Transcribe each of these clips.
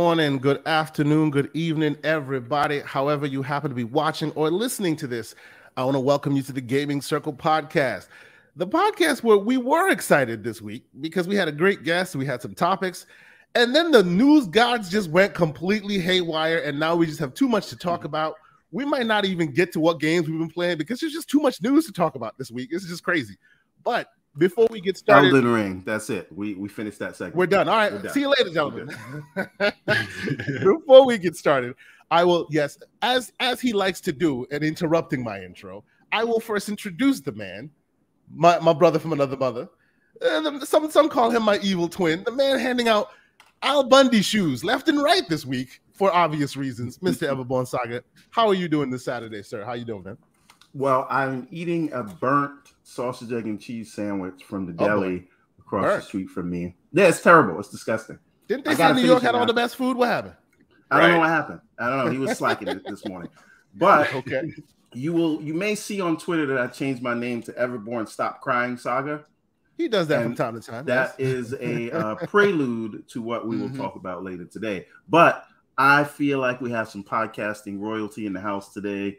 Morning, good afternoon, good evening, everybody. However, you happen to be watching or listening to this, I want to welcome you to the Gaming Circle podcast. The podcast where we were excited this week because we had a great guest, we had some topics, and then the news gods just went completely haywire, and now we just have too much to talk about. We might not even get to what games we've been playing because there's just too much news to talk about this week. It's just crazy. But before we get started, Elden Ring. That's it. We we finished that segment. we're done. All right. Done. See you later, gentlemen. before we get started, I will yes, as as he likes to do, and interrupting my intro, I will first introduce the man, my, my brother from another mother. Uh, some some call him my evil twin. The man handing out Al Bundy shoes left and right this week for obvious reasons. Mr. Everborn Saga, how are you doing this Saturday, sir? How you doing, man? Well, I'm eating a burnt sausage, egg, and cheese sandwich from the deli oh across burnt. the street from me. Yeah, it's terrible. It's disgusting. Didn't they say New York had all the best food? What happened? I don't know what happened. I don't know. He was slacking it this morning. But okay. You will you may see on Twitter that I changed my name to Everborn Stop Crying Saga. He does that and from time to time. That yes. is a uh, prelude to what we will mm-hmm. talk about later today. But I feel like we have some podcasting royalty in the house today.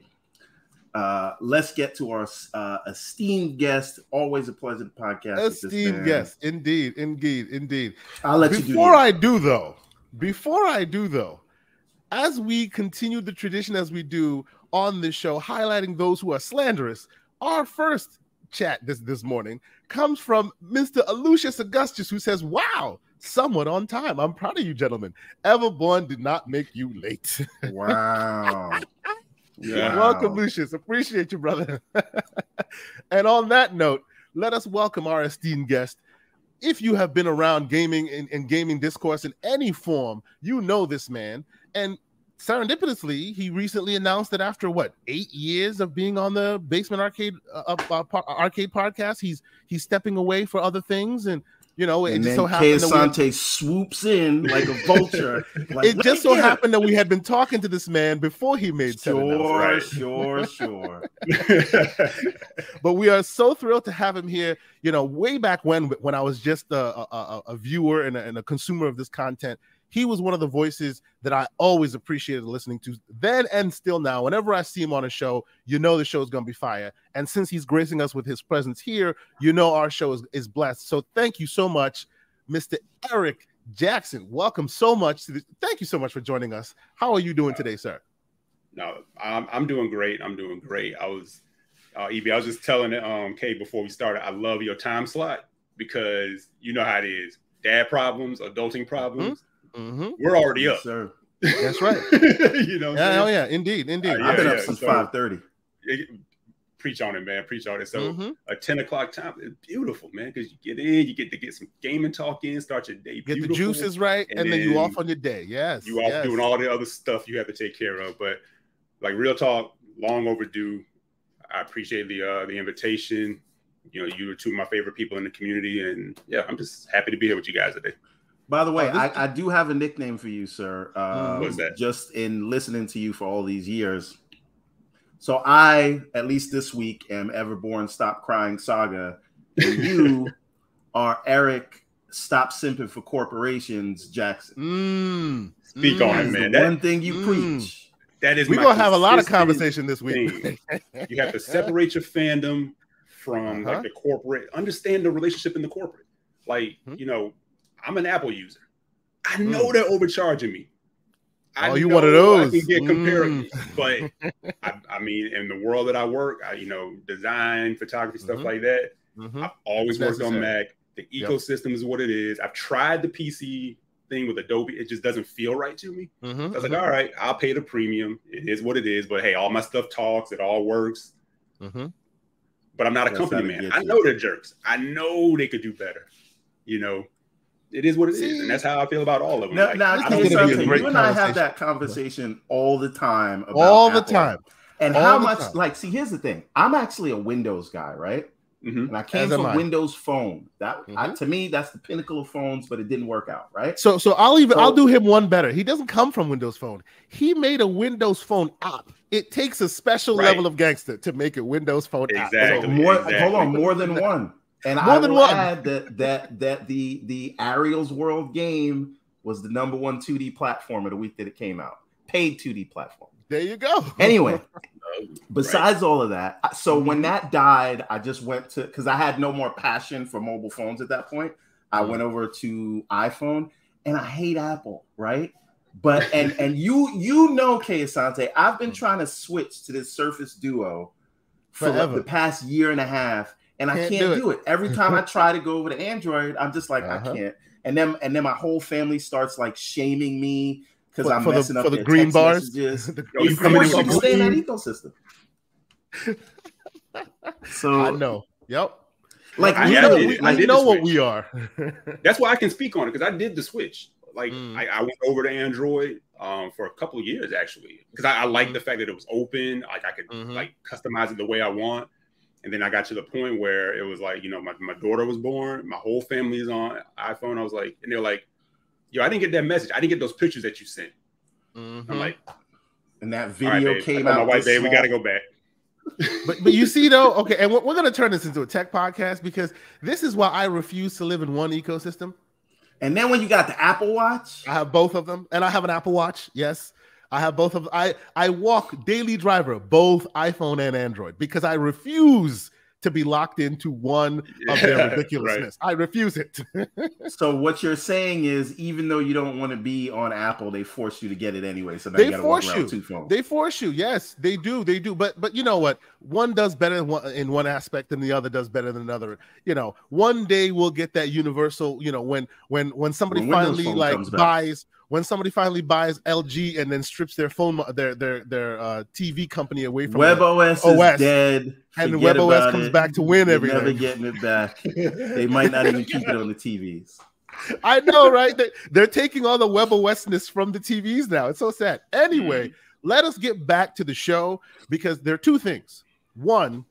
Uh, let's get to our uh, esteemed guest. Always a pleasant podcast. Esteemed guest, indeed, indeed, indeed. I'll let before you. Before I do though, before I do though, as we continue the tradition as we do on this show, highlighting those who are slanderous, our first chat this this morning comes from Mr. Alucius Augustus, who says, "Wow." Somewhat on time. I'm proud of you, gentlemen. Everborn did not make you late. Wow. Welcome, Lucius. Appreciate you, brother. and on that note, let us welcome our esteemed guest. If you have been around gaming and, and gaming discourse in any form, you know this man. And serendipitously, he recently announced that after what eight years of being on the Basement Arcade uh, uh, Arcade podcast, he's he's stepping away for other things and you know, it and just so happened that we swoops in like a vulture. Like, it just so happened that we had been talking to this man before he made sure, right? sure, sure. but we are so thrilled to have him here. You know, way back when, when I was just a, a, a viewer and a, and a consumer of this content, he was one of the voices that I always appreciated listening to then and still now. Whenever I see him on a show, you know the show is going to be fire. And since he's gracing us with his presence here, you know our show is, is blessed. So thank you so much, Mr. Eric Jackson. Welcome so much. To the, thank you so much for joining us. How are you doing today, sir? No, I'm, I'm doing great. I'm doing great. I was, uh, Evie, I was just telling um, Kay before we started, I love your time slot because you know how it is. Dad problems, adulting problems. Mm-hmm Mm-hmm. We're already up. sir. That's right. you know, yeah, oh yeah, indeed, indeed. Uh, yeah, I've been yeah, up since so, five thirty. Preach on it, man. Preach on it. So mm-hmm. a ten o'clock time is beautiful, man, because you get in, you get to get some gaming talk in, start your day. Get the juices right, and, and then, then, you off on your day. Yes, you off yes. doing all the other stuff you have to take care of. But like real talk, long overdue. I appreciate the uh, the invitation. You know, you are two of my favorite people in the community, and yeah, I'm just happy to be here with you guys today. By the way, oh, I, I, do have a nickname for you, sir. What's that? Just in listening to you for all these years. So I, at least this week, am Everborn Stop Crying Saga, and you are Eric Stop Simping for Corporations Jackson. Mm, Speak mm, on it, man. That, one thing you mm, preach. That is we're gonna have a lot of conversation this week. you have to separate your fandom from uh-huh. like the corporate. Understand the relationship in the corporate. Like mm-hmm. you know, I'm an Apple user. I hmm. know mm. they're overcharging me. I oh, you one of those? I can get comparable, mm. but I, I, mean, in the world that I work, I, you know, design, photography, stuff mm-hmm. like that. Mm-hmm. I've always worked on Mac. The ecosystem yep. is what it is. I've tried the PC thing with Adobe. It just doesn't feel right to me. Mm-hmm. I was like, mm-hmm. all right, I'll pay the premium. It is what it is. But hey, all my stuff talks. It all works. Mm-hmm. But I'm not a That's company man. I know they're jerks. I know they could do better. You know, it is what it is, and that's how I feel about all of them. Now, like, now I think you and I have that conversation all the time. all the time, and all how much? Time. Like, see, here's the thing. I'm actually a Windows guy, right? Mm-hmm. And I came As from Windows Phone. That mm-hmm. I, to me, that's the pinnacle of phones, but it didn't work out, right? So, so I'll even so, I'll do him one better. He doesn't come from Windows Phone. He made a Windows Phone app. It takes a special right. level of gangster to make a Windows Phone exactly. app. So more, exactly. Hold on, more than one. And More I than will one. add that that that the the Ariel's World game was the number one 2D platform of the week that it came out. Paid 2D platform. There you go. Anyway, besides right. all of that, so mm-hmm. when that died, I just went to because I had no more passion for mobile phones at that point. I mm-hmm. went over to iPhone, and I hate Apple, right? But and and you you know, Kay Asante, I've been mm. trying to switch to this Surface Duo for like the past year and a half, and can't I can't do it. do it. Every time I try to go over to Android, I'm just like uh-huh. I can't. And then and then my whole family starts like shaming me because I'm messing the, up for the green bars. the, you force you stay in that ecosystem. so I know. Yep. Like I, know, we, I know what we are. That's why I can speak on it because I did the switch. Like mm. I, I, went over to Android um, for a couple of years actually because I, I like mm. the fact that it was open. Like I could mm-hmm. like customize it the way I want. And then I got to the point where it was like, you know, my, my daughter was born, my whole family is on iPhone. I was like, and they're like, yo, I didn't get that message. I didn't get those pictures that you sent. Mm-hmm. I'm like, and that video right, came out. My wife, babe, we got to go back. but but you see though, okay, and we're, we're going to turn this into a tech podcast because this is why I refuse to live in one ecosystem. And then when you got the Apple Watch, I have both of them, and I have an Apple Watch. Yes, I have both of. I I walk daily driver both iPhone and Android because I refuse to be locked into one yeah, of their ridiculousness. Right. I refuse it. so what you're saying is, even though you don't want to be on Apple, they force you to get it anyway. So they force you. Two phones. They force you. Yes, they do. They do. But but you know what? One does better in one, in one aspect, and the other does better than another. You know, one day we'll get that universal. You know, when when when somebody when finally like buys. Back when somebody finally buys LG and then strips their phone their their their uh, TV company away from WebOS OS, is dead, and WebOS comes it. back to win everything. They're everything. Never getting it back. they might not even keep it on the TVs. I know, right? They, they're taking all the WebOSness from the TVs now. It's so sad. Anyway, mm. let us get back to the show because there are two things. One,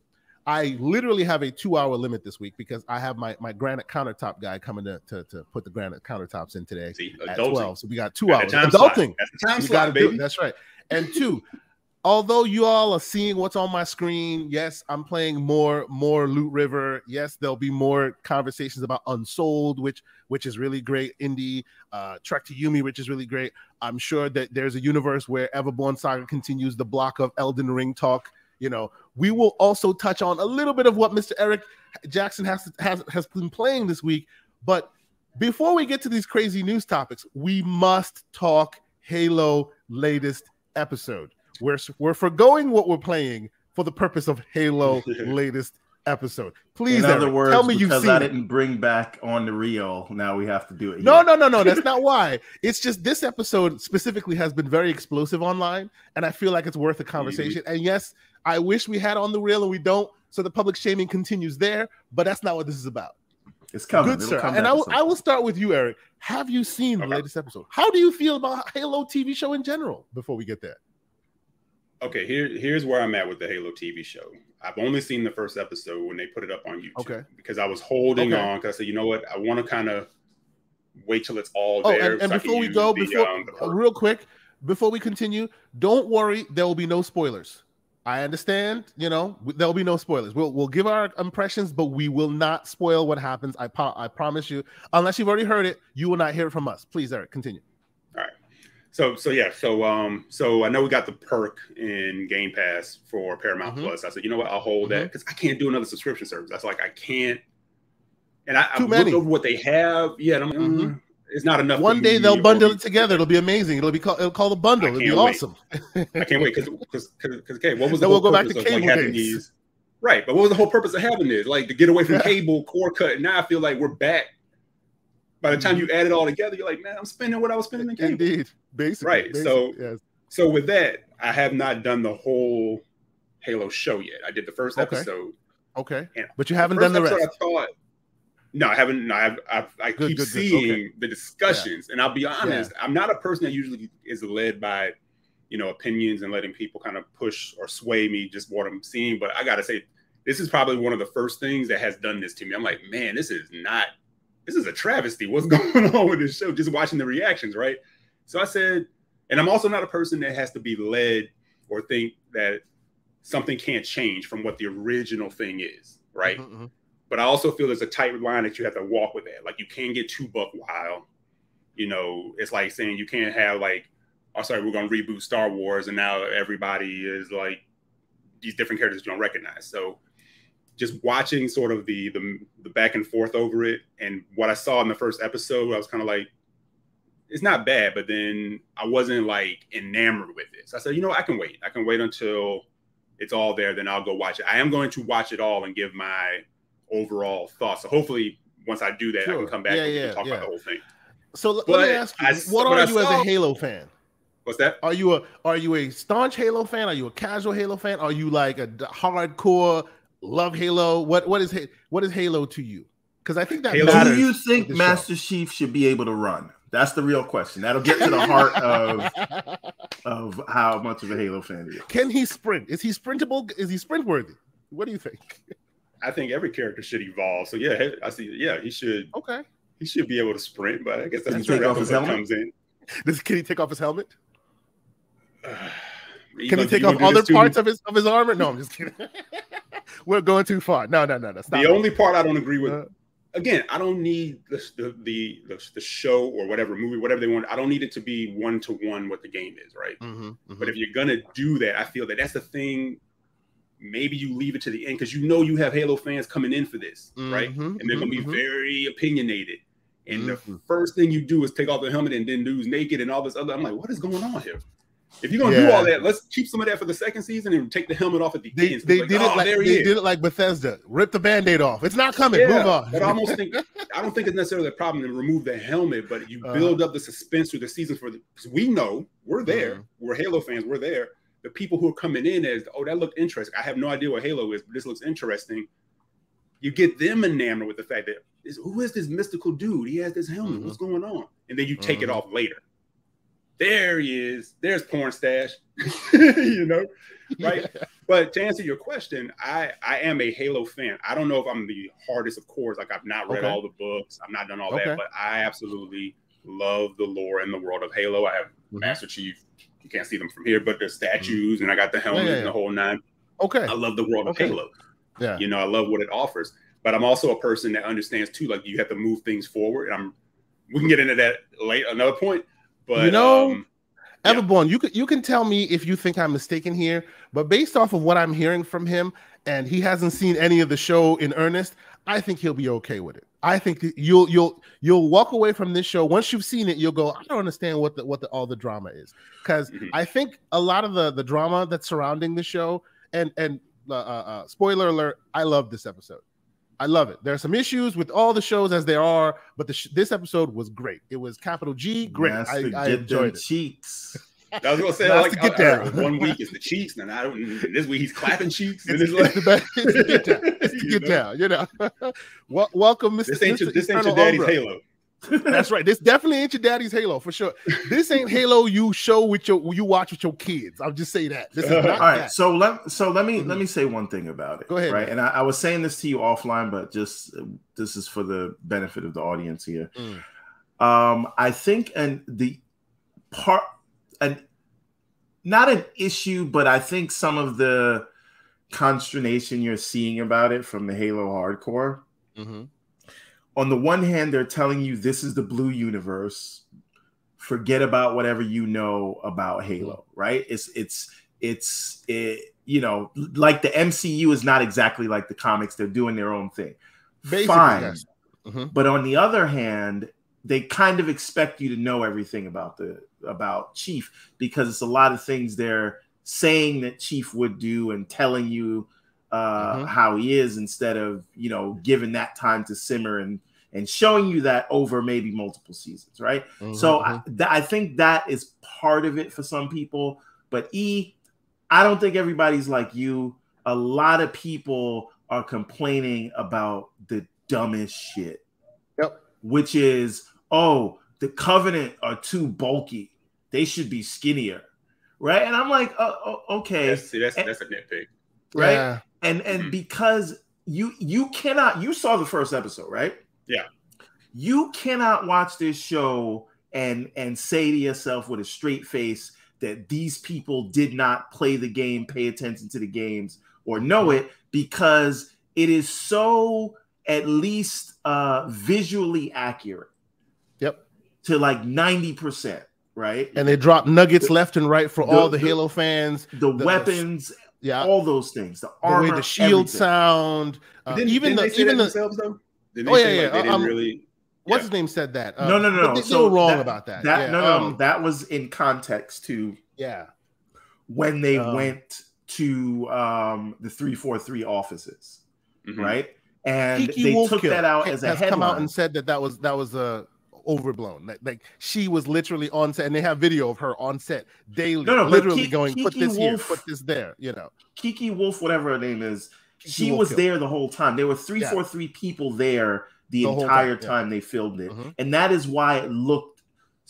I literally have a two hour limit this week because I have my, my granite countertop guy coming to, to, to put the granite countertops in today See, at 12. So we got two hours. Adulting. Time slot. That's right. And two, although you all are seeing what's on my screen, yes, I'm playing more more Loot River. Yes, there'll be more conversations about Unsouled, which which is really great. Indie, uh, Trek to Yomi, which is really great. I'm sure that there's a universe where Everborn Saga continues the block of Elden Ring talk you know, we will also touch on a little bit of what Mr. Eric Jackson has has has been playing this week. But before we get to these crazy news topics, we must talk Halo latest episode. We're we're forgoing what we're playing for the purpose of Halo latest episode. Please, in other words, tell me you've seen I didn't it. bring back Onryo. Now we have to do it. No, here. no, no, no. That's not why. It's just this episode specifically has been very explosive online, and I feel like it's worth a conversation. And yes, I wish we had on the real and we don't. So the public shaming continues there, but that's not what this is about. It's coming. Good, It'll sir. and I will, I will start with you, Eric. Have you seen okay. the latest episode? How do you feel about Halo TV show in general before we get there? Okay, here, here's where I'm at with the Halo TV show. I've only seen the first episode when they put it up on YouTube. Okay. Because I was holding okay. on because I said, you know what, I want to kind of wait till it's all oh, there. And, and so before we go, the, before um, uh, real quick, before we continue, don't worry, there will be no spoilers. I understand, you know, there'll be no spoilers. We'll we'll give our impressions, but we will not spoil what happens. I po- I promise you. Unless you've already heard it, you will not hear it from us. Please, Eric, continue. All right. So so yeah, so um so I know we got the perk in Game Pass for Paramount mm-hmm. Plus. I said, you know what, I'll hold mm-hmm. that because I can't do another subscription service. That's like I can't. And I, Too I many. looked over what they have. Yeah, I'm like, mm-hmm. It's not enough. One day they'll bundle it together. It'll be amazing. It'll be called it'll call a bundle. It'll be wait. awesome. I can't wait because because because okay, what was the we'll go back to cable like these? Right, but what was the whole purpose of having this? Like to get away from yeah. cable core cut. And now I feel like we're back. By the time mm-hmm. you add it all together, you're like, man, I'm spending what I was spending in cable. Indeed, basically. Right. so yes. so with that, I have not done the whole Halo show yet. I did the first okay. episode. Okay. but you haven't the done the rest. I thought no, I haven't. No, I've, I've i good, keep good, seeing good. Okay. the discussions, yeah. and I'll be honest. Yeah. I'm not a person that usually is led by, you know, opinions and letting people kind of push or sway me just what I'm seeing. But I gotta say, this is probably one of the first things that has done this to me. I'm like, man, this is not. This is a travesty. What's going on with this show? Just watching the reactions, right? So I said, and I'm also not a person that has to be led or think that something can't change from what the original thing is, right? Mm-hmm. But I also feel there's a tight line that you have to walk with that. Like you can't get too buck wild. you know, it's like saying you can't have like, oh, sorry, we're gonna reboot Star Wars, and now everybody is like these different characters you don't recognize. So just watching sort of the, the the back and forth over it, and what I saw in the first episode, I was kind of like, it's not bad, but then I wasn't like enamored with it. So I said, you know, I can wait. I can wait until it's all there. Then I'll go watch it. I am going to watch it all and give my overall thoughts. So hopefully, once I do that, sure. I can come back yeah, and yeah, talk yeah. about the whole thing. So but let me ask you, I, what are you saw, as a Halo fan? What's that? Are you a are you a staunch Halo fan? Are you a casual Halo fan? Are you like a hardcore love Halo? What what is what is Halo to you? Because I think that Halo, matters. Do you think Master show. Chief should be able to run? That's the real question. That'll get to the heart of of how much of a Halo fan he is. Can he sprint? Is he sprintable? Is he sprint worthy? What do you think? I think every character should evolve. So yeah, I see. Yeah, he should. Okay. He should be able to sprint, but I guess that's where that comes in. Does can he take off his helmet? Uh, can he take off other parts of his of his armor? No, I'm just kidding. We're going too far. No, no, no, no. Stop the only part I don't agree with. Uh, again, I don't need the the, the the show or whatever movie, whatever they want. I don't need it to be one to one what the game is, right? Mm-hmm, mm-hmm. But if you're gonna do that, I feel that that's the thing. Maybe you leave it to the end because you know you have Halo fans coming in for this, mm-hmm, right? And they're gonna be mm-hmm. very opinionated. And the mm-hmm. first thing you do is take off the helmet and then dude's naked and all this other. I'm like, what is going on here? If you're gonna yeah. do all that, let's keep some of that for the second season and take the helmet off at the they, end. They, like, did, oh, it like, they did it like Bethesda. Rip the band-aid off. It's not coming. Yeah, Move on. but I almost think I don't think it's necessarily a problem to remove the helmet, but you uh-huh. build uh, up the suspense through the season for the we know we're there. Uh-huh. We're Halo fans, we're there. The people who are coming in as oh, that looked interesting. I have no idea what Halo is, but this looks interesting. You get them enamored with the fact that who is this mystical dude? He has this helmet. Mm-hmm. What's going on? And then you take it off later there he is. There's porn stash. you know, right? But to answer your question, I I am a Halo fan. I don't know if I'm the hardest of cores. Like I've not read okay. all the books. I've not done all okay. that, but I absolutely love the lore and the world of Halo. I have mm-hmm. Master Chief. You can't see them from here, but the statues, and I got the helmet yeah, yeah, and the whole nine. Okay. I love the world okay. of Halo. Yeah. You know, I love what it offers. But I'm also a person that understands too, like you have to move things forward. And I'm we can get into that late another point. But you know, um, Everborn, yeah. you can you can tell me if you think I'm mistaken here, but based off of what I'm hearing from him, and he hasn't seen any of the show in earnest, I think he'll be okay with it. I think you'll you'll you'll walk away from this show once you've seen it. You'll go, I don't understand what the what the, all the drama is, because mm-hmm. I think a lot of the the drama that's surrounding the show, and and uh, uh, uh spoiler alert, I love this episode. I love it. There are some issues with all the shows as they are, but the sh- this episode was great. It was capital G, great. I, I enjoyed it. Cheeks. I was gonna say like to get down. one week is the cheeks, and I don't. This week he's clapping cheeks. it's, it's, like, the best, it's to get down. It's to get know? down. You know. well, welcome, Mr. This ain't, your, this ain't your daddy's Umbra. Halo. That's right. This definitely ain't your daddy's Halo for sure. This ain't Halo you show with your you watch with your kids. I'll just say that. This is not All right. That. So let so let me mm-hmm. let me say one thing about it. Go ahead. Right. Man. And I, I, was saying this to you offline, but just this is for the benefit of the audience here. Mm. Um, I think and the part and not an issue, but I think some of the consternation you're seeing about it from the Halo hardcore. Mm-hmm on the one hand, they're telling you this is the blue universe. Forget about whatever you know about Halo, right? It's it's it's it, you know, like the MCU is not exactly like the comics. They're doing their own thing. Basically, Fine. Yes. Mm-hmm. But on the other hand, they kind of expect you to know everything about the about Chief because it's a lot of things they're saying that Chief would do and telling you uh, mm-hmm. how he is instead of you know giving that time to simmer and and showing you that over maybe multiple seasons, right? Mm-hmm. So I, mm-hmm. th- I think that is part of it for some people. But E, I don't think everybody's like you. A lot of people are complaining about the dumbest shit. Yep. Which is, oh, the Covenant are too bulky. They should be skinnier, right? And I'm like, oh, okay. That's, see, that's, and, that's a nitpick, right? Yeah. And and mm-hmm. because you you cannot, you saw the first episode, right? Yeah. You cannot watch this show and and say to yourself with a straight face that these people did not play the game, pay attention to the games, or know it because it is so at least uh, visually accurate. Yep. to like 90%, right? And they drop nuggets left and right for the, all the, the, Halo fans. The, the weapons, yeah, all those things. The armor, the, way the shield everything. sound, uh, didn't, even didn't the even the themselves though. oh yeah, yeah. Like um, really. What's yeah. his name said that? Uh, no, no, no. They, so wrong that, about that. That yeah. no, no, um, that was in context to yeah when they um, went to um the three four three offices, mm-hmm. right? And Kiki they Wolf took that out as a has headline. come out and said that that was that was a uh, overblown. Like, like, she was literally on set, and they have video of her on set daily, no, no, literally Kiki, going, "Put this Wolf, here, put this there." You know, Kiki Wolf, whatever her name is, Kiki she Wolf was killed. there the whole time. There were three, yeah. four, three people there the, the entire time, time yeah. they filmed it, mm-hmm. and that is why it looked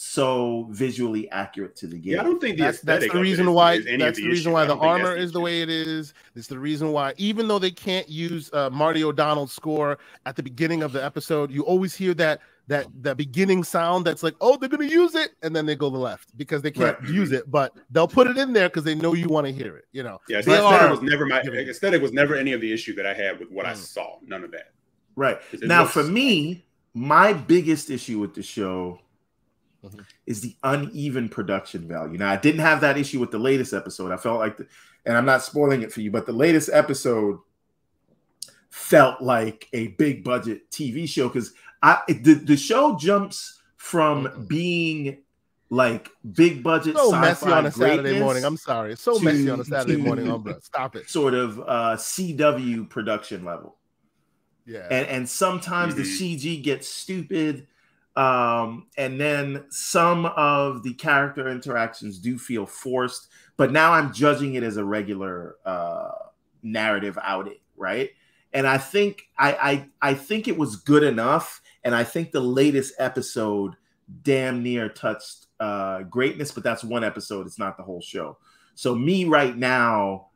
so visually accurate to the game. Yeah, I don't think the that's, that's the reason why that's the, the reason why the armor is the way it is. It's the reason why even though they can't use uh, Marty O'Donnell's score at the beginning of the episode, you always hear that that that beginning sound that's like, oh, they're gonna use it, and then they go to the left because they can't right. use it, but they'll put it in there because they know you want to hear it. You know, yeah. So aesthetic was never my aesthetic was never any of the issue that I had with what mm. I saw. None of that. Right now, looks- for me, my biggest issue with the show mm-hmm. is the uneven production value. Now, I didn't have that issue with the latest episode. I felt like, the, and I'm not spoiling it for you, but the latest episode felt like a big budget TV show because I the, the show jumps from being like big budget so messy on a Saturday morning. I'm sorry, it's so to, messy on a Saturday morning. Oh, stop it. Sort of uh, CW production level. Yeah, and and sometimes mm-hmm. the CG gets stupid. Um, and then some of the character interactions do feel forced, but now I'm judging it as a regular uh, narrative outing, right? And I think I, I I think it was good enough, and I think the latest episode damn near touched uh, greatness, but that's one episode. It's not the whole show. So me right now,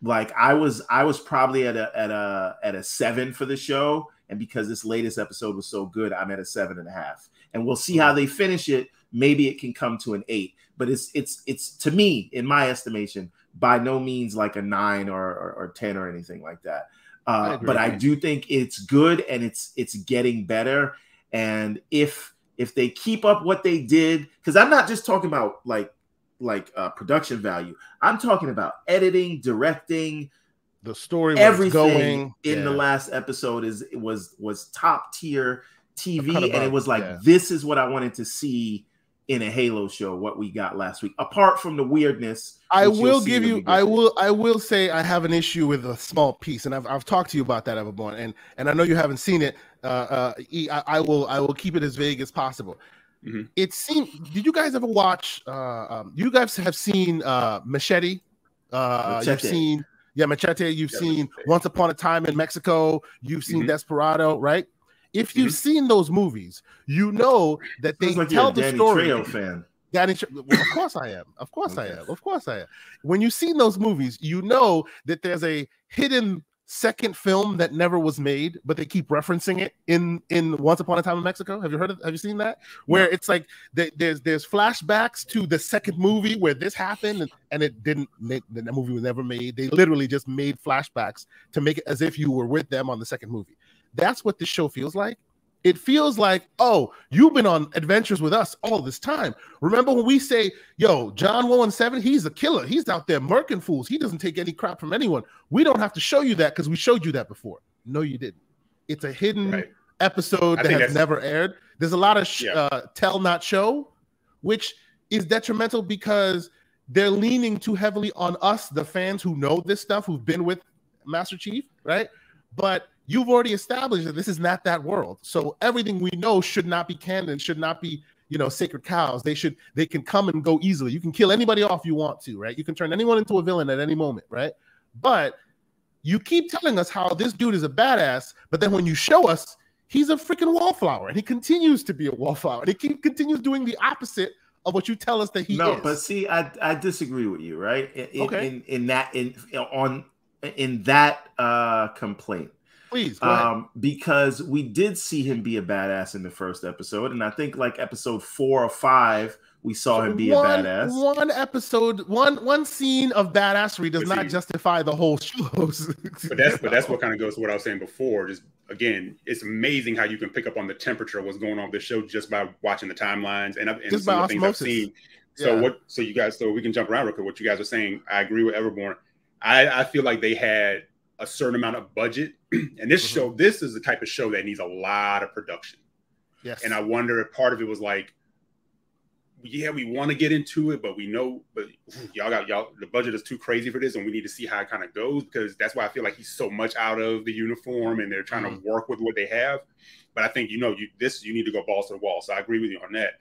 like I was I was probably at a at a at a seven for the show and because this latest episode was so good, I'm at a seven and a half. And we'll see how they finish it. Maybe it can come to an eight, but it's it's it's to me, in my estimation, by no means like a nine or or, or ten or anything like that. Uh, I but I do think it's good and it's it's getting better. And if if they keep up what they did, because I'm not just talking about like like uh, production value. I'm talking about editing, directing, the story everything going, in yeah. the last episode is was was top tier TV, and it was like yeah. this is what I wanted to see in a Halo show. What we got last week, apart from the weirdness. I will give you. I will. I will say I have an issue with a small piece, and I've, I've talked to you about that, Everborn, and and I know you haven't seen it. Uh, uh, I, I will. I will keep it as vague as possible. Mm-hmm. It seemed. Did you guys ever watch? Uh, um, you guys have seen uh, Machete. Uh, Machete. You've seen yeah, Machete. You've yeah, seen Machete. Once Upon a Time in Mexico. You've seen mm-hmm. Desperado, right? If you've mm-hmm. seen those movies, you know that they like tell the Danny story. Trejo fan. Danny, well, of course I am. Of course okay. I am. Of course I am. When you've seen those movies, you know that there's a hidden second film that never was made, but they keep referencing it in in Once Upon a Time in Mexico. Have you heard of? Have you seen that? Where it's like they, there's there's flashbacks to the second movie where this happened and, and it didn't. Make, the movie was never made. They literally just made flashbacks to make it as if you were with them on the second movie. That's what this show feels like. It feels like, oh, you've been on adventures with us all this time. Remember when we say, yo, John 117, he's a killer. He's out there murking fools. He doesn't take any crap from anyone. We don't have to show you that because we showed you that before. No, you didn't. It's a hidden right. episode that has never aired. There's a lot of sh- yeah. uh, tell not show, which is detrimental because they're leaning too heavily on us, the fans who know this stuff, who've been with Master Chief, right? But you've already established that this is not that world. So everything we know should not be canon, should not be, you know, sacred cows. They should they can come and go easily. You can kill anybody off you want to, right? You can turn anyone into a villain at any moment, right? But you keep telling us how this dude is a badass, but then when you show us he's a freaking wallflower and he continues to be a wallflower. And he keep, continues doing the opposite of what you tell us that he no, is. but see, I I disagree with you, right? In, okay. in, in that in on in that uh complaint Please, um, because we did see him be a badass in the first episode, and I think like episode four or five we saw him be one, a badass. One episode, one one scene of badassery does not justify the whole show. but that's but that's what kind of goes to what I was saying before. Just again, it's amazing how you can pick up on the temperature of what's going on with the show just by watching the timelines and, and just some of the things I've seen. So yeah. what? So you guys, so we can jump around real quick. What you guys are saying, I agree with Everborn. I, I feel like they had a certain amount of budget, and this mm-hmm. show, this is the type of show that needs a lot of production. Yes. And I wonder if part of it was like, yeah, we want to get into it, but we know, but y'all got y'all the budget is too crazy for this, and we need to see how it kind of goes because that's why I feel like he's so much out of the uniform, and they're trying mm-hmm. to work with what they have. But I think you know, you this you need to go balls to the wall. So I agree with you on that.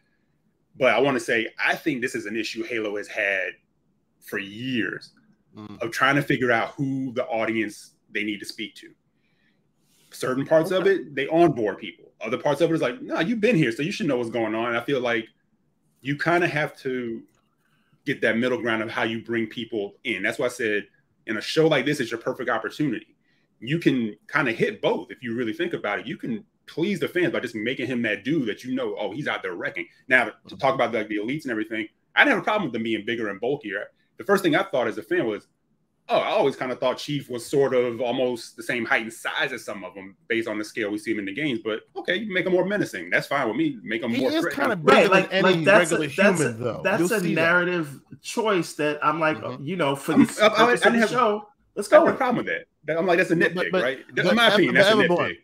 But I want to say I think this is an issue Halo has had for years mm. of trying to figure out who the audience they need to speak to. Certain parts okay. of it, they onboard people. Other parts of it is like, no, you've been here, so you should know what's going on. And I feel like you kind of have to get that middle ground of how you bring people in. That's why I said in a show like this, it's your perfect opportunity. You can kind of hit both if you really think about it. You can please the fans by just making him that dude that you know, oh, he's out there wrecking. Now, to talk about like the elites and everything, I didn't have a problem with them being bigger and bulkier. The first thing I thought as a fan was, oh, I always kind of thought Chief was sort of almost the same height and size as some of them based on the scale we see him in the games. But okay, you make him more menacing. That's fine with me. Make him he more. He is kind of bigger right, like, any like that's regular a, that's human, a, though. That's You'll a narrative that. choice that I'm like, mm-hmm. you know, for this I, I, I, I have, show. Let's go. I have a problem with that. I'm like, that's a nitpick, but, but, right? But, my opinion, that's a nitpick.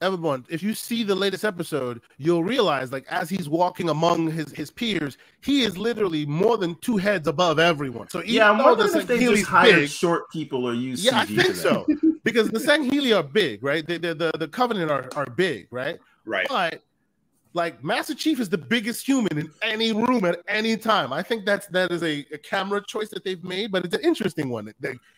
Everyone, if you see the latest episode, you'll realize, like, as he's walking among his his peers, he is literally more than two heads above everyone. So yeah, I'm wondering if they just hired big, short people or use. Yeah, CG I think so because the Sangheili are big, right? The the the, the Covenant are, are big, right? Right. But like Master Chief is the biggest human in any room at any time. I think that's that is a, a camera choice that they've made, but it's an interesting one.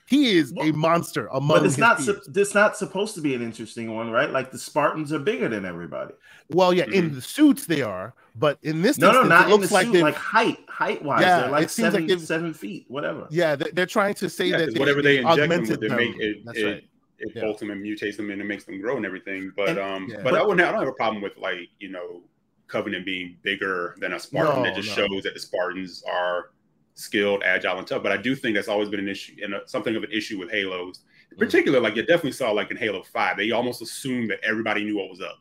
he is well, a monster among. But it's not. Su- it's not supposed to be an interesting one, right? Like the Spartans are bigger than everybody. Well, yeah, mm-hmm. in the suits they are, but in this, no, instance, no, not it looks like suit, like height, height wise, yeah, they're like seven, like seven feet, whatever. Yeah, they're, trying to say yeah, that they, whatever they, they inject them they make it. That's it, right it yeah. them and mutates them and it makes them grow and everything. But and, um, yeah. but, but I wouldn't. I don't have a problem with like you know Covenant being bigger than a Spartan. No, that just no. shows that the Spartans are skilled, agile, and tough. But I do think that's always been an issue and something of an issue with Halos. In mm. particular, like you definitely saw like in Halo 5, they almost assumed that everybody knew what was up.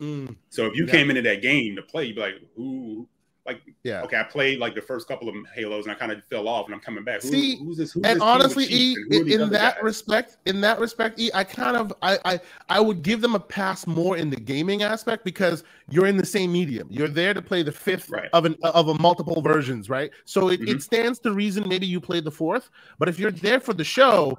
Mm. So if you yeah. came into that game to play, you'd be like, who like yeah okay i played like the first couple of halos and i kind of fell off and i'm coming back Who, See, who's this who's and this honestly e, in, in that guys? respect in that respect e i kind of I, I i would give them a pass more in the gaming aspect because you're in the same medium you're there to play the fifth right. of an of a multiple versions right so it, mm-hmm. it stands to reason maybe you played the fourth but if you're there for the show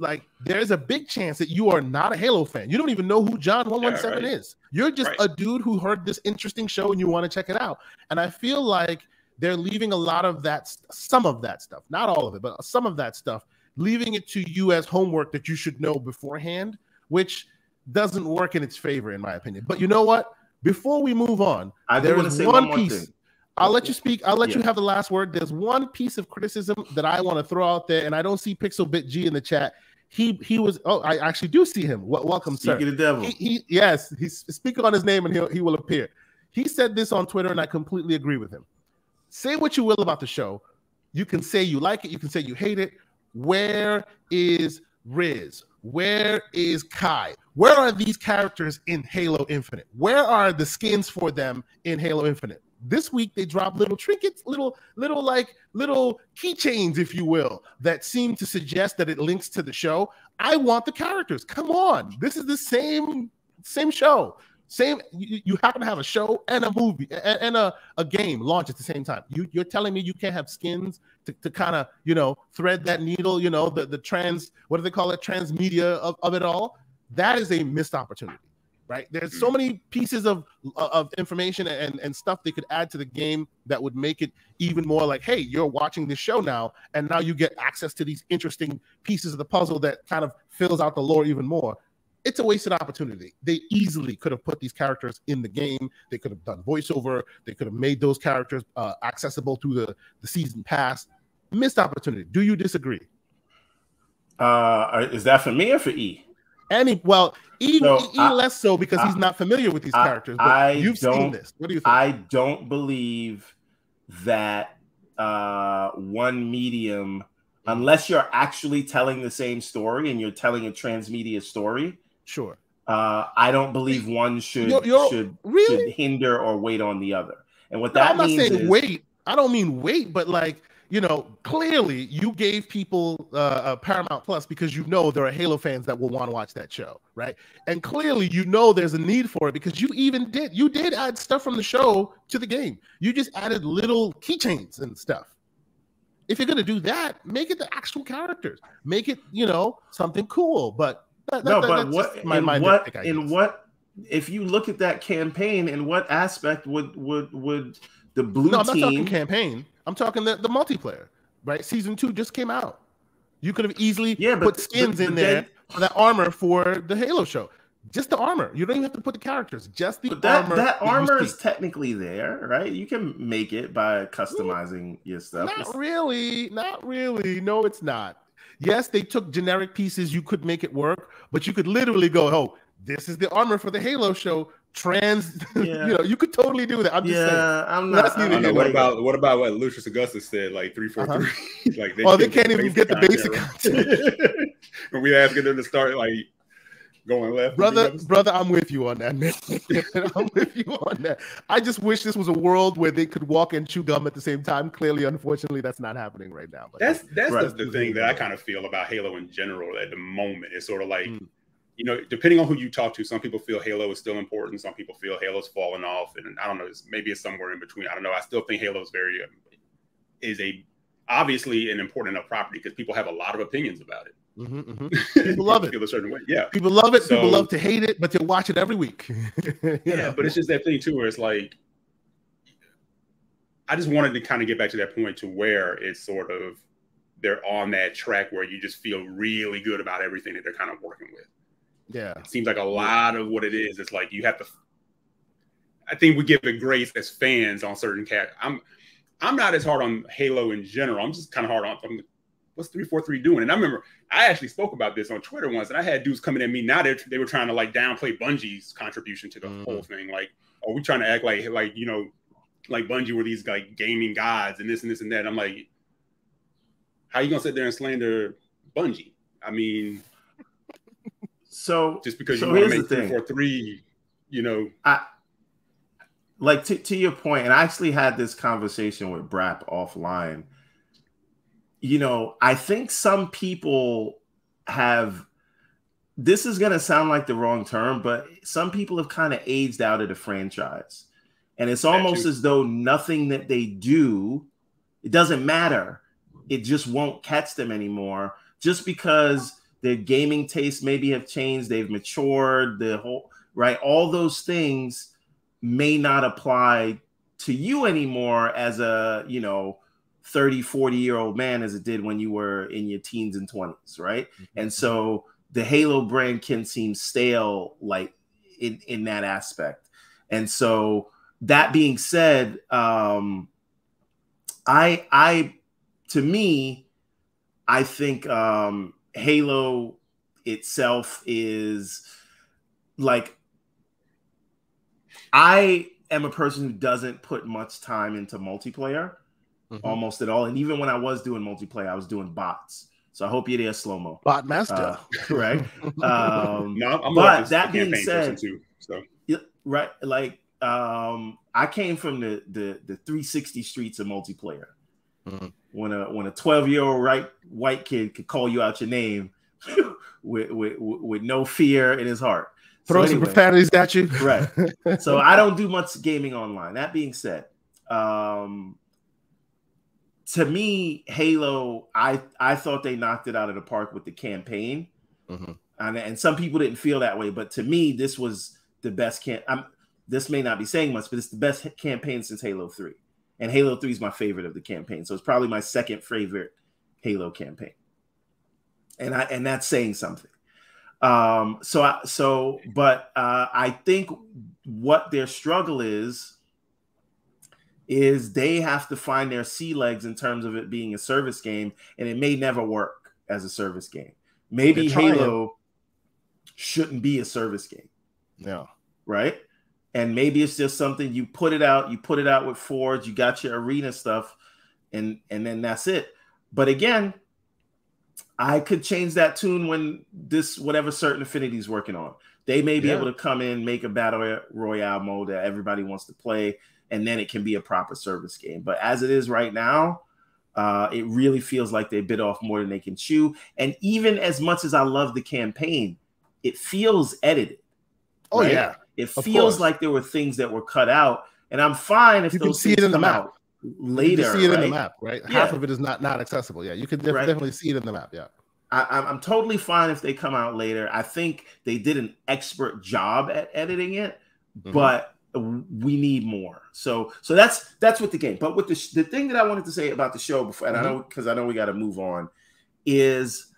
like there's a big chance that you are not a Halo fan. You don't even know who John 117 yeah, right. is. You're just right. a dude who heard this interesting show and you want to check it out. And I feel like they're leaving a lot of that, some of that stuff, not all of it, but some of that stuff, leaving it to you as homework that you should know beforehand, which doesn't work in its favor, in my opinion. But you know what? Before we move on, I there is one, one piece. Thing. I'll let you speak. I'll let yeah. you have the last word. There's one piece of criticism that I want to throw out there, and I don't see Pixel Bit G in the chat he he was oh I actually do see him. welcome, Speaking sir. the devil. He, he, yes, he's speaking on his name and he he will appear. He said this on Twitter, and I completely agree with him. Say what you will about the show. You can say you like it. You can say you hate it. Where is Riz? Where is Kai? Where are these characters in Halo Infinite? Where are the skins for them in Halo Infinite? This week they dropped little trinkets, little little like little keychains, if you will, that seem to suggest that it links to the show. I want the characters. Come on, this is the same same show. Same, you, you happen to have a show and a movie and, and a, a game launch at the same time. You, you're telling me you can't have skins to, to kind of, you know, thread that needle, you know, the, the trans, what do they call it, transmedia of, of it all? That is a missed opportunity right? There's so many pieces of of information and, and stuff they could add to the game that would make it even more like, hey, you're watching this show now, and now you get access to these interesting pieces of the puzzle that kind of fills out the lore even more. It's a wasted opportunity. They easily could have put these characters in the game. They could have done voiceover. They could have made those characters uh, accessible through the, the season pass. Missed opportunity. Do you disagree? Uh, is that for me or for E? Any well, E, so e, I, less so because I, he's not familiar with these I, characters. But I you've seen this. What do you think? I don't believe that uh, one medium, unless you're actually telling the same story and you're telling a transmedia story. Sure. Uh, I don't believe one should you're, you're, should really? should hinder or wait on the other. And what no, that I'm means not saying is, wait. I don't mean wait, but like you know, clearly you gave people uh, Paramount Plus because you know there are Halo fans that will want to watch that show, right? And clearly you know there's a need for it because you even did you did add stuff from the show to the game. You just added little keychains and stuff. If you're gonna do that, make it the actual characters. Make it you know something cool. But that, no, that, but what my, in my what in what if you look at that campaign in what aspect would would would the blue no, I'm team not talking campaign I'm talking the, the multiplayer, right? Season two just came out. You could have easily yeah, but, put skins but, but in there for that armor for the Halo show. Just the armor. You don't even have to put the characters. Just the that, armor. That armor is technically there, right? You can make it by customizing mm. your stuff. Not really. Not really. No, it's not. Yes, they took generic pieces. You could make it work, but you could literally go, "Oh, this is the armor for the Halo show trans yeah. you know you could totally do that. I'm just yeah, saying i'm not, I'm not what about what about what lucius augustus said like 343 uh-huh. like they oh they can't even get the basic content. When we asking them to start like going left brother brother i'm with you on that man. I'm with you on that. I just wish this was a world where they could walk and chew gum at the same time. Clearly unfortunately that's not happening right now but that's that's right. the, the thing that i kind of feel about halo in general at the moment. It's sort of like mm you know, depending on who you talk to, some people feel Halo is still important. Some people feel Halo's fallen off, and I don't know. It's, maybe it's somewhere in between. I don't know. I still think Halo is very um, is a obviously an important enough property because people have a lot of opinions about it. Mm-hmm, mm-hmm. People love it. feel a certain way. Yeah, people love it. So, people love to hate it, but they watch it every week. yeah, know? but it's just that thing too, where it's like, I just wanted to kind of get back to that point to where it's sort of they're on that track where you just feel really good about everything that they're kind of working with. Yeah. It seems like a lot of what it is. It's like you have to. I think we give it grace as fans on certain cat. I'm, I'm not as hard on Halo in general. I'm just kind of hard on. I'm, what's three four three doing? And I remember I actually spoke about this on Twitter once, and I had dudes coming at me. Now they they were trying to like downplay Bungie's contribution to the mm. whole thing. Like, are we trying to act like like you know, like Bungie were these like gaming gods and this and this and that? I'm like, how you gonna sit there and slander Bungie? I mean, so just because so you want to make three four three, you know, I like to, to your point, and I actually had this conversation with Brap offline. You know, I think some people have this is going to sound like the wrong term, but some people have kind of aged out of the franchise. And it's almost as though nothing that they do, it doesn't matter. It just won't catch them anymore just because their gaming tastes maybe have changed, they've matured, the whole right, all those things may not apply to you anymore as a, you know, 30, 40 year old man as it did when you were in your teens and 20s, right? Mm-hmm. And so the Halo brand can seem stale like in in that aspect. And so that being said, um I I to me I think um Halo itself is like I am a person who doesn't put much time into multiplayer mm-hmm. almost at all. And even when I was doing multiplayer, I was doing bots. So I hope you're there, slow mo. Bot master, uh, correct? um, no, I'm but that being said, too, so right, like um, I came from the the the 360 streets of multiplayer. Mm-hmm when a when a 12 year old right white kid could call you out your name with, with with no fear in his heart. Throw so anyway, some profanities at you. right. So I don't do much gaming online. That being said, um to me, Halo, I I thought they knocked it out of the park with the campaign. Mm-hmm. And, and some people didn't feel that way, but to me, this was the best camp. I'm this may not be saying much, but it's the best campaign since Halo 3 and Halo 3 is my favorite of the campaign. So it's probably my second favorite Halo campaign. And I and that's saying something. Um so I, so but uh I think what their struggle is is they have to find their sea legs in terms of it being a service game and it may never work as a service game. Maybe Halo shouldn't be a service game. Yeah. Right? And maybe it's just something you put it out, you put it out with Forge, you got your arena stuff, and and then that's it. But again, I could change that tune when this whatever certain affinity is working on. They may be yeah. able to come in, make a battle royale mode that everybody wants to play, and then it can be a proper service game. But as it is right now, uh, it really feels like they bit off more than they can chew. And even as much as I love the campaign, it feels edited. Oh right? yeah, it feels like there were things that were cut out, and I'm fine if you those see it in the map later. You can see it right? in the map, right? Yeah. Half of it is not not accessible. Yeah, you can def- right. definitely see it in the map. Yeah. I, am totally fine if they come out later. I think they did an expert job at editing it, mm-hmm. but we need more. So so that's that's what the game. But with the the thing that I wanted to say about the show before, and mm-hmm. I know because I know we got to move on, is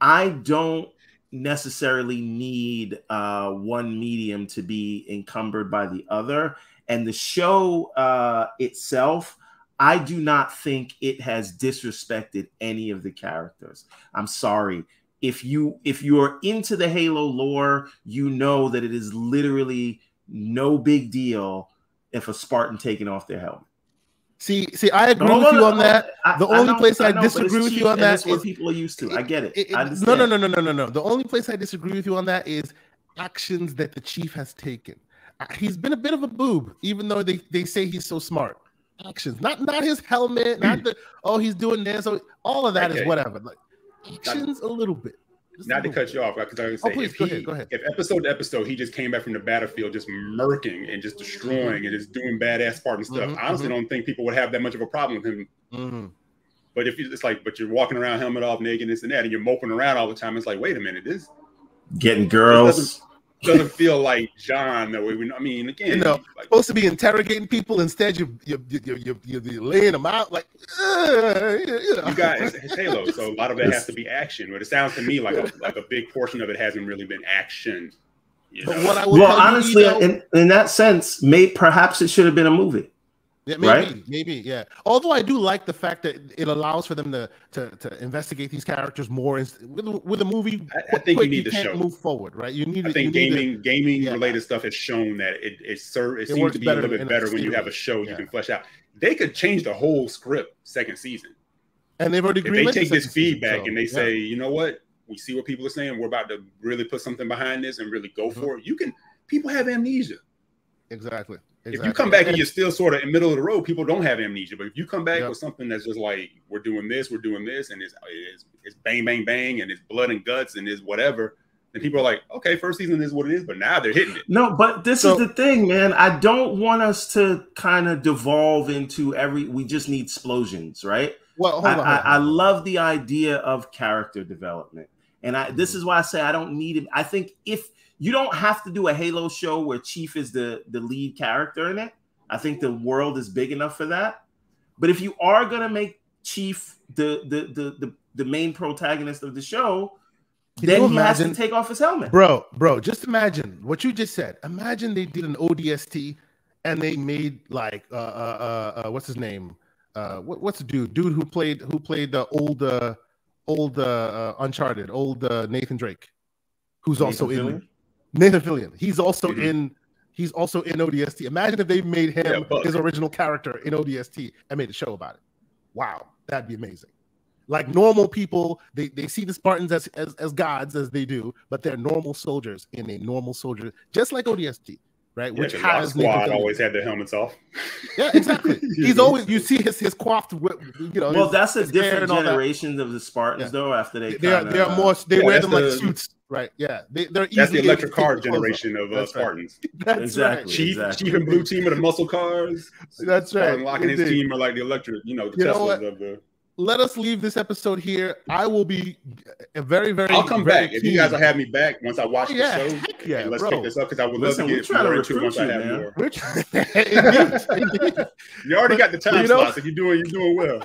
I don't necessarily need uh, one medium to be encumbered by the other. And the show uh, itself, I do not think it has disrespected any of the characters. I'm sorry. If you if you're into the Halo lore, you know that it is literally no big deal if a Spartan taking off their helmet. See, see, I agree no, with you on that. I, the only know, place I, know, disagree with you on that is what people are used to. I get it. it, it no, no, no, no, no, no, no. The only place I disagree with you on that is actions that the chief has taken. Uh, he's been a bit of a boob, even though they, they say he's so smart. Actions, not not his helmet, not the oh he's doing this. So all of that okay. is whatever. Like actions, a little bit. Not to cut you off, because I was say, oh, please, if, go he, ahead, go ahead. if episode to episode he just came back from the battlefield just murking and just destroying and just doing badass Spartan stuff, mm-hmm, I honestly mm-hmm. don't think people would have that much of a problem with him. Mm-hmm. But if it's like, but you're walking around helmet off, naked, this and that, and you're moping around all the time, it's like, wait a minute, this getting girls doesn't feel like John that way. We, I mean, again, you know, like, supposed to be interrogating people instead you you you you you you're laying them out like uh, you, know. you got it's, it's, Halo, so a lot of it has to be action. But it sounds to me like a like a big portion of it hasn't really been action. You know? well, honestly, you, in, in that sense, may perhaps it should have been a movie. Yeah, maybe, right? maybe, yeah. Although I do like the fact that it allows for them to to, to investigate these characters more. With, with a movie, I, I think quick, you need you to show move forward, right? You need. I think gaming to, gaming yeah. related stuff has shown that it it, ser- it, it seems to be a little bit better when you have a show yeah. you can flesh out. They could change the whole script second season, and they've already. If they take this feedback so, and they yeah. say, you know what, we see what people are saying. We're about to really put something behind this and really go mm-hmm. for it. You can. People have amnesia. Exactly. Exactly. If you come back and you're still sort of in middle of the road, people don't have amnesia. But if you come back yep. with something that's just like we're doing this, we're doing this, and it's, it's it's bang bang bang, and it's blood and guts, and it's whatever, then people are like, okay, first season is what it is. But now they're hitting it. No, but this so, is the thing, man. I don't want us to kind of devolve into every. We just need explosions, right? Well, I, on, I, I love the idea of character development, and I. Mm-hmm. This is why I say I don't need it. I think if you don't have to do a Halo show where Chief is the the lead character in it. I think the world is big enough for that. But if you are gonna make Chief the the the the, the main protagonist of the show, Can then he imagine, has to take off his helmet. Bro, bro, just imagine what you just said. Imagine they did an ODST and they made like uh uh uh, uh what's his name? Uh what, what's the dude? Dude who played who played the old uh old uh, uh Uncharted, old uh, Nathan Drake, who's Nathan also Fillion? in Nathan Fillion. He's also mm-hmm. in. He's also in ODST. Imagine if they made him yeah, his original character in ODST and made a show about it. Wow, that'd be amazing. Like normal people, they, they see the Spartans as, as, as gods as they do, but they're normal soldiers in a normal soldier, just like ODST right? Yeah, Which has squad always had their helmets off. Yeah, exactly. He's always you see his his coiffed, you know. Well, his, that's a different generation of the Spartans, yeah. though. After they, they are they are more they yeah, wear them the, like suits, right? Yeah, they, they're that's the electric car generation of uh, Spartans. That's exactly. Right. Chief, exactly. Chief and Blue Team of the muscle cars. That's right. Locking his team are like the electric, you know, the you Teslas of the let us leave this episode here. I will be very, very. I'll come very back if you guys will have me back once I watch oh, yeah, the show. Yeah, let's bro. pick this up because I would Listen, love to get more into once you, I have man. more. you already got the time you know, slots. If you're doing, you're doing well.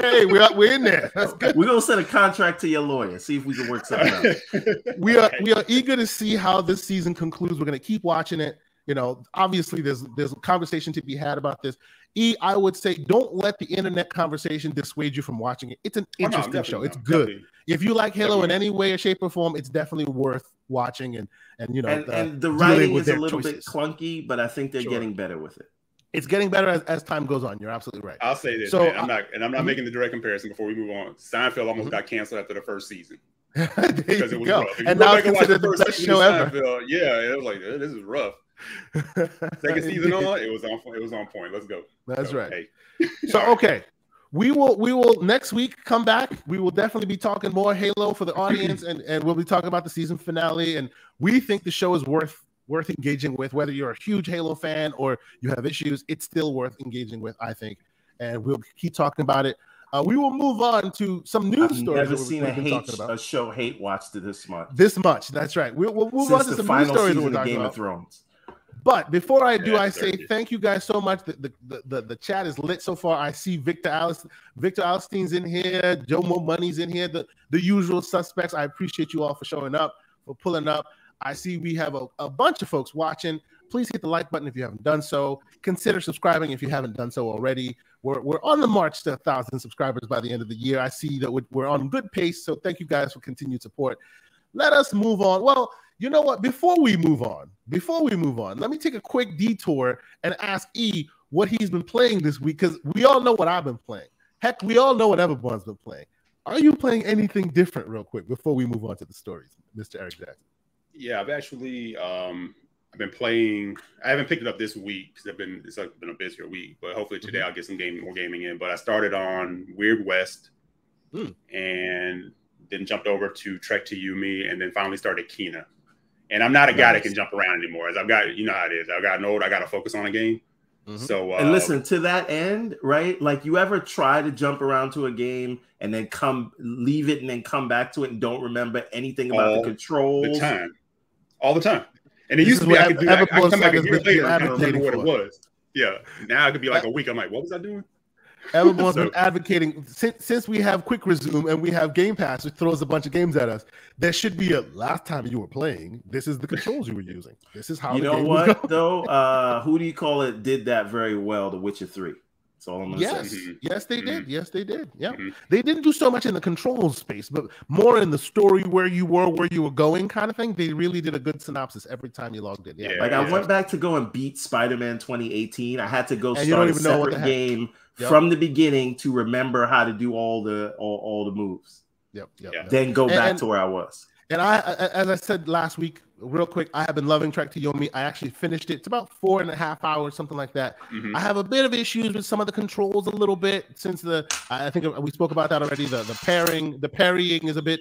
Hey, we're we're in there. That's good. We're gonna send a contract to your lawyer. See if we can work something out. we are we are eager to see how this season concludes. We're gonna keep watching it You know, obviously there's there's a conversation to be had about this. E, I would say don't let the internet conversation dissuade you from watching it. It's an interesting oh, no, show. It's good. If you like Halo definitely. in any way or shape or form, it's definitely worth watching and and you know and, uh, and the writing is a little choices. bit clunky, but I think they're sure. getting better with it. It's getting better as, as time goes on. You're absolutely right. I'll say this. So man, I'm not, and I'm not mm-hmm. making the direct comparison before we move on. Seinfeld almost mm-hmm. got canceled after the first season because it was go. rough. and now it's considered the best show ever. yeah, it was like this is rough. Second season on, it was on. It was on point. Let's go. That's so, right. Hey. so okay, we will we will next week come back. We will definitely be talking more Halo for the audience, and and we'll be talking about the season finale. And we think the show is worth worth engaging with. Whether you're a huge Halo fan or you have issues, it's still worth engaging with, I think. And we'll keep talking about it. Uh, we will move on to some news I've stories. Never seen a, hate, a show hate watched this much. This much, that's right. We'll, we'll move Since on to some news stories. We're talking Game about. of Thrones. But before I do, yeah, I say thank you guys so much. The, the, the, the, chat is lit so far. I see Victor Alice, Victor Alstein's in here, Joe Mo Money's in here, the, the usual suspects. I appreciate you all for showing up, for pulling up. I see we have a, a bunch of folks watching. Please hit the like button if you haven't done so. Consider subscribing if you haven't done so already. We're, we're on the march to thousand subscribers by the end of the year. I see that we're on good pace. So thank you guys for continued support. Let us move on. Well, you know what? Before we move on, before we move on, let me take a quick detour and ask E what he's been playing this week because we all know what I've been playing. Heck, we all know what Everborn's been playing. Are you playing anything different, real quick, before we move on to the stories, Mr. Eric Jackson? Yeah, I've actually um, I've been playing. I haven't picked it up this week because I've been it's been a busier week. But hopefully today mm-hmm. I'll get some game more gaming in. But I started on Weird West, mm. and then jumped over to Trek to Yomi, and then finally started Kena. And I'm not a guy that can jump around anymore. As I've got, you know how it is. I've gotten old. I got to focus on a game. Mm-hmm. So uh, and listen to that end, right? Like you ever try to jump around to a game and then come leave it and then come back to it and don't remember anything about the controls. The time all the time. And it this used to be I could do I, I come back a year later and remember what it was. Yeah. Now it could be like a week. I'm like, what was I doing? Everyone's so, been advocating since, since we have quick resume and we have Game Pass, which throws a bunch of games at us. There should be a last time you were playing. This is the controls you were using. This is how you know what though. Uh, who do you call it? Did that very well. The Witcher Three. That's all I'm gonna yes. say. Yes, they mm-hmm. did. Yes, they did. Yeah, mm-hmm. they didn't do so much in the control space, but more in the story where you were, where you were going, kind of thing. They really did a good synopsis every time you logged in. Yeah, yeah like yeah. I went back to go and beat Spider-Man 2018. I had to go and start a separate game yep. from the beginning to remember how to do all the all, all the moves. Yep. yep, yep. Then go back and, to where I was. And I, as I said last week, real quick, I have been loving Trek to Yomi. I actually finished it. It's about four and a half hours, something like that. Mm-hmm. I have a bit of issues with some of the controls a little bit since the I think we spoke about that already. The the pairing, the parrying is a bit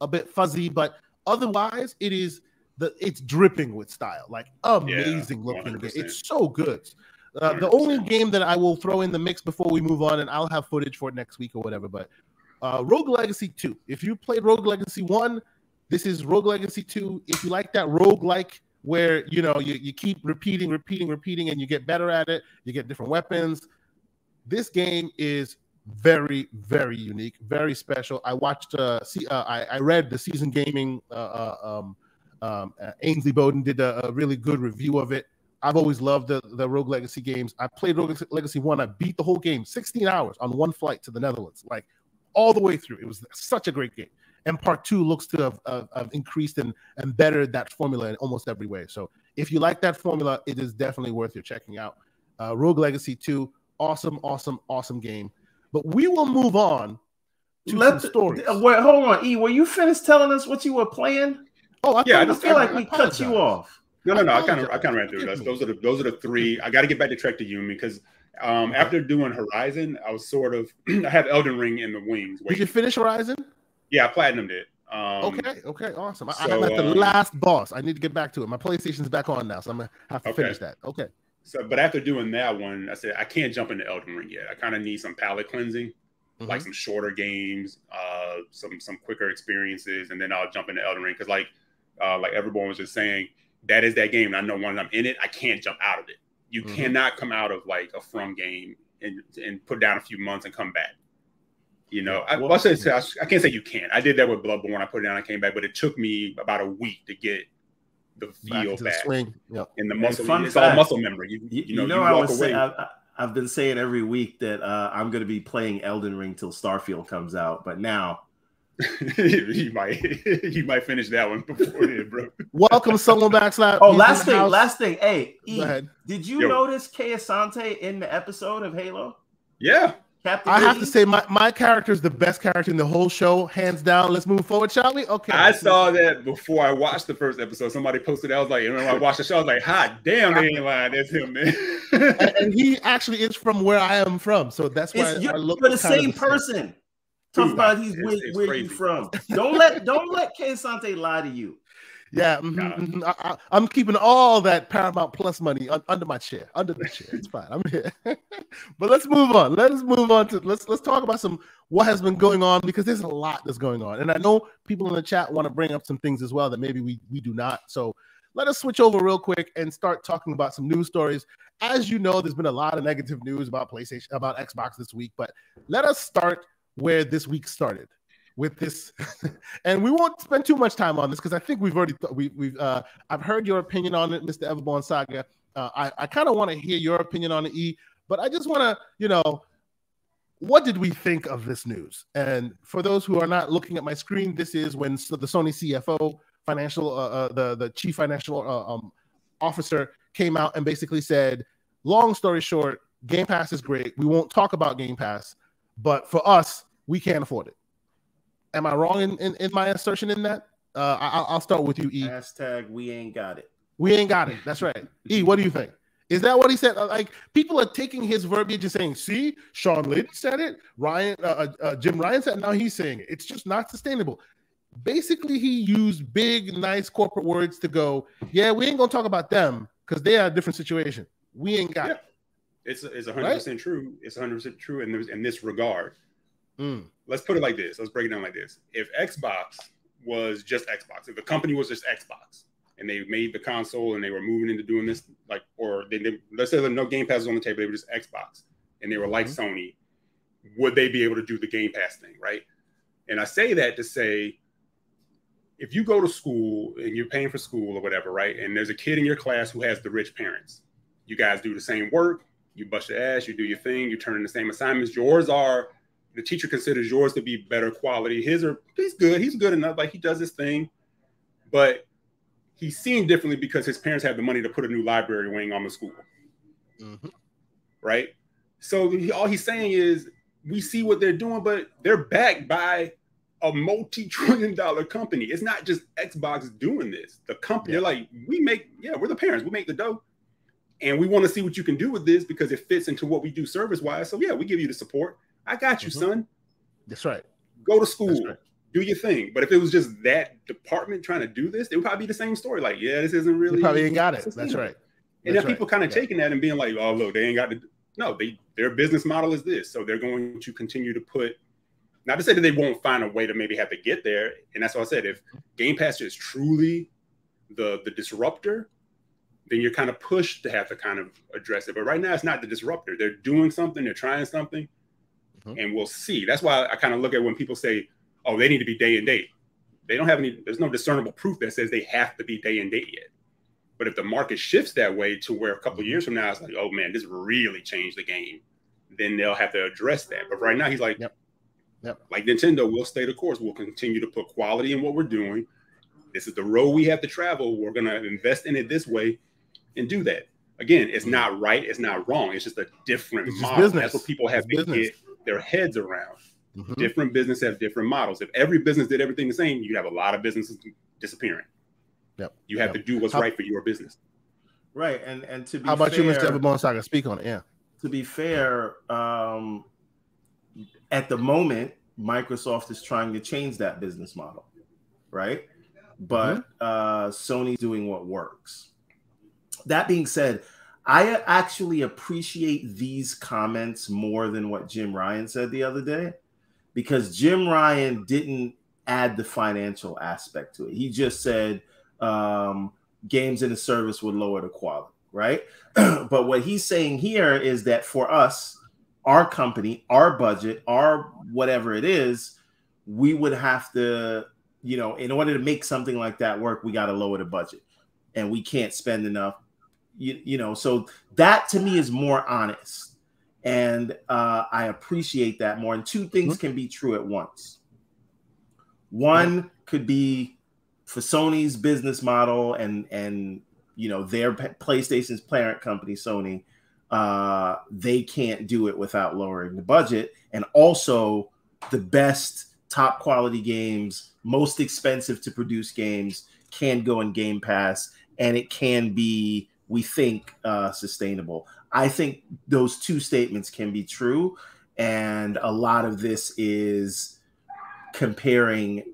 a bit fuzzy, but otherwise it is the it's dripping with style, like amazing yeah, looking. It's so good. Uh, the only game that I will throw in the mix before we move on, and I'll have footage for it next week or whatever, but uh, Rogue Legacy 2. If you played Rogue Legacy 1, this is Rogue Legacy 2. If you like that rogue like where you know you, you keep repeating, repeating, repeating, and you get better at it, you get different weapons. This game is very, very unique, very special. I watched, uh, see, uh, I, I read the season gaming. Uh, uh um, um, uh, Ainsley Bowden did a, a, really good review of it. I've always loved the, the Rogue Legacy games. I played Rogue Legacy 1. I beat the whole game 16 hours on one flight to the Netherlands, like all the way through. It was such a great game and part two looks to have, have, have, increased and, and bettered that formula in almost every way. So if you like that formula, it is definitely worth your checking out. Uh, Rogue Legacy 2, awesome, awesome, awesome game. But we will move on to Let some stories. The, wait, hold on, E. Were you finished telling us what you were playing? Oh, I yeah. I, just, feel I, like we cut you off. No, no, no. I kind of, I kind of ran through those. Those are the, those are the three. I got to get back to Trek to Yomi because um, after doing Horizon, I was sort of, I have Elden Ring in the wings. Waiting. Did you finish Horizon? Yeah, platinum did. Um, okay, okay, awesome. So, I'm at the um, last boss. I need to get back to it. My PlayStation's back on now, so I'm gonna have to okay. finish that. Okay. So, but after doing that one, I said I can't jump into Elden Ring yet. I kind of need some palate cleansing, mm-hmm. like some shorter games, uh, some some quicker experiences, and then I'll jump into Elden Ring because, like, uh, like everyone was just saying, that is that game. And I know once I'm in it, I can't jump out of it. You mm-hmm. cannot come out of like a From game and and put down a few months and come back. You know, I, well, I, say, I can't say you can't. I did that with Bloodborne. I put it down, I came back, but it took me about a week to get the feel back, back. swing. Yep. and the muscle. Fun it's fact, all muscle memory. You, you, you know, you know I was saying, I, have been saying every week that uh, I'm going to be playing Elden Ring till Starfield comes out, but now. you might you might finish that one before then, bro. Welcome, someone backslap. Oh, last thing, last thing. Hey, e, did you Yo. notice Kay Asante in the episode of Halo? Yeah, Captain I have to say, my, my character is the best character in the whole show, hands down. Let's move forward, shall we? Okay. I saw that before I watched the first episode. Somebody posted that. I was like, and when I watched the show, I was like, hot damn, they ain't lying. That's him, man. and, and, he actually is from where I am from. So that's why I look for the same person. Talk about he's where, where you from. Don't let don't let Kay Asante lie to you. Yeah, mm-hmm, mm-hmm. I, am keeping all that Paramount Plus money un, under my chair, under the chair. It's fine. I'm here. but let's move on. Let us move on to let's let's talk about some what has been going on because there's a lot that's going on, and I know people in the chat want to bring up some things as well that maybe we we do not. So let us switch over real quick and start talking about some news stories. As you know, there's been a lot of negative news about PlayStation, about Xbox this week, but let us start where this week started with this, and we won't spend too much time on this because I think we've already th- we, we've uh, I've heard your opinion on it, Mr. Everborn Saga. Uh, I I kind of want to hear your opinion on it, E, but I just want to you know what did we think of this news? And for those who are not looking at my screen, this is when the Sony CFO, financial uh, uh, the the chief financial uh, um, officer came out and basically said, long story short, Game Pass is great. We won't talk about Game Pass, but for us, we can't afford it. Am I wrong in, in, in my assertion in that? Uh, I, will start with you, E. Hashtag we ain't got it. We ain't got it. That's right. E, what do you think? Is that what he said? Uh, like people are taking his verbiage and saying, "See, Shawn Layden said it. Ryan, uh, uh, uh, Jim Ryan said. It, now he's saying it. It's just not sustainable." Basically, he used big, nice corporate words to go, "Yeah, we ain't gonna talk about them because they are a different situation. We ain't got yeah. it." It's it's hundred percent true. It's hundred percent true in this in this regard. Mm. Let's put it like this. Let's break it down like this. If Xbox was just Xbox, if the company was just Xbox, and they made the console and they were moving into doing this, like, or they, they let's say no Game Pass was on the table, they were just Xbox, and they were like mm-hmm. Sony, would they be able to do the Game Pass thing, right? And I say that to say, if you go to school and you're paying for school or whatever, right, and there's a kid in your class who has the rich parents, you guys do the same work, you bust your ass, you do your thing, you turn in the same assignments. Yours are the teacher considers yours to be better quality. His are he's good, he's good enough, like he does his thing, but he's seen differently because his parents have the money to put a new library wing on the school, mm-hmm. right? So he, all he's saying is we see what they're doing, but they're backed by a multi-trillion dollar company. It's not just Xbox doing this. The company, yeah. they're like, we make, yeah, we're the parents, we make the dough. And we want to see what you can do with this because it fits into what we do service-wise. So yeah, we give you the support. I got you, mm-hmm. son. That's right. Go to school. Right. Do your thing. But if it was just that department trying to do this, it would probably be the same story. Like, yeah, this isn't really. You probably ain't got it. That's right. And then people kind of yeah. taking that and being like, oh, look, they ain't got to. No, they their business model is this, so they're going to continue to put. Not to say that they won't find a way to maybe have to get there, and that's what I said. If Game Pass is truly the the disruptor, then you're kind of pushed to have to kind of address it. But right now, it's not the disruptor. They're doing something. They're trying something mm-hmm. and we'll see. That's why I kind of look at when people say, "Oh, they need to be day and date." They don't have any. There's no discernible proof that says they have to be day and date yet. But if the market shifts that way to where a couple mm-hmm. years from now it's like, "Oh man, this really changed the game," then they'll have to address that. But right now, he's like, yep. Yep. like Nintendo, we'll stay the course. We'll continue to put quality in what we're doing. This is the road we have to travel. We're going to invest in it this way and do that. Again, it's mm-hmm. not right. It's not wrong. It's just a different it's model. That's what people have to get their heads around. Mm-hmm. Different businesses have different models. If every business did everything the same, you'd have a lot of businesses disappearing. Yep. You have yep. to do what's How, right for your business. Right. And and to be How about fair, you, Mr. Everborn Saga? Speak on it. Yeah. To be fair, um, at the moment, Microsoft is trying to change that business model, right? But mm-hmm. uh, Sony's doing what works. That being said, I actually appreciate these comments more than what Jim Ryan said the other day because Jim Ryan didn't add the financial aspect to it. He just said um, games in a service would lower the quality, right? but what he's saying here is that for us, our company, our budget, our whatever it is, we would have to, you know, in order to make something like that work, we got to lower the budget and we can't spend enough. You, you know, so that to me is more honest. And uh, I appreciate that more. And two things mm-hmm. can be true at once. One could be for Sony's business model and and you know their PlayStation's parent company Sony, uh, they can't do it without lowering the budget, and also the best top quality games, most expensive to produce games can go in Game Pass, and it can be we think uh, sustainable. I think those two statements can be true, and a lot of this is comparing.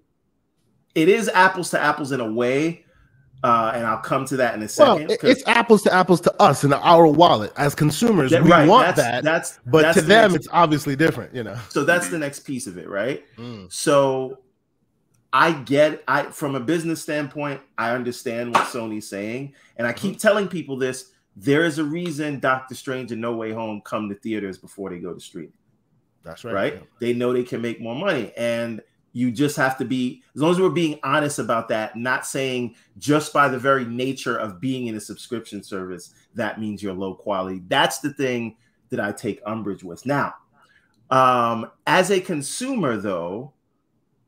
It is apples to apples in a way, uh, and I'll come to that in a second. Well, it's apples to apples to us in our wallet as consumers. That, we right, want that's, that, that's but that's to the them, next, it's obviously different. You know. So that's the next piece of it, right? Mm. So I get, I from a business standpoint, I understand what Sony's saying, and I keep mm-hmm. telling people this. There is a reason Doctor Strange and No Way Home come to theaters before they go to streaming. That's right. Right? Yeah. They know they can make more money, and you just have to be, as long as we're being honest about that, not saying just by the very nature of being in a subscription service, that means you're low quality. That's the thing that I take umbrage with. Now, um, as a consumer, though,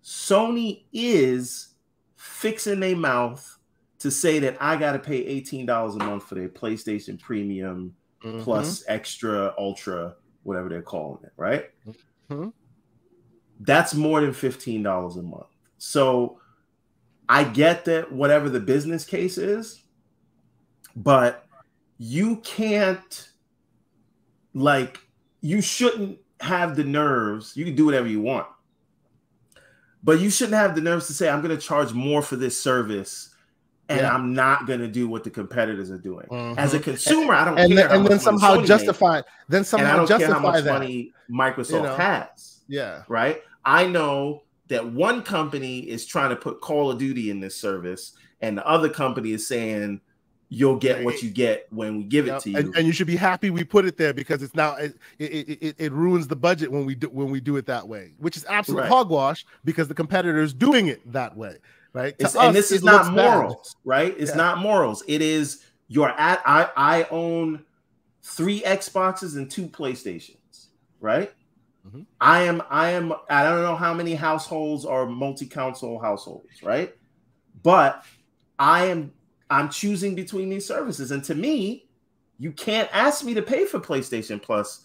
Sony is fixing their mouth to say that I got to pay $18 a month for their PlayStation Premium mm-hmm. plus extra, ultra, whatever they're calling it, right? Mm-hmm that's more than $15 a month. So I get that whatever the business case is, but you can't like you shouldn't have the nerves. You can do whatever you want. But you shouldn't have the nerves to say I'm going to charge more for this service and yeah. I'm not going to do what the competitors are doing. Mm-hmm. As a consumer, I don't and care. Then, and then somehow justify, then somehow justify that money Microsoft you know? has. Yeah. Right. I know that one company is trying to put Call of Duty in this service, and the other company is saying you'll get what you get when we give it yep. to you. And, and, you should be happy we put it there because it's now it, it, it, it, ruins the budget when we do when we do it that way, which is absolute right. hogwash because the competitor is doing it that way, right? Us, and this is not morals, bad. right? It's yeah. not morals. It is your at I I own three Xboxes and two PlayStations, right? Mm-hmm. I am, I am, I don't know how many households are multi-console households, right? But I am, I'm choosing between these services, and to me, you can't ask me to pay for PlayStation Plus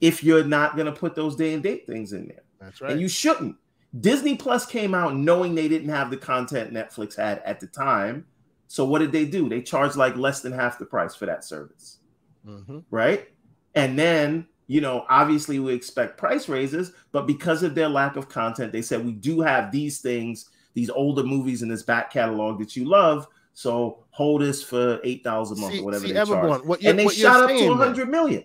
if you're not going to put those day and date things in there. That's right, and you shouldn't. Disney Plus came out knowing they didn't have the content Netflix had at the time. So what did they do? They charged like less than half the price for that service, mm-hmm. right? And then you know, obviously we expect price raises, but because of their lack of content, they said we do have these things, these older movies in this back catalog that you love. So hold this for eight dollars a month see, or whatever see, they charge. What and they shot up to 100 million.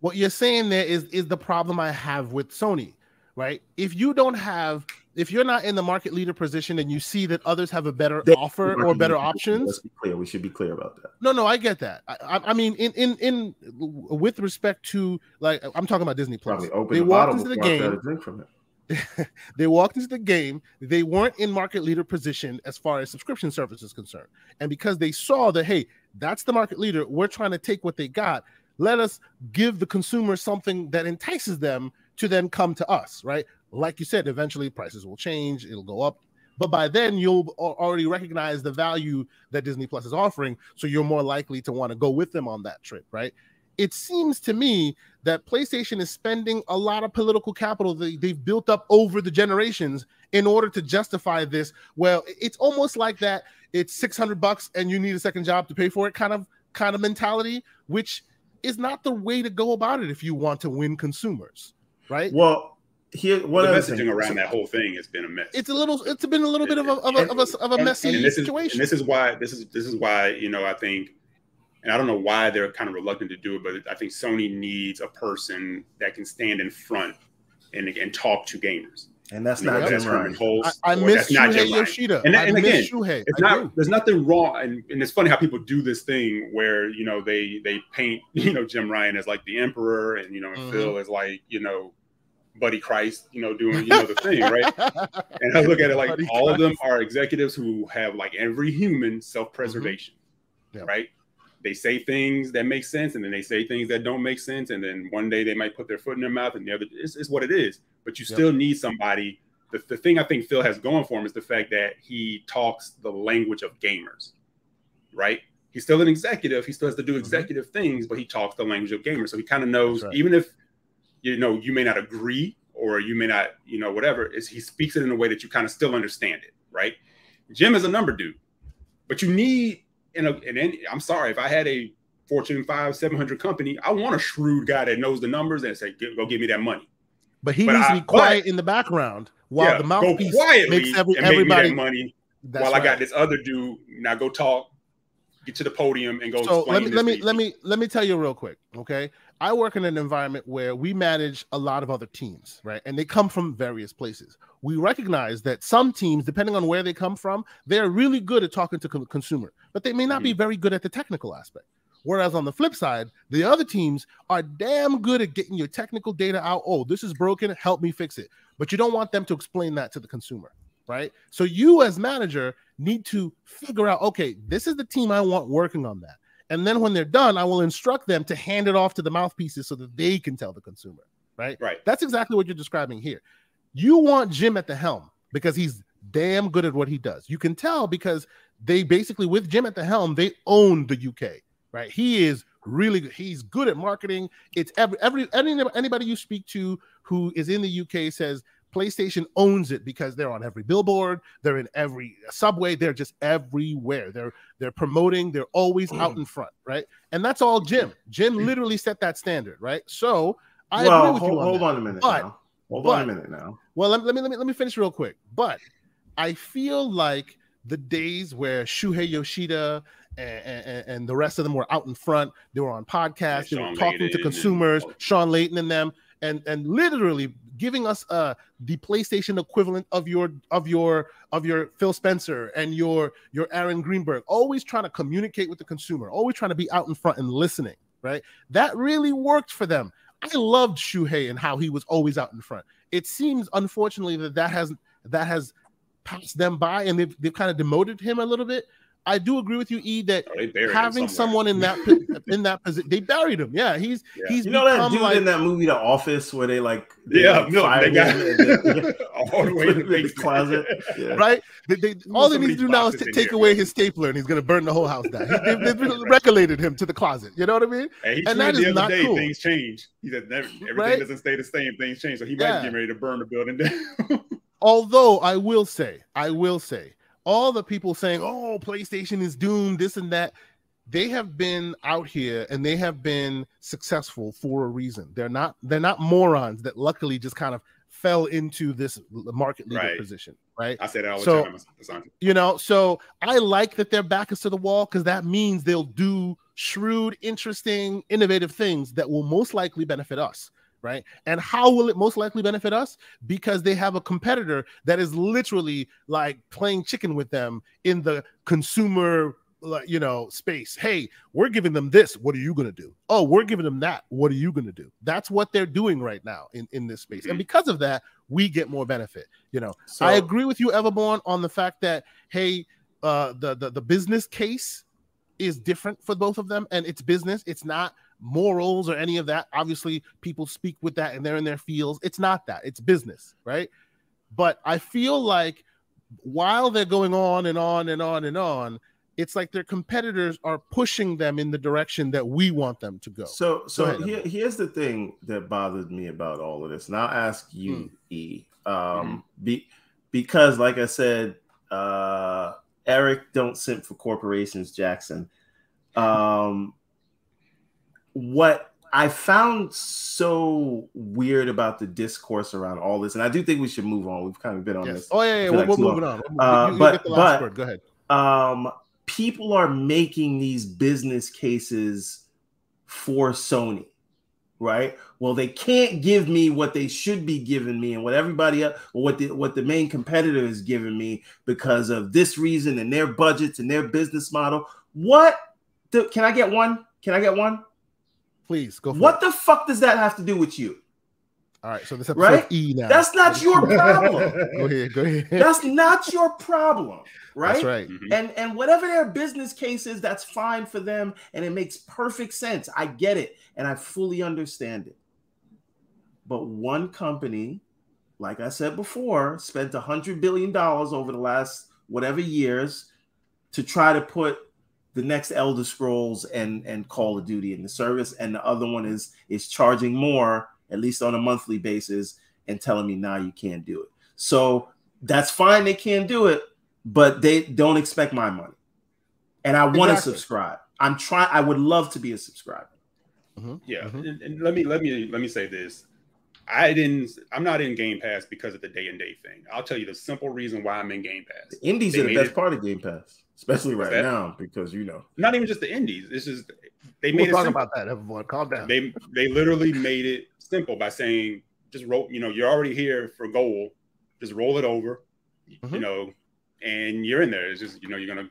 What you're saying there is is the problem I have with Sony, right? If you don't have if you're not in the market leader position and you see that others have a better they, offer or better options, let's be clear. We should be clear about that. No, no, I get that. I, I mean, in in in with respect to like, I'm talking about Disney Plus. they the walked into the game. Drink from it. they walked into the game. They weren't in market leader position as far as subscription service is concerned, and because they saw that, hey, that's the market leader. We're trying to take what they got. Let us give the consumer something that entices them to then come to us, right? like you said, eventually prices will change, it'll go up. But by then, you'll already recognize the value that Disney Plus is offering. So you're more likely to want to go with them on that trip, right? It seems to me that PlayStation is spending a lot of political capital that they've built up over the generations in order to justify this. Well, it's almost like that it's 600 bucks and you need a second job to pay for it kind of kind of mentality, which is not the way to go about it if you want to win consumers, right? Well, here what the messaging thing? around that whole thing has been a mess. It's a little. It's been a little bit of a of a, and, of a, of a messy and, and situation. Is, and this is why this is this is why you know I think, and I don't know why they're kind of reluctant to do it, but I think Sony needs a person that can stand in front and and talk to gamers. And that's not Jim Ryan. Holst, I, I miss Shuhei Yoshida. And, and again, Shuhei. it's I not. Do. There's nothing wrong. And, and it's funny how people do this thing where you know they they paint you know Jim Ryan as like the emperor, and you know and mm-hmm. Phil as like you know Buddy Christ, you know, doing you know the thing, right? and I look at it like Buddy all Christ. of them are executives who have like every human self-preservation. yeah. right? They say things that make sense, and then they say things that don't make sense, and then one day they might put their foot in their mouth, and the other it's, it's what it is. But you still need somebody. The, the thing I think Phil has going for him is the fact that he talks the language of gamers, right? He's still an executive. He still has to do mm-hmm. executive mm-hmm. things, but he talks the language of gamers. So he kind of knows, right. even if you know you may not agree or you may not, you know, whatever, is he speaks it in a way that you kind of still understand it, right? Jim is a number dude, but you need in a and any, I'm sorry if I had a Fortune five seven hundred company, I want a shrewd guy that knows the numbers and say, go give me that money. But he but needs I, to be quiet but, in the background while yeah, the mouthpiece makes every, and everybody make money. while right. I got this other dude. Now go talk, get to the podium, and go. So let me let me let me let me tell you real quick, okay? I work in an environment where we manage a lot of other teams, right? And they come from various places. We recognize that some teams, depending on where they come from, they're really good at talking to the consumer, but they may not mm-hmm. be very good at the technical aspect. Whereas on the flip side, the other teams are damn good at getting your technical data out. Oh, this is broken. Help me fix it. But you don't want them to explain that to the consumer, right? So you, as manager, need to figure out okay, this is the team I want working on that. And then when they're done, I will instruct them to hand it off to the mouthpieces so that they can tell the consumer. Right. Right. That's exactly what you're describing here. You want Jim at the helm because he's damn good at what he does. You can tell because they basically, with Jim at the helm, they own the UK. Right. He is really good. He's good at marketing. It's every every any, anybody you speak to who is in the UK says PlayStation owns it because they're on every billboard, they're in every subway, they're just everywhere. They're they're promoting, they're always out in front, right? And that's all Jim. Jim literally set that standard, right? So I well, agree with hold, you on hold that. on a minute but, now. Hold but, on a minute now. Well, let, let, me let me let me finish real quick. But I feel like the days where Shuhei Yoshida and, and, and, the rest of them were out in front, they were on podcasts, they were talking to consumers, and, Shawn Layden and them, and and literally giving us uh the PlayStation equivalent of your of your of your Phil Spencer and your your Aaron Greenberg, always trying to communicate with the consumer, always trying to be out in front and listening, right? That really worked for them. I loved Shuhei and how he was always out in front. It seems unfortunately that that has that has passed them by and they've, they've kind of demoted him a little bit I do agree with you, E, that oh, having someone in that in that position, they buried him. Yeah, he's yeah. he's you know that dude like, in that movie, The Office, where they like they yeah, like no, they got all the way in the, closet, yeah. right? They, they, all they need to do now is t- take away his stapler, and he's going to burn the whole house down. They, have regulated him to the closet. You know what I mean? And, and that is not day, cool. Things change. He said everything right? doesn't stay the same. Things change, so he might yeah. be ready to burn the building down. Although I will say, I will say all the people saying, "Oh, PlayStation is doomed," this and that, they have been out here and they have been successful for a reason. They're not they're not morons that luckily just kind of fell into this market leader right. position, right? I said that all so, the time. You know, so I like that their back is to the wall because that means they'll do shrewd, interesting, innovative things that will most likely benefit us right? And how will it most likely benefit us? Because they have a competitor that is literally like playing chicken with them in the consumer you know space. Hey we're giving them this. What are you going to do? Oh we're giving them that. What are you going to do? That's what they're doing right now in in this space. And mm-hmm. because of that we get more benefit you know. So, i agree with you everborn on the fact that hey uh the, the the business case is different for both of them and it's business. It's not morals or any of that. Obviously, people speak with that and they're in their fields. It's not that, it's business, right? But I feel like while they're going on and on and on and on, it's like their competitors are pushing them in the direction that we want them to go. So, so go ahead, here, here's the thing that bothered me about all of this, and I'll ask you, mm. E, um, mm-hmm. be, because, like I said, uh, Eric don't simp for corporations, Jackson. Um, what I found so weird about the discourse around all this, and I do think we should move on. We've kind of been on yes. this. Oh yeah, yeah. We're, like we're moving on. Uh, you, but but word. go ahead. Um, people are making these business cases for Sony, right? Well, they can't give me what they should be giving me, and what everybody else, what the what the main competitor is giving me because of this reason and their budgets and their business model. What? The, can I get one? Can I get one? Please go. what it. the fuck does that have to do with you? All right, so this episode right? E now. That's not your problem. go ahead, go ahead. That's not your problem, right? That's right. Mhm. And and whatever their business case is, that's fine for them, and it makes perfect sense. I get it, and I fully understand it. But one company, like I said before, spent a hundred billion dollars over the last whatever years to try to put the next Elder Scrolls and and Call of Duty in the service, and the other one is is charging more, at least on a monthly basis, and telling me now you can't do it. So that's fine, they can't do it, but they don't expect my money, and I want to Exactly. subscribe. I'm trying. I would love to be a subscriber. Yeah, Mhm. and, and let me let me let me say this. I didn't. I'm not in Game Pass because of the day and day thing. I'll tell you the simple reason why I'm in Game Pass. The indies They are the best it- part of Game Pass, especially right that? now because you know. Not even just the indies. It's just they We'll made it talk simple. about that, everyone. Calm down. They they literally made it simple by saying just roll. You know, you're already here for goal. Just roll it over. You Mhm. know, and you're in there. It's just you know you're gonna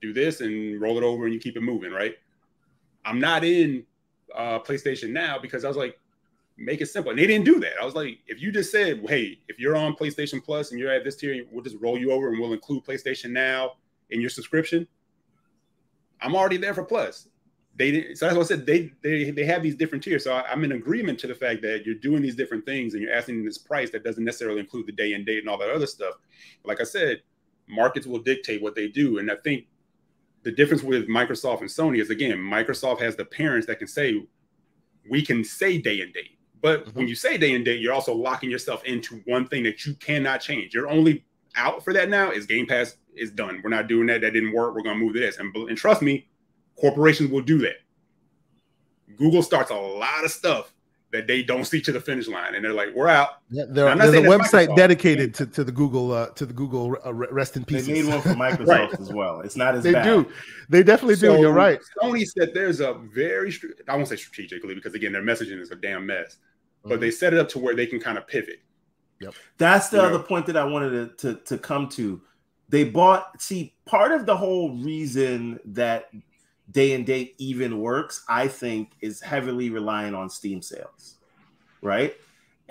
do this and roll it over and you keep it moving, right? I'm not in uh, PlayStation now because I was like, make it simple. And they didn't do that. I was like, if you just said, hey, if you're on PlayStation Plus and you're at this tier, we'll just roll you over and we'll include PlayStation Now in your subscription. I'm already there for Plus. They didn't. So that's what I said. They they they have these different tiers. So I, I'm in agreement to the fact that you're doing these different things and you're asking this price that doesn't necessarily include the day and date and all that other stuff. Like I said, markets will dictate what they do, and I think the difference with Microsoft and Sony is again, Microsoft has the parents that can say, we can say day and date. But Mhm. when you say day and date, you're also locking yourself into one thing that you cannot change. You're only out for that now is Game Pass is done. We're not doing that. That didn't work. We're gonna move to this. And, and trust me, corporations will do that. Google starts a lot of stuff that they don't see to the finish line, and they're like, "We're out." Yeah, there, I'm there's a website Microsoft. dedicated to, to the Google uh, to the Google uh, rest in peace. They peace. made one for Microsoft Right. as well. It's not as They bad. do. They definitely do. You're right. Sony said there's a very, I won't say strategically because again, their messaging is a damn mess, but they set it up to where they can kind of pivot. Yep. That's the You other know. point that I wanted to, to, to come to. They bought, see, part of the whole reason that day and date even works, I think, is heavily relying on Steam sales, right?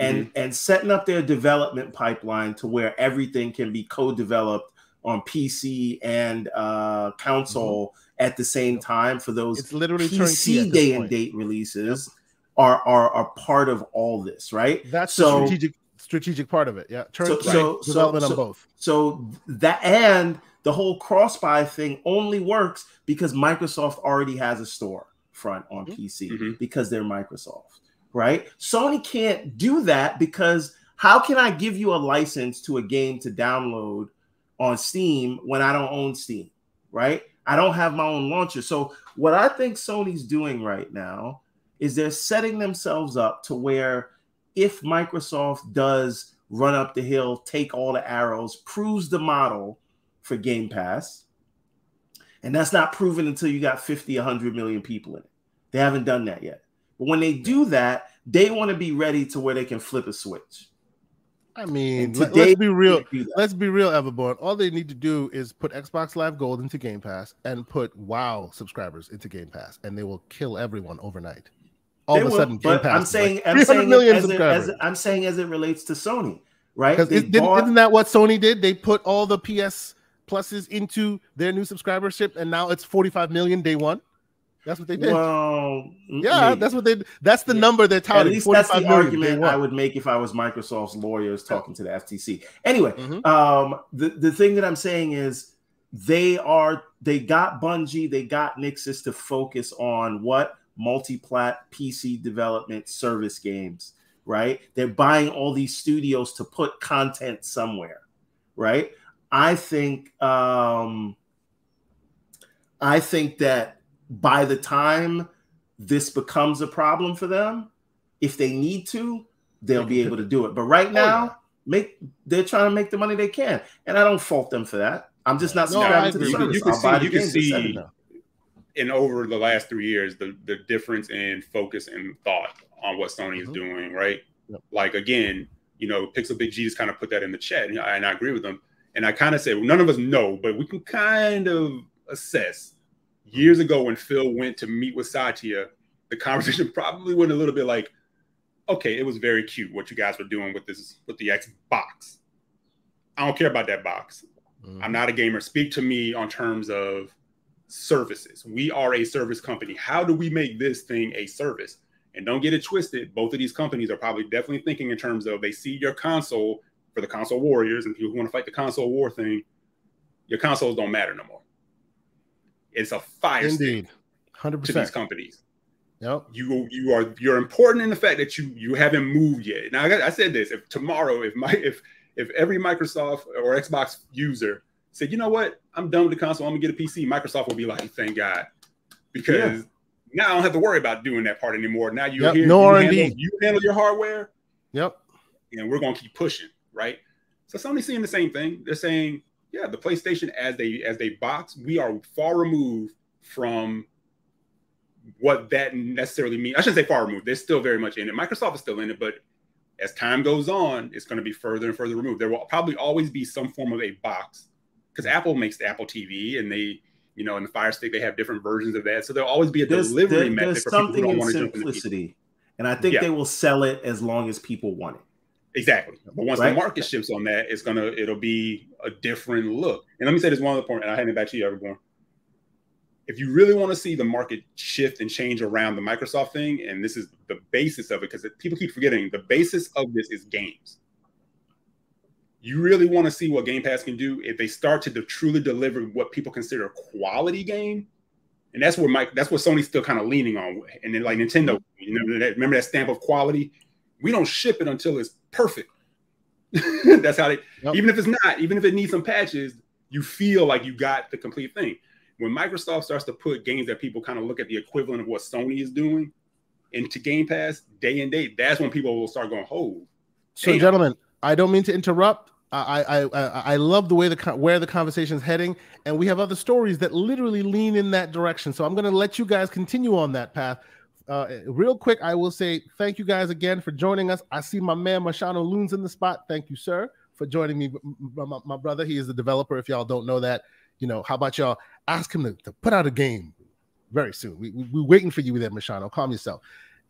And and setting up their development pipeline to where everything can be co-developed on PC and uh, console at the same time for those It's literally PC day and date releases are, are are part of all this, right? That's So- strategic strategic part of it. Yeah, turnkey so- so- development so- on both. So that and the whole cross buy thing only works because Microsoft already has a store front on Mhm. PC Mhm. because they're Microsoft, right? Sony can't do that because how can I give you a license to a game to download on Steam when I don't own Steam, right? I don't have my own launcher. So what I think Sony's doing right now is they're setting themselves up to where if Microsoft does run up the hill, take all the arrows, proves the model for Game Pass, and that's not proven until you got 50, 100 million people in it. They haven't done that yet. But when they do that, they want to be ready to where they can flip a switch. I mean, And today- us be real. they do that. Let's be real, Everborn. All they need to do is put Xbox Live Gold into Game Pass and put WoW subscribers into Game Pass, and they will kill everyone overnight. All They of a will, sudden, Game but Pass I'm saying, like I'm saying, million as it, as, I'm saying as it relates to Sony, right? Because They it, didn't, bought- isn't that what Sony did? They put all the PS pluses into their new subscribership, and now it's 45 million day one. That's what they did. well, yeah, maybe. that's what they. That's the Yeah. number they're At least that's the argument I would make if I was Microsoft's lawyers talking to the FTC. Anyway, Mhm. um, the, the thing that I'm saying is they are they got Bungie, they got Nixxes to focus on what multi-plat PC development service games, right? They're buying all these studios to put content somewhere, right? I think um I think that by the time this becomes a problem for them, if they need to, they'll be able to do it. But right Oh, now, yeah. make they're trying to make the money they can, and I don't fault them for that. I'm just not No, subscribing to the. You service. can I'll see- you can see-. No. And over the last three years, the the difference in focus and thought on what Sony is Mhm. doing, right? Yep. Like again, you know, Pixel Big G just kind of put that in the chat, and I, and I agree with them. And I kind of say well, none of us know, but we can kind of assess. Years ago, when Phil went to meet with Satya, the conversation probably went a little bit like, okay, it was very cute what you guys were doing with this with the Xbox. I don't care about that box. Mm-hmm. I'm not a gamer. Speak to me on terms of services. We are a service company. How do we make this thing a service? And don't get it twisted. Both of these companies are probably definitely thinking in terms of they see your console for the console warriors and people who want to fight the console war thing. Your consoles don't matter no more. It's a fire indeed, hundred percent to these companies. Yep. You you are you're important in the fact that you you haven't moved yet. Now I, I said this: if tomorrow, if my if if every Microsoft or Xbox user said, you know what, I'm done with the console, I'm gonna get a PC, Microsoft will be like, thank God, because yeah. now I don't have to worry about doing that part anymore. Now you're yep. here, no you, R&D. handle, you handle your hardware. Yep. And we're gonna keep pushing, right? So Sony's saying the same thing. They're saying, yeah, the PlayStation as they as they box, we are far removed from what that necessarily means. I shouldn't say far removed. They're still very much in it. Microsoft is still in it, but as time goes on, it's going to be further and further removed. There will probably always be some form of a box because Apple makes the Apple TV and they, you know, in the Fire Stick, they have different versions of that. So there'll always be a there's, delivery there, method for something people who don't want to simplicity. And I think yeah. they will sell it as long as people want it. Exactly. But once Right? the market shifts on that, it's gonna it'll be a different look. And let me say this one other point, and I hand it back to you, everyone. If you really want to see the market shift and change around the Microsoft thing, and this is the basis of it, because people keep forgetting the basis of this is games. You really want to see what Game Pass can do if they start to truly deliver what people consider a quality game, and that's where Mike, that's what Sony's still kind of leaning on. And then like Nintendo, you remember that, remember that stamp of quality? We don't ship it until it's perfect. that's how they. Yep. Even if it's not, even if it needs some patches, you feel like you got the complete thing. When Microsoft starts to put games that people kind of look at the equivalent of what Sony is doing into Game Pass day and day, that's when people will start going, hold. So, Damn. gentlemen, I don't mean to interrupt. I, I I love the way the where the conversation is heading, and we have other stories that literally lean in that direction. So I'm going to let you guys continue on that path. Uh, real quick, I will say thank you guys again for joining us. I see my man Mashano Loons in the spot. Thank you, sir, for joining me, my, my- my brother. He is the developer. If y'all don't know that, you know, how about y'all ask him to, to put out a game very soon? We, we, we're waiting for you there, Mashano. Calm yourself.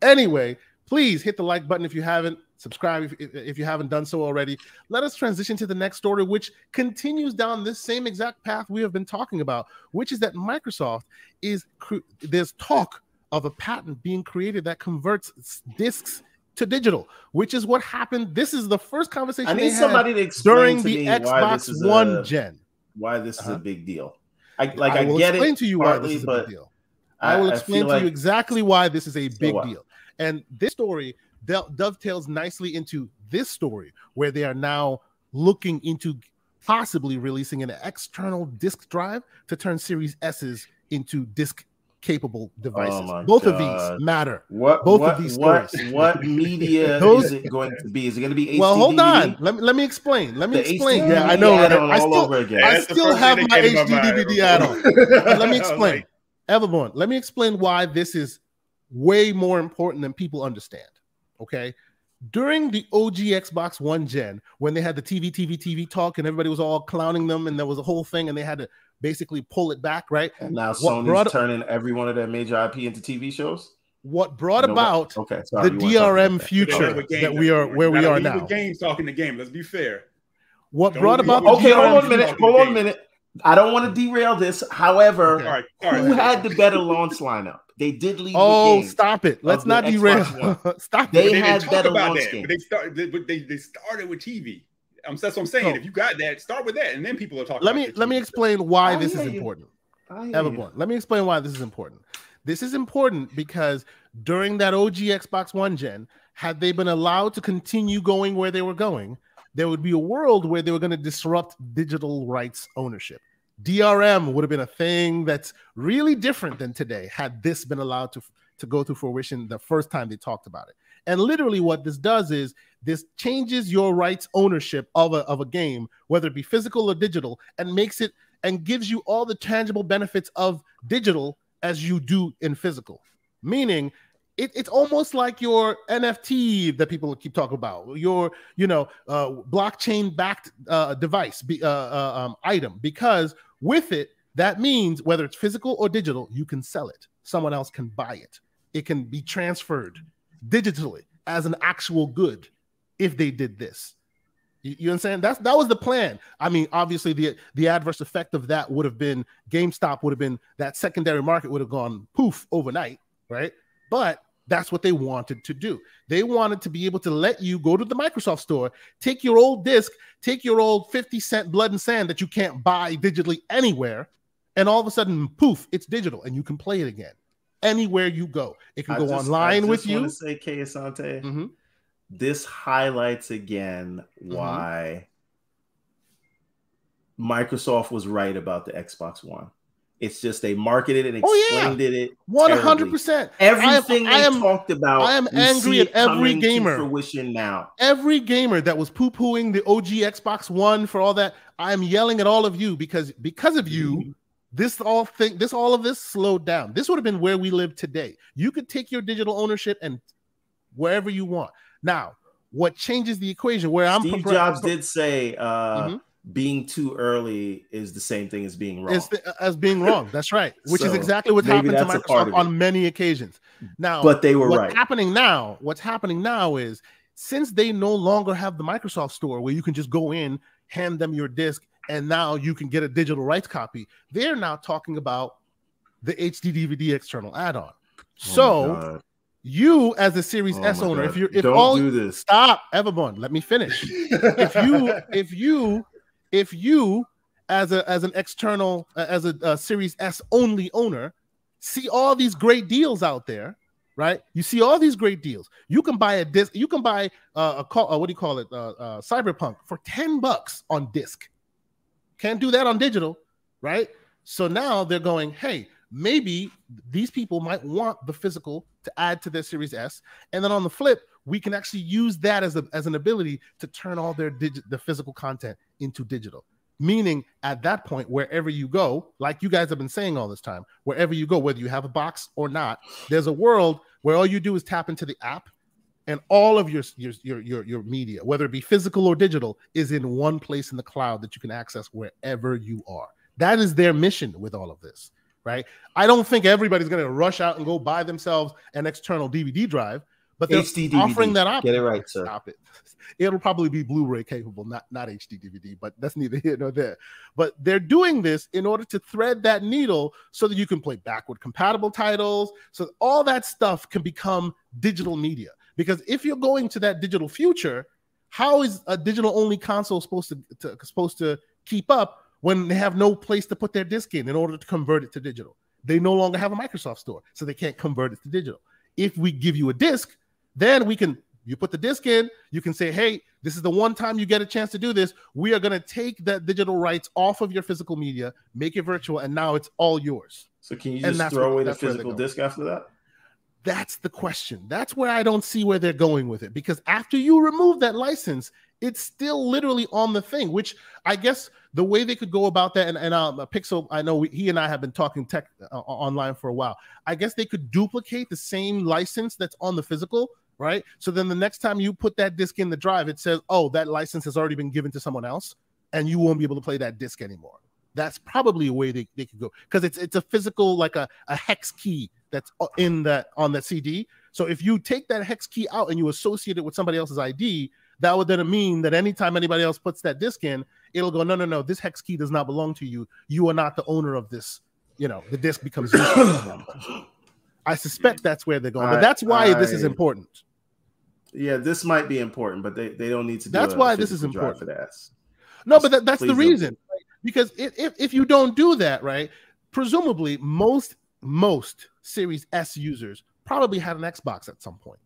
Anyway, please hit the like button if you haven't. Subscribe if, if, you haven't done so already. Let us transition to the next story, which continues down this same exact path we have been talking about, which is that Microsoft is there's talk of a patent being created that converts discs to digital, which is what happened. This is the first conversation I need had somebody to explain during to the Xbox One a, gen. why this is Uh-huh. a big deal. I like I, will get explain it to you why this is a big deal. I will explain to like- you exactly why this is a big deal. And this story del- dovetails nicely into this story, where they are now looking into possibly releasing an external disk drive to turn Series S's into disk capable devices. Oh my Both of these matter. What Both of these what, stories. what media Those- is it going to be? Is it going to be HD well, hold DVD? on. Let me let me explain. Let me The explain. HD Yeah, I know. Right? add-on I still over again. I still have my that HD. DVD add-on. Let me explain. like, Everborn, let me explain why this is way more important than people understand. Okay. During the OG Xbox One gen, when they had the TV, TV, TV talk, and everybody was all clowning them, and there was a whole thing, and they had to basically pull it back, right? And now What Sony's brought- turning every one of their major IP into TV shows. What brought No, about okay, sorry, the you weren't talking DRM about that. future They're with games, that we are where we are leave now? with Games talking to game. Let's be fair. What Don't brought about the Okay, DRM hold on a minute. Hold on a minute. I don't want to derail this. However, All right, all right. who had the better launch lineup? They did lead Oh, with games. stop it! Let's not derail. stop They it. They had didn't better about launch that, games. but they started. But they, they started with TV. Um, that's what I'm saying. No. If you got that, start with that, and then people are talking. Let about me let me explain why I this is you. important. I hear you. Everborn. Let me explain why this is important. This is important because during that OG Xbox One gen, had they been allowed to continue going where they were going, there would be a world where they were going to disrupt digital rights ownership. DRM would have been a thing that's really different than today had this been allowed to, to go to fruition the first time they talked about it. And literally, what this does is this changes your rights ownership of a, of a game, whether it be physical or digital, and makes it and gives you all the tangible benefits of digital as you do in physical. Meaning, it, it's almost like your NFT that people keep talking about, your you know uh, blockchain backed uh, device be, uh, uh, um, item, because with it, that means whether it's physical or digital, you can sell it. Someone else can buy it. It can be transferred digitally. as an actual good if they did this. You, you understand? That's that was the plan. I mean, obviously the the adverse effect of that would have been GameStop would have been that secondary market would have gone poof overnight, right? But that's what they wanted to do. They wanted to be able to let you go to the Microsoft store, take your old disc, take your old 50 cent blood and sand that you can't buy digitally anywhere, and all of a sudden, poof, it's digital and you can play it again anywhere you go. It can I go just, online with you. say, K Asante, mm-hmm. this highlights again mm-hmm. why mm-hmm. Microsoft was right about the Xbox One. It's just they marketed it and explained oh, yeah. it. One hundred percent. Everything I am, they talked about. I am angry at every gamer. fruition now. Every gamer that was poo pooing the OG Xbox One for all that. I am yelling at all of you because because of you. Mm-hmm. This all thing, this all of this slowed down. This would have been where we live today. You could take your digital ownership and wherever you want. Now, what changes the equation? Where I'm Steve Jobs did say, uh, mm-hmm being too early is the same thing as being wrong. The, uh, as being wrong. That's right. Which so is exactly what happened to Microsoft on many occasions. Now, but they were what's right. Happening now. What's happening now is since they no longer have the Microsoft Store where you can just go in, hand them your disc, and now you can get a digital rights copy. They're now talking about the HD DVD external add-on. Oh so. You as a Series oh S owner, God. if you're if Don't all do this. stop, Everborn, let me finish. if you if you if you as a as an external uh, as a, a, series s only owner see all these great deals out there right? You see all these great deals. You can buy a disc you can buy uh, a call uh, what do you call it? Uh, cyberpunk for 10 bucks on disc. Can't do that on digital right? So now they're going hey maybe these people might want the physical to add to their series s. And then on the flip we can actually use that as, a, as an ability to turn all their digit the physical content into digital. Meaning at that point wherever you go like you guys have been saying all this time wherever you go whether you have a box or not there's a world where all you do is tap into the app and all of your your your your, your media whether it be physical or digital is in one place in the cloud that you can access wherever you are. That is their mission with all of this right? I don't think everybody's going to rush out and go buy themselves an external dvd drive but they're HD offering that option. Get it right, sir. Stop it. It'll probably be Blu-ray capable, not not HD DVD, but that's neither here nor there. But they're doing this in order to thread that needle so that you can play backward compatible titles, so all that stuff can become digital media. Because if you're going to that digital future, how is a digital only console supposed to, to supposed to keep up when they have no place to put their disc in in order to convert it to digital? They no longer have a Microsoft store, so they can't convert it to digital. If we give you a disc, then we can you put the disc in, you can say, hey, this is the one time you get a chance to do this. We are going to take that digital rights off of your physical media, make it virtual, and now it's all yours. So can you just throw away the physical disc after that? That's the question. That's where I don't see where they're going with it because after you remove that license, it's still literally on the thing, which I guess the way they could go about that, and, and um, Pixel, I know we, he and I have been talking tech uh, online for a while. I guess they could duplicate the same license that's on the physical right? So then the next time you put that disc in the drive, it says, oh, that license has already been given to someone else, and you won't be able to play that disc anymore. That's probably a way they, they could go because it's it's a physical like a, a hex key that's uh, in that on that CD. So if you take that hex key out and you associate it with somebody else's ID, that would then mean that anytime anybody else puts that disc in, it'll go, no, no, no, this hex key does not belong to you. You are not the owner of this. You know, the disc becomes I suspect that's where they're going, but that's why I, this is important. Yeah, this might be important, but they, they don't need to. that's why this is important for that. No, but that, that's the reason right? because if if you don't do that, right? Presumably, most most Series S users probably had an Xbox at some point,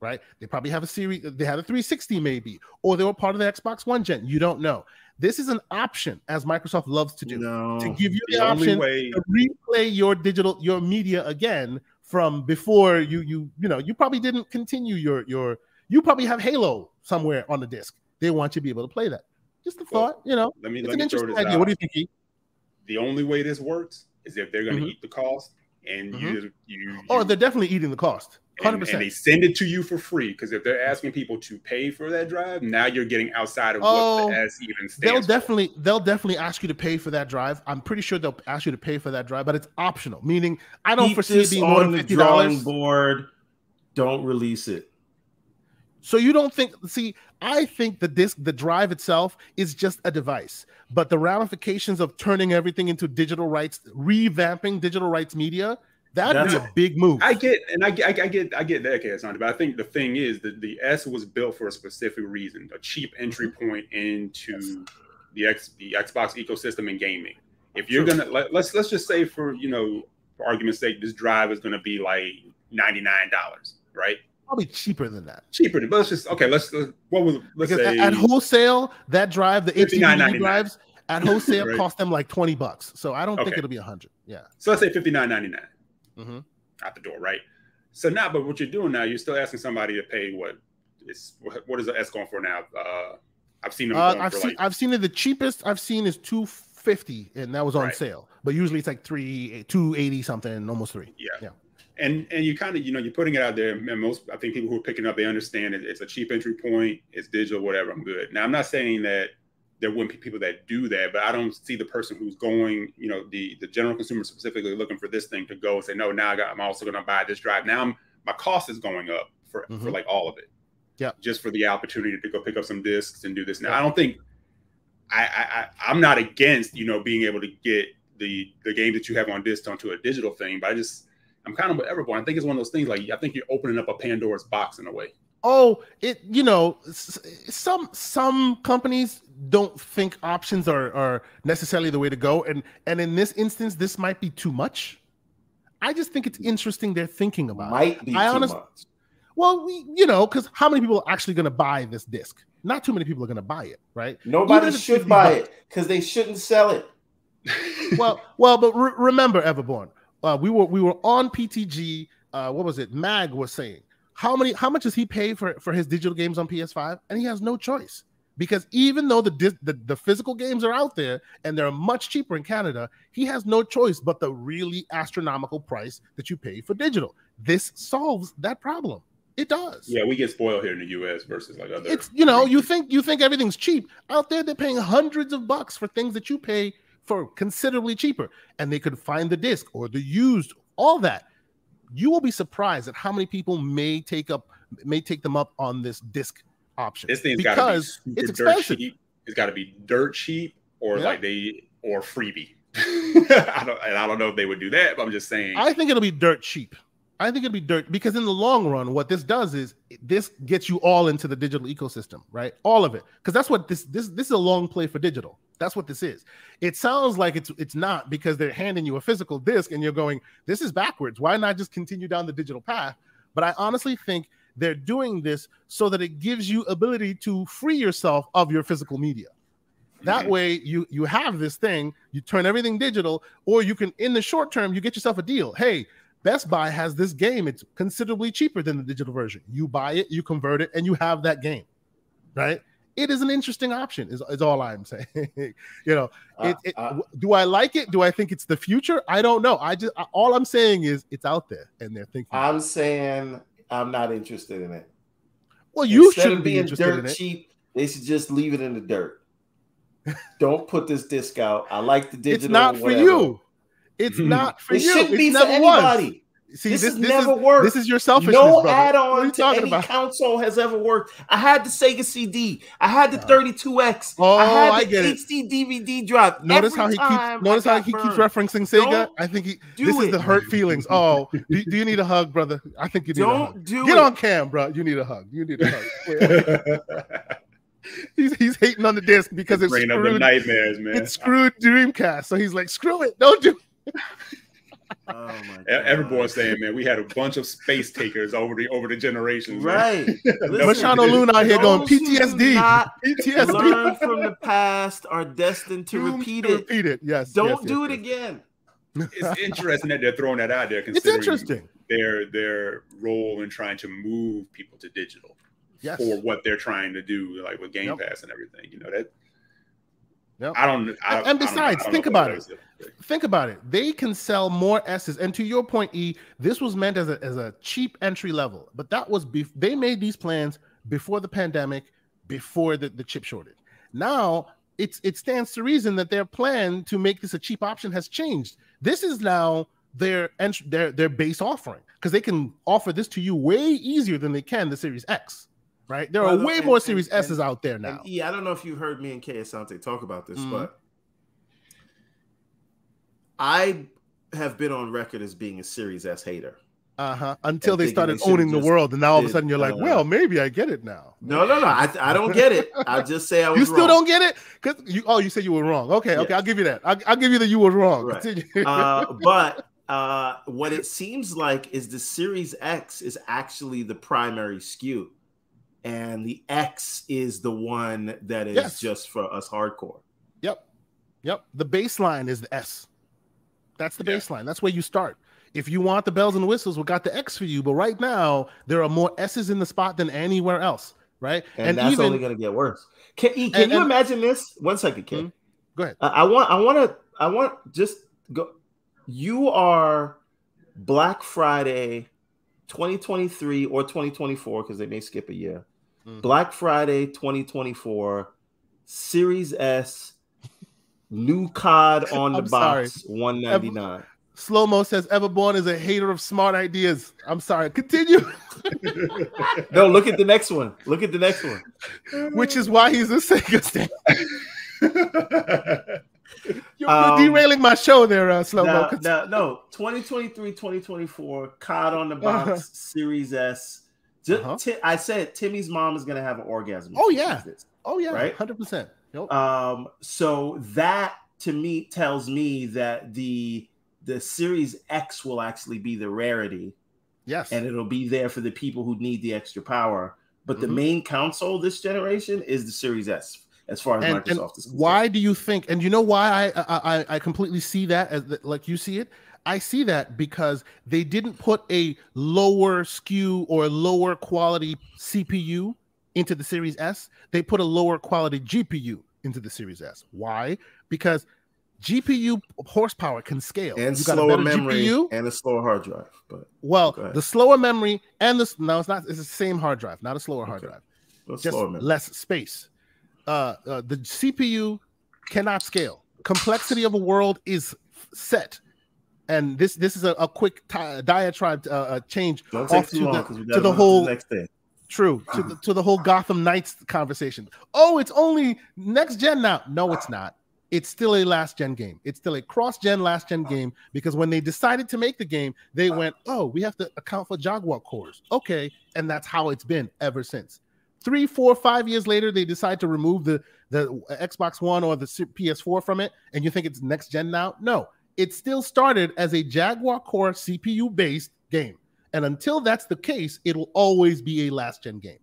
right? They probably have a series, they had a 360 maybe, or they were part of the Xbox One gen. You don't know. This is an option, as Microsoft loves to do, no, to give you the, the option way... to replay your digital your media again from before you you you know you probably didn't continue your your you probably have Halo somewhere on the disc. They want you to be able to play that. Just a thought, you know. Let me it's let an me interesting idea. Out. What do you think? He? The only way this works is if they're going to mm-hmm. eat the cost, and mm-hmm. you, you, you, oh, they're definitely eating the cost. Hundred percent. And they send it to you for free because if they're asking people to pay for that drive, now you're getting outside of oh, what the oh, S even stands. They'll for. definitely they'll definitely ask you to pay for that drive. I'm pretty sure they'll ask you to pay for that drive, but it's optional. Meaning, I don't Keep foresee it being more than fifty dollars. Board, don't release it. So you don't think? See, I think the disc, the drive itself, is just a device, but the ramifications of turning everything into digital rights, revamping digital rights media, that'd be a big move. I get, and I, I, I get, I get that, case but I think the thing is that the S was built for a specific reason, a cheap entry mm-hmm. point into the X, the Xbox ecosystem and gaming. If you're gonna let, let's let's just say for you know for argument's sake, this drive is gonna be like ninety nine dollars, right? Probably cheaper than that. Cheaper, but let's just okay. Let's, let's what was let's because say at wholesale that drive the HD drives at wholesale right. cost them like twenty bucks. So I don't okay. think it'll be a hundred. Yeah. So let's say fifty nine ninety nine mm-hmm. out the door, right? So now, but what you're doing now, you're still asking somebody to pay what is what is the S going for now? Uh, I've seen them. Uh, I've seen like, I've seen it. The cheapest I've seen is two fifty, and that was on right. sale. But usually it's like three two eighty something, almost three. Yeah. Yeah and and you kind of you know you're putting it out there and most i think people who are picking up they understand it, it's a cheap entry point it's digital whatever i'm good now i'm not saying that there wouldn't be people that do that but i don't see the person who's going you know the the general consumer specifically looking for this thing to go and say no now I got, i'm also going to buy this drive now I'm, my cost is going up for mm-hmm. for like all of it yeah just for the opportunity to go pick up some discs and do this now i don't think I, I i'm not against you know being able to get the the game that you have on disc onto a digital thing but i just I'm kind of with Everborn. I think it's one of those things like I think you're opening up a Pandora's box in a way. Oh, it you know some some companies don't think options are are necessarily the way to go, and and in this instance, this might be too much. I just think it's interesting they're thinking about. Might it. be I too honest, much. Well, we, you know, because how many people are actually going to buy this disc? Not too many people are going to buy it, right? Nobody should buy it because they shouldn't sell it. well, well, but re- remember, Everborn, uh, we were we were on PTG. Uh, what was it? Mag was saying how many how much does he pay for for his digital games on PS5? And he has no choice because even though the, the the physical games are out there and they're much cheaper in Canada, he has no choice but the really astronomical price that you pay for digital. This solves that problem. It does. Yeah, we get spoiled here in the U.S. versus like other. It's you know you think you think everything's cheap out there. They're paying hundreds of bucks for things that you pay for considerably cheaper and they could find the disc or the used all that you will be surprised at how many people may take up may take them up on this disc option this thing's because be it's expensive cheap. it's got to be dirt cheap or yeah. like they or freebie I don't, and I don't know if they would do that, but I'm just saying. I think it'll be dirt cheap. I think it'll be dirt because in the long run, what this does is this gets you all into the digital ecosystem, right? All of it, because that's what this this this is a long play for digital. That's what this is. It sounds like it's it's not because they're handing you a physical disc and you're going, this is backwards. Why not just continue down the digital path? But I honestly think they're doing this so that it gives you ability to free yourself of your physical media. That mm-hmm. way you you have this thing, you turn everything digital, or you can in the short term you get yourself a deal. Hey, Best Buy has this game. It's considerably cheaper than the digital version. You buy it, you convert it, and you have that game, right? It is an interesting option. Is, is all I'm saying. you know, uh, it, it, uh, do I like it? Do I think it's the future? I don't know. I just all I'm saying is it's out there, and they're thinking. I'm saying I'm not interested in it. Well, you shouldn't be interested dirt in it. cheap. They should just leave it in the dirt. don't put this disc out. I like the digital. It's not for you. It's mm-hmm. not for it you. Shouldn't be for anybody. Was. See, this, this, this never is, worked. This is your selfishness. No brother. add-on to any about? console has ever worked. I had the Sega CD. I had the 32X. Oh, I had I the HD DVD drive. Notice Every how he keeps. Notice how he burned. keeps referencing Sega. Don't I think he. This it. is the hurt feelings. Oh, do, do, you need a hug, brother? I think you need Don't a hug. Do Get it. on cam, bro. You need a hug. You need a hug. he's he's hating on the disc because it's bringing screwed, up the nightmares, man. It's screwed Dreamcast, so he's like, screw it, don't do. Oh Everyone's saying, man, we had a bunch of space takers over the over the generations. Right. Machano Loon out here going PTSD. PTSD. Learn from the past are destined to repeat to it. Repeat it. Yes. Don't yes, do yes, it yes. again. It's interesting that they're throwing that out there. It's interesting. Their their role in trying to move people to digital yes. for what they're trying to do, like with Game yep. Pass and everything. You know that Yep. I don't. I, and besides, don't, don't think about it. Think about it. They can sell more S's. And to your point, E, this was meant as a as a cheap entry level, but that was be- they made these plans before the pandemic, before the, the chip shortage. Now it's it stands to reason that their plan to make this a cheap option has changed. This is now their ent- their their base offering because they can offer this to you way easier than they can the Series X, right? There are way and, more Series and, S's out there now. yeah, I don't know if you heard me and Kay Asante talk about this, mm-hmm. but I have been on record as being a Series S hater. Uh huh. Until they started they owning the world, and now all of a sudden you're like, uh, well, maybe I get it now. No, no, no. I, I don't get it. I just say I was. You still wrong. don't get it because you. Oh, you said you were wrong. Okay, okay. I'll give you that. I'll, I'll give you that you were wrong. Right. uh, but uh, what it seems like is the Series X is actually the primary SKU, and the X is the one that is yes. just for us hardcore. Yep, yep. The baseline is the S. That's the yeah. baseline. That's where you start. If you want the bells and whistles, we got the X for you. But right now, there are more S's in the spot than anywhere else, right? And, and that's even, only going to get worse. Can, can and, you and, imagine this? One second, Ken. Mm-hmm. Go ahead. I want, I want to, I want just go. You are Black Friday 2023 or 2024 because they may skip a year. Mm-hmm. Black Friday 2024 Series S new COD on the box 199 Slow Mo says Everborn is a hater of smart ideas. I'm sorry. Continue. no, look at the next one. Look at the next one. Which is why he's a Sega stand. you're, um, derailing my show there, uh, Slow Mo. No, no, 2023, 2024, COD on the box, uh-huh. Series S. Uh-huh. t- I said Timmy's mom is going to have an orgasm. Oh, yeah. Oh, yeah. Right? 100%. Yep. Um, so that to me tells me that the the Series X will actually be the rarity. Yes. And it'll be there for the people who need the extra power. But mm-hmm. the main console this generation is the Series S, as far as and, Microsoft and is concerned. Why do you think? And you know why I I, I completely see that as the, like you see it. I see that because they didn't put a lower SKU or lower quality CPU into the Series S. They put a lower quality GPU into the Series S. Why? Because GPU horsepower can scale. And you slower memory GPU, and a slower hard drive. But well, the slower memory and the no, it's not. It's the same hard drive, not a slower hard drive. Just less space. Uh, uh, the CPU cannot scale. Complexity of a world is set, and this this is a, a quick t- diatribe uh, uh change Don't off to the, to the whole next day. True to the, to the whole Gotham Knights conversation. Oh, it's only next gen now. No, it's not it's still a last gen game. It's still a cross gen last gen game because when they decided to make the game, they went, "Oh, we have to account for Jaguar cores." Okay, and that's how it's been ever since. Three, four, five years later, they decide to remove the the Xbox One or the PS4 from it, and you think it's next gen now? No, it still started as a Jaguar core CPU based game, and until that's the case, it'll always be a last gen game.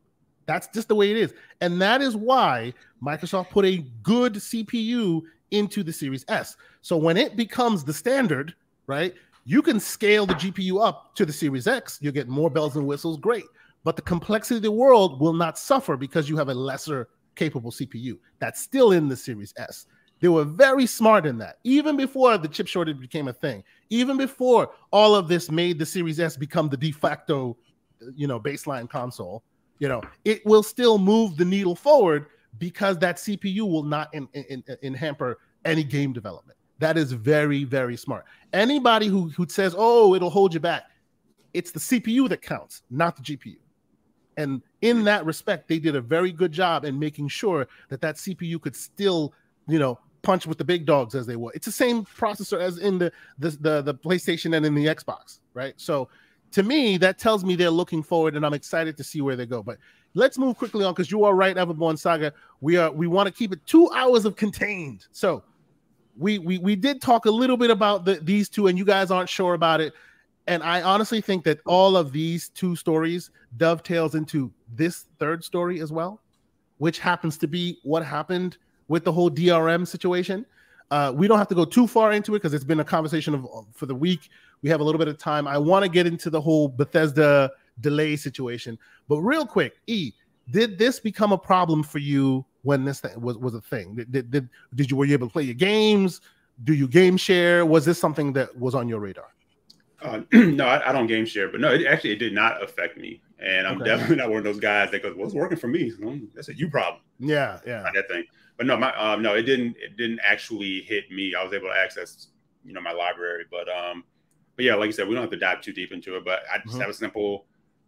That's just the way it is. And that is why Microsoft put a good CPU into the Series S. So when it becomes the standard, right, you can scale the GPU up to the Series X. You get more bells and whistles, great. But the complexity of the world will not suffer because you have a lesser capable CPU. That's still in the Series S. They were very smart in that. Even before the chip shortage became a thing, even before all of this made the Series S become the de facto, you know, baseline console, you know, it will still move the needle forward because that CPU will not in, in, in hamper any game development. That is very, very smart. Anybody who, who says, oh, it'll hold you back, it's the CPU that counts, not the GPU. And in that respect, they did a very good job in making sure that that CPU could still, you know, punch with the big dogs as they were. It's the same processor as in the the the, the PlayStation and in the Xbox, right? So to me, that tells me they're looking forward, and I'm excited to see where they go. But let's move quickly on because you are right, Everborn Saga. We are we want to keep it two hours of contained. So we we we did talk a little bit about the, these two, and you guys aren't sure about it. And I honestly think that all of these two stories dovetails into this third story as well, which happens to be what happened with the whole DRM situation. Uh, we don't have to go too far into it because it's been a conversation of for the week. We have a little bit of time. I want to get into the whole Bethesda delay situation, but real quick, E, did this become a problem for you when this thing was, was a thing? Did, did, did, did you were you able to play your games? Do you game share? Was this something that was on your radar? Uh, no, I, I, don't game share, but no, it actually it did not affect me, and I'm okay. definitely not one of those guys that goes, "What's working for me?" That's a you problem. Yeah, yeah, that thing no, my um, no, it didn't. It didn't actually hit me. I was able to access, you know, my library. But um, but yeah, like you said, we don't have to dive too deep into it. But I just mm-hmm. have a simple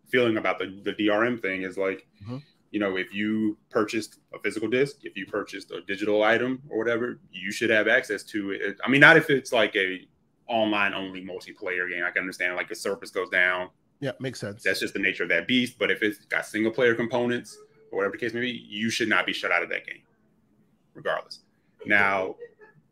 feeling about the the DRM thing. Is like, mm-hmm. you know, if you purchased a physical disc, if you purchased a digital item or whatever, you should have access to it. I mean, not if it's like a online only multiplayer game. I can understand like the surface goes down. Yeah, makes sense. That's just the nature of that beast. But if it's got single player components or whatever the case may be, you should not be shut out of that game, regardless. Now,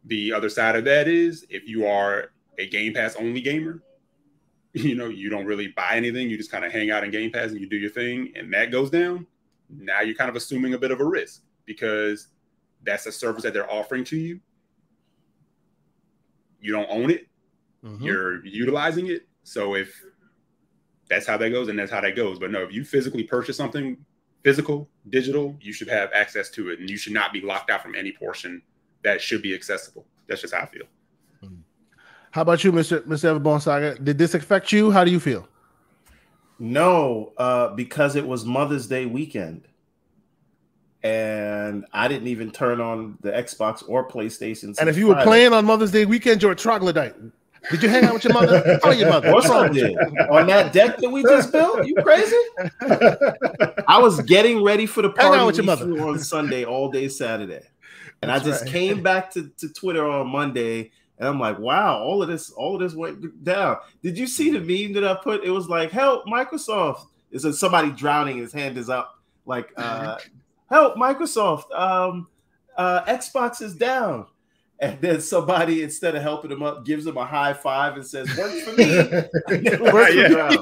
the other side of that is if you are a Game Pass only gamer, you know, you don't really buy anything, you just kind of hang out in Game Pass and you do your thing, and that goes down, now you're kind of assuming a bit of a risk because that's a service that they're offering to you. You don't own it, mm-hmm. you're utilizing it. So if that's how that goes, and that's how that goes. But no, if you physically purchase something physical, digital, you should have access to it, and you should not be locked out from any portion that should be accessible. That's just how I feel. Mm-hmm. How about you, Mr. Mr. Everborn Saga? Did this affect you? How do you feel? No, uh, because it was Mother's Day weekend. And I didn't even turn on the Xbox or PlayStation. And if you Friday. were playing on Mother's Day weekend, you're a troglodyte. Did you hang out with your mother? Call your mother. What's I did. on that deck that we just built? You crazy? I was getting ready for the party with your mother. on Sunday all day Saturday. And That's I just right. came back to, to Twitter on Monday and I'm like, wow, all of this, all of this went down. Did you see the meme that I put? It was like, help Microsoft. It's somebody drowning, his hand is up, like, uh, help Microsoft. Um, uh, Xbox is down. And then somebody, instead of helping him up, gives him a high five and says, "Works for me." right, yeah.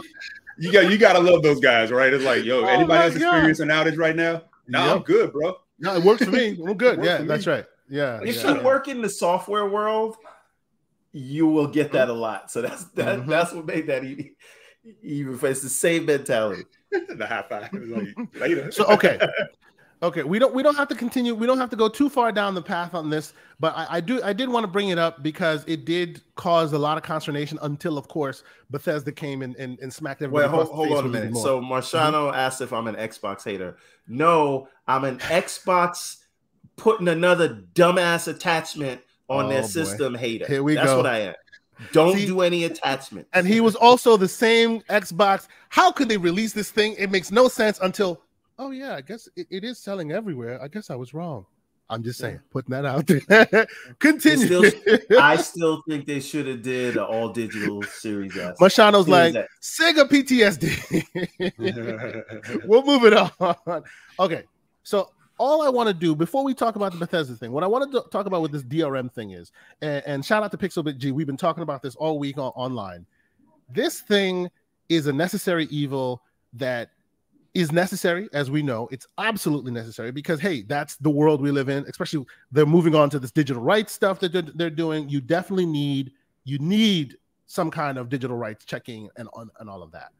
You got you gotta love those guys, right? It's like, yo, oh anybody else experiencing an outage right now? No, yep. I'm good, bro. No, it works for me. I'm good. yeah, that's right. Yeah. If yeah. you work in the software world, you will get that a lot. So that's that, mm-hmm. that's what made that even even it's the same mentality. the high five like, later. So okay. Okay, we don't we don't have to continue. We don't have to go too far down the path on this, but I, I do I did want to bring it up because it did cause a lot of consternation until, of course, Bethesda came and, and, and smacked everybody. Wait, hold, hold on a minute. So Marciano mm-hmm. asked if I'm an Xbox hater. No, I'm an Xbox putting another dumbass attachment on oh, their system hater. Here we That's go. what I am. Don't See, do any attachment. And he was also the same Xbox. How could they release this thing? It makes no sense until, oh yeah, I guess it, it is selling everywhere. I guess I was wrong. I'm just saying, putting that out there. Continue. Still, I still think they should have did an all digital series. S. Machano's like X. Sega PTSD. we'll move it on. Okay, so all I want to do before we talk about the Bethesda thing, what I want to talk about with this DRM thing is, and, and shout out to Pixelbit G, we've been talking about this all week on, online. This thing is a necessary evil that is necessary, as we know. It's absolutely necessary because hey, that's the world we live in. Especially they're moving on to this digital rights stuff that they're, doing. You definitely need you need some kind of digital rights checking and and all of that.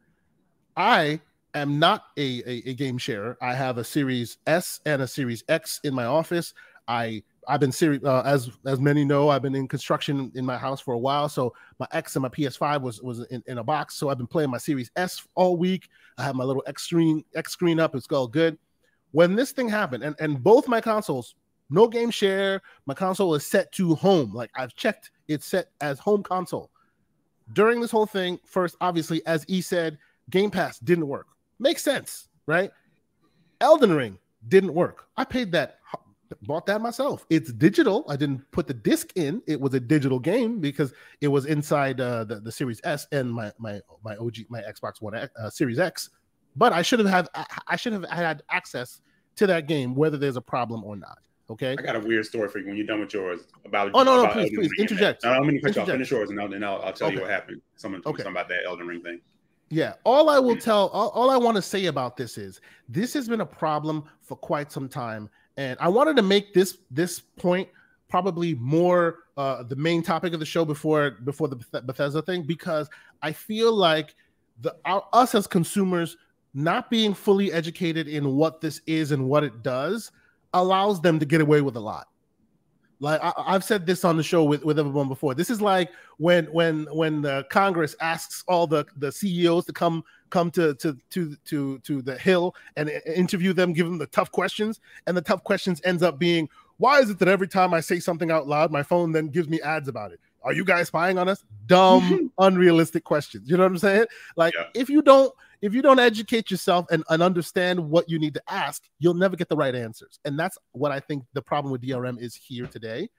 I am not a, a, a, game sharer. I have a Series S and a Series X in my office. I I've been series uh, as as many know. I've been in construction in my house for a while, so my X and my PS5 was was in, in a box. So I've been playing my Series S all week. I have my little X screen X screen up. It's all good. When this thing happened, and and both my consoles, no game share. My console is set to home. Like I've checked, it's set as home console. During this whole thing, first, obviously, as E said, Game Pass didn't work. Makes sense, right? Elden Ring didn't work. I paid that, bought that myself. It's digital. I didn't put the disc in. It was a digital game because it was inside uh, the, the Series S and my my my OG my Xbox One uh, Series X. But I should have had I should have had access to that game whether there's a problem or not. Okay. I got a weird story for you when you're done with yours about. Oh no, no, please, please interject. I'm going to cut you off. Finish yours, and I'll, and I'll, I'll tell okay. you what happened. Someone told okay. me something about that Elden Ring thing. Yeah, all I will tell, all, all I want to say about this is this has been a problem for quite some time, and I wanted to make this this point probably more uh, the main topic of the show before before the Bethesda thing because I feel like the our, us as consumers not being fully educated in what this is and what it does allows them to get away with a lot. Like I, have said this on the show with, with everyone before. This is like when when when the Congress asks all the, the CEOs to come come to to to to to the Hill and interview them, give them the tough questions, and the tough questions ends up being, why is it that every time I say something out loud, my phone then gives me ads about it? Are you guys spying on us? Dumb, unrealistic questions. You know what I'm saying? Like yeah. if you don't if you don't educate yourself and, and understand what you need to ask, you'll never get the right answers. And that's what I think the problem with DRM is here today.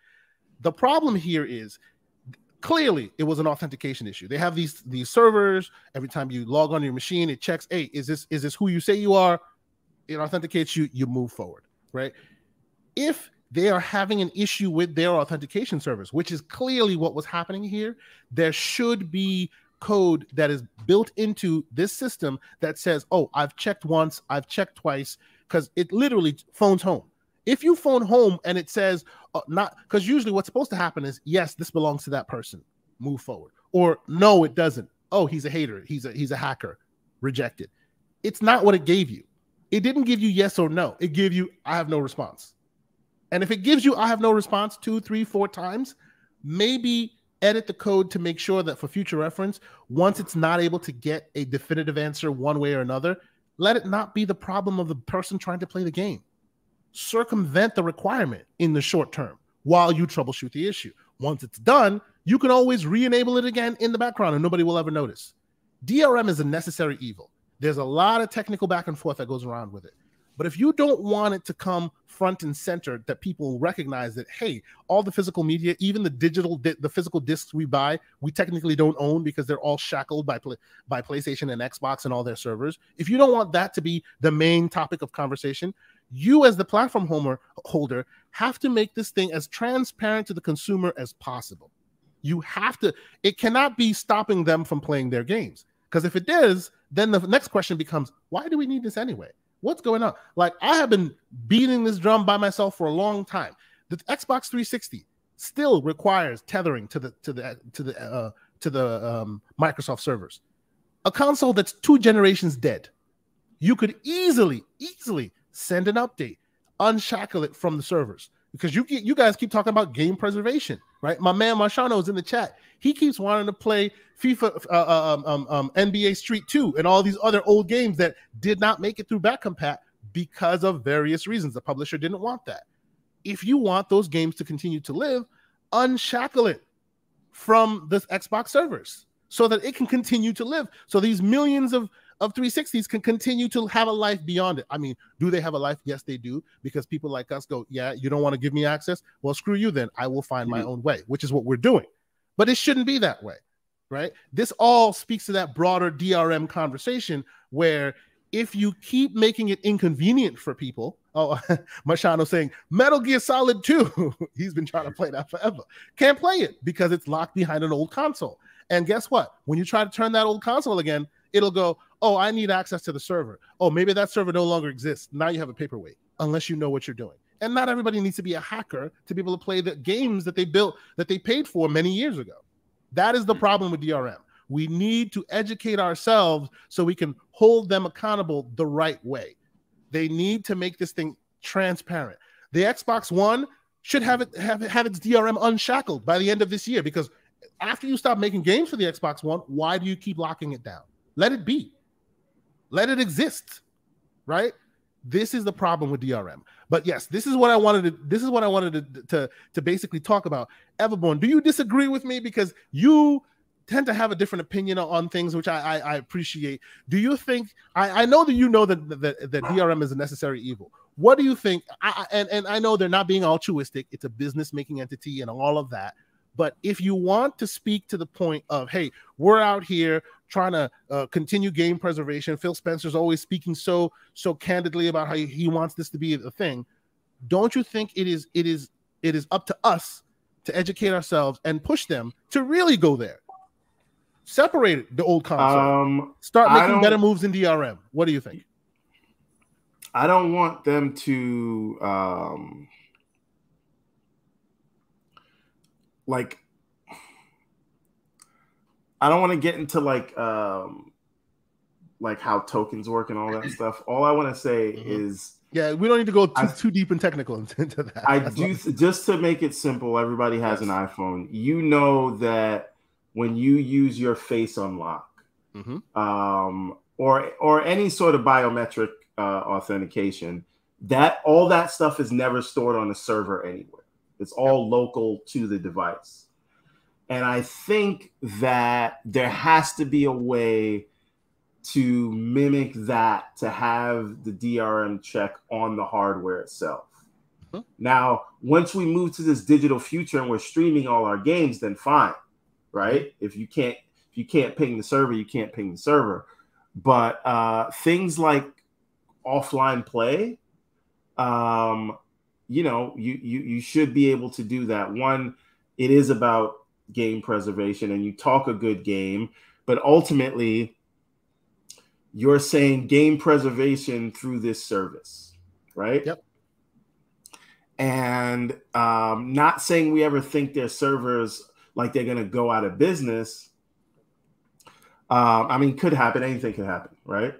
The problem here is clearly it was an authentication issue. They have these these servers. Every time you log on your machine, it checks, hey, is this is this who you say you are? It authenticates you, you move forward, right? If they are having an issue with their authentication service, which is clearly what was happening here, there should be code that is built into this system that says, "Oh, I've checked once, I've checked twice," because it literally phones home. If you phone home and it says uh, not because usually what's supposed to happen is yes, this belongs to that person, move forward, or no, it doesn't. Oh, he's a hater, he's a he's a hacker, rejected. It's not what it gave you. It didn't give you yes or no. It gave you I have no response. And if it gives you I have no response two, three, four times, maybe edit the code to make sure that for future reference, once it's not able to get a definitive answer one way or another, let it not be the problem of the person trying to play the game. Circumvent the requirement in the short term while you troubleshoot the issue. Once it's done, you can always re enable it again in the background and nobody will ever notice. DRM is a necessary evil. There's a lot of technical back and forth that goes around with it. But if you don't want it to come front and center, that people recognize that hey, all the physical media, even the digital, the physical discs we buy, we technically don't own because they're all shackled by by PlayStation and Xbox and all their servers. If you don't want that to be the main topic of conversation, you as the platform homer, holder have to make this thing as transparent to the consumer as possible. You have to. It cannot be stopping them from playing their games because if it is, then the next question becomes, why do we need this anyway? What's going on? Like I have been beating this drum by myself for a long time. The Xbox 360 still requires tethering to the to the to the uh, to the um, Microsoft servers. A console that's two generations dead. You could easily easily send an update, unshackle it from the servers because you you guys keep talking about game preservation, right? My man Marshano is in the chat. He keeps wanting to play FIFA, uh, uh um, um, um, NBA Street 2, and all these other old games that did not make it through back compat because of various reasons. The publisher didn't want that. If you want those games to continue to live, unshackle it from the Xbox servers so that it can continue to live. So these millions of of 360s can continue to have a life beyond it. I mean, do they have a life? Yes, they do. Because people like us go, yeah, you don't want to give me access. Well, screw you then. I will find mm-hmm. my own way, which is what we're doing. But it shouldn't be that way, right? This all speaks to that broader DRM conversation where if you keep making it inconvenient for people, oh, Machado saying Metal Gear Solid 2, he's been trying to play that forever, can't play it because it's locked behind an old console. And guess what? When you try to turn that old console again, it'll go, oh, I need access to the server. Oh, maybe that server no longer exists. Now you have a paperweight, unless you know what you're doing. And not everybody needs to be a hacker to be able to play the games that they built that they paid for many years ago. That is the hmm. problem with DRM. We need to educate ourselves so we can hold them accountable the right way. They need to make this thing transparent. The Xbox One should have it have, have its DRM unshackled by the end of this year because after you stop making games for the Xbox One, why do you keep locking it down? Let it be. Let it exist. Right? This is the problem with DRM. But yes, this is what I wanted to this is what I wanted to to, to basically talk about. Everborn, do you disagree with me because you tend to have a different opinion on things, which I, I, I appreciate. Do you think I, I know that you know that, that that DRM is a necessary evil? What do you think? I, and and I know they're not being altruistic; it's a business making entity and all of that. But if you want to speak to the point of, hey, we're out here trying to uh, continue game preservation. Phil Spencer's always speaking so so candidly about how he wants this to be a thing. Don't you think it is it is it is up to us to educate ourselves and push them to really go there? Separate the old console. Um, Start making better moves in DRM. What do you think? I don't want them to um, like I don't want to get into like um like how tokens work and all that stuff. All I want to say mm-hmm. is yeah, we don't need to go too, I, too deep and technical into that. I do just to make it simple. Everybody has yes. an iPhone. You know that when you use your face unlock, mm-hmm. um, or or any sort of biometric uh, authentication, that all that stuff is never stored on a server anywhere. It's all local to the device. And I think that there has to be a way to mimic that to have the DRM check on the hardware itself. Mm-hmm. Now, once we move to this digital future and we're streaming all our games, then fine, right? If you can't if you can't ping the server, you can't ping the server. But uh, things like offline play, um, you know, you you you should be able to do that. One, it is about game preservation, and you talk a good game, but ultimately, you're saying game preservation through this service, right? Yep. And um, not saying we ever think their servers like they're going to go out of business. Um, I mean, could happen. Anything could happen, right?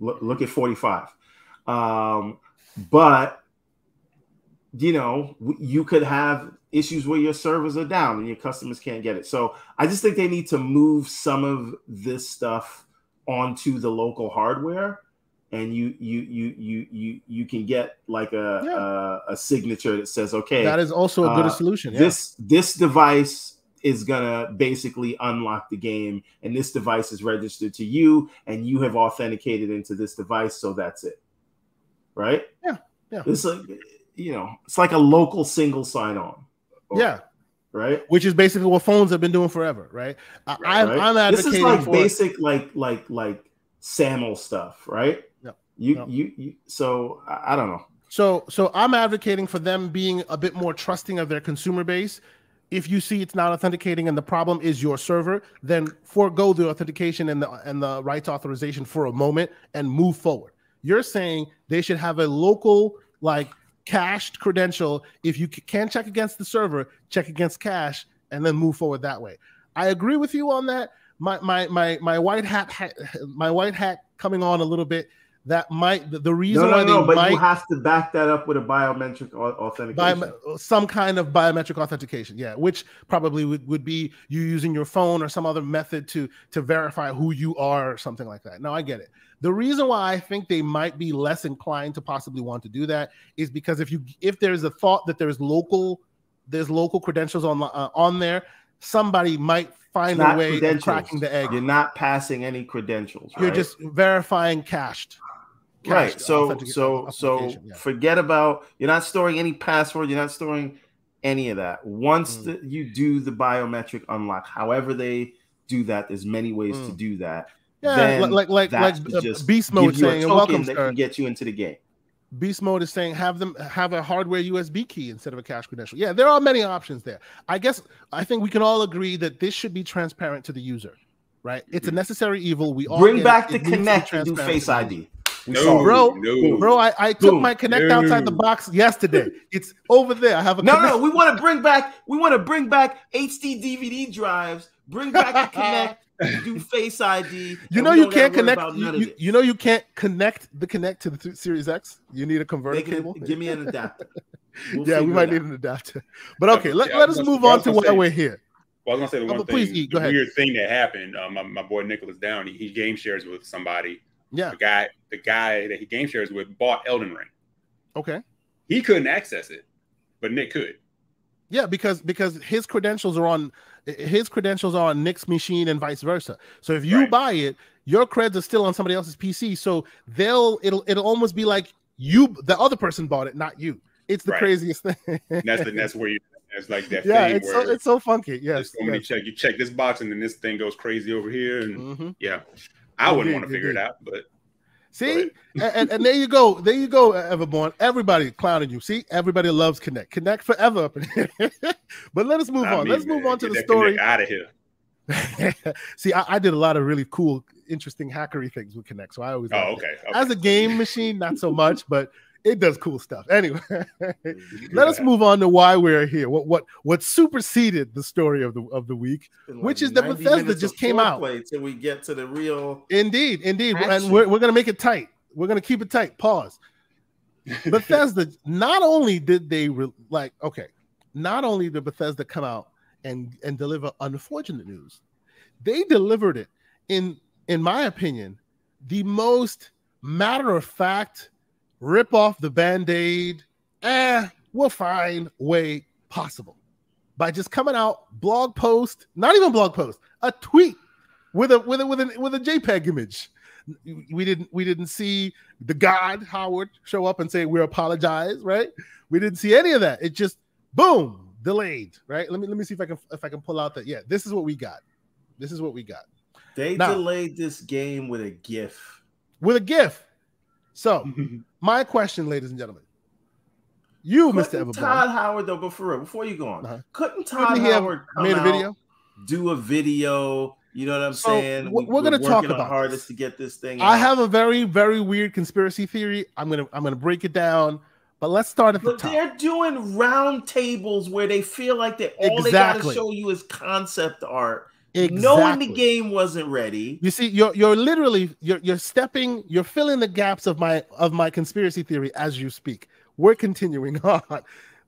Look, look at 45. Um, but you know, you could have issues where your servers are down and your customers can't get it. So I just think they need to move some of this stuff onto the local hardware and you you you you you you can get like a yeah. a, a, signature that says okay that is also a good uh, solution yeah. this this device is gonna basically unlock the game and this device is registered to you and you have authenticated into this device so that's it right yeah yeah it's like you know it's like a local single sign on yeah right? Which is basically what phones have been doing forever, right? I, right. I'm, advocating this is like for basic, like like like SAML stuff, right? Yep. You, you you so I, I don't know. So so I'm advocating for them being a bit more trusting of their consumer base. If you see it's not authenticating and the problem is your server, then forego the authentication and the and the rights authorization for a moment and move forward. You're saying they should have a local like cached credential. If you can check against the server, check against cache, and then move forward that way. I agree with you on that. My my my my white hat, hat my white hat coming on a little bit. That might the, reason no, no, why no, they but might, you have to back that up with a biometric authentication. Some kind of biometric authentication, yeah, which probably would, would be you using your phone or some other method to to verify who you are or something like that. Now I get it. The reason why I think they might be less inclined to possibly want to do that is because if you if there's a thought that there's local there's local credentials on uh, on there, somebody might find a way of cracking the egg. You're not passing any credentials. You're just verifying cached. Right. So so so yeah. forget about you're not storing any password. You're not storing any of that. Once mm. the, you do the biometric unlock, however they do that, there's many ways mm. to do that. Yeah, like like like uh, beast mode saying welcome that can get you into the game. Beast mode is saying have them have a hardware USB key instead of a cash credential. Yeah, there are many options there. I guess I think we can all agree that this should be transparent to the user, right? It's a mm-hmm. necessary evil. We all bring back the Kinect and do Face ID. No, bro, no. bro, I, I took my Kinect no. outside the box yesterday. It's over there. I have a no, no. We want to bring back. We want to bring back HD DVD drives. Bring back the Kinect. do Face ID. You know you can't connect. You, you, you, know you can't connect the Kinect to the th- Series X. You need a converter can, cable. Give me an adapter. We'll yeah, we might need an adapter. But okay, let, yeah, let us move on to why we're here. Well, I was gonna say the one oh, thing, please eat. Go the ahead. weird thing that happened. Um, my, my boy Nicholas Downey, he game shares with somebody. Yeah, the guy, the guy that he game shares with bought Elden Ring. Okay, he couldn't access it, but Nick could. Yeah, because because his credentials are on his credentials are on Nick's machine and vice versa. So if you right. buy it, your creds are still on somebody else's PC. So they'll it'll it'll almost be like you the other person bought it, not you. It's the right. craziest thing. that's the that's where you that's like that. Yeah, it's so it's so funky. Yes. So many yes. check you check this box and then this thing goes crazy over here. And mm-hmm. yeah. I wouldn't want to figure it out, but See, and, and, there you go, there you go, Everborn. Everybody clowning you. See, everybody loves Kinect. Kinect forever. but let us move on. Let's man. move on to the story. Out of here. See, I, I, did a lot of really cool, interesting hackery things with Kinect. So I always. Oh, okay. okay. As a game machine, not so much, but it does cool stuff. Anyway, let us move on to why we're here. What what what superseded the story of the of the week, like which is that Bethesda just came out. Till we get to the real. Indeed, indeed, action. and we're, we're gonna make it tight. We're gonna keep it tight. Pause. Bethesda. not only did they re- like okay, not only did Bethesda come out and and deliver unfortunate news, they delivered it in in my opinion the most matter of fact rip off the band-aid, eh, we'll find way possible. By just coming out, blog post, not even blog post, a tweet with a with a with a with a JPEG image We didn't we didn't see the God Howard show up and say we apologize, right? We didn't see any of that. It just boom delayed, right? Let me let me see if I can if I can pull out that. Yeah, this is what we got. This is what we got. They now, delayed this game with a GIF. With a GIF. So, my question, ladies and gentlemen, you, couldn't Mr. Todd Howard, though, but for real, before you go on, uh-huh. couldn't Todd couldn't Howard made a video, do a video? You know what I'm so saying? We're, we're going to talk about hardest this. to get this thing. I out. have a very, very weird conspiracy theory. I'm gonna, I'm gonna break it down. But let's start at the but top. They're doing round tables where they feel like that all exactly. they got to show you is concept art. Exactly. Knowing the game wasn't ready. You see, you're you're literally you're you're stepping, you're filling the gaps of my of my conspiracy theory as you speak. We're continuing on.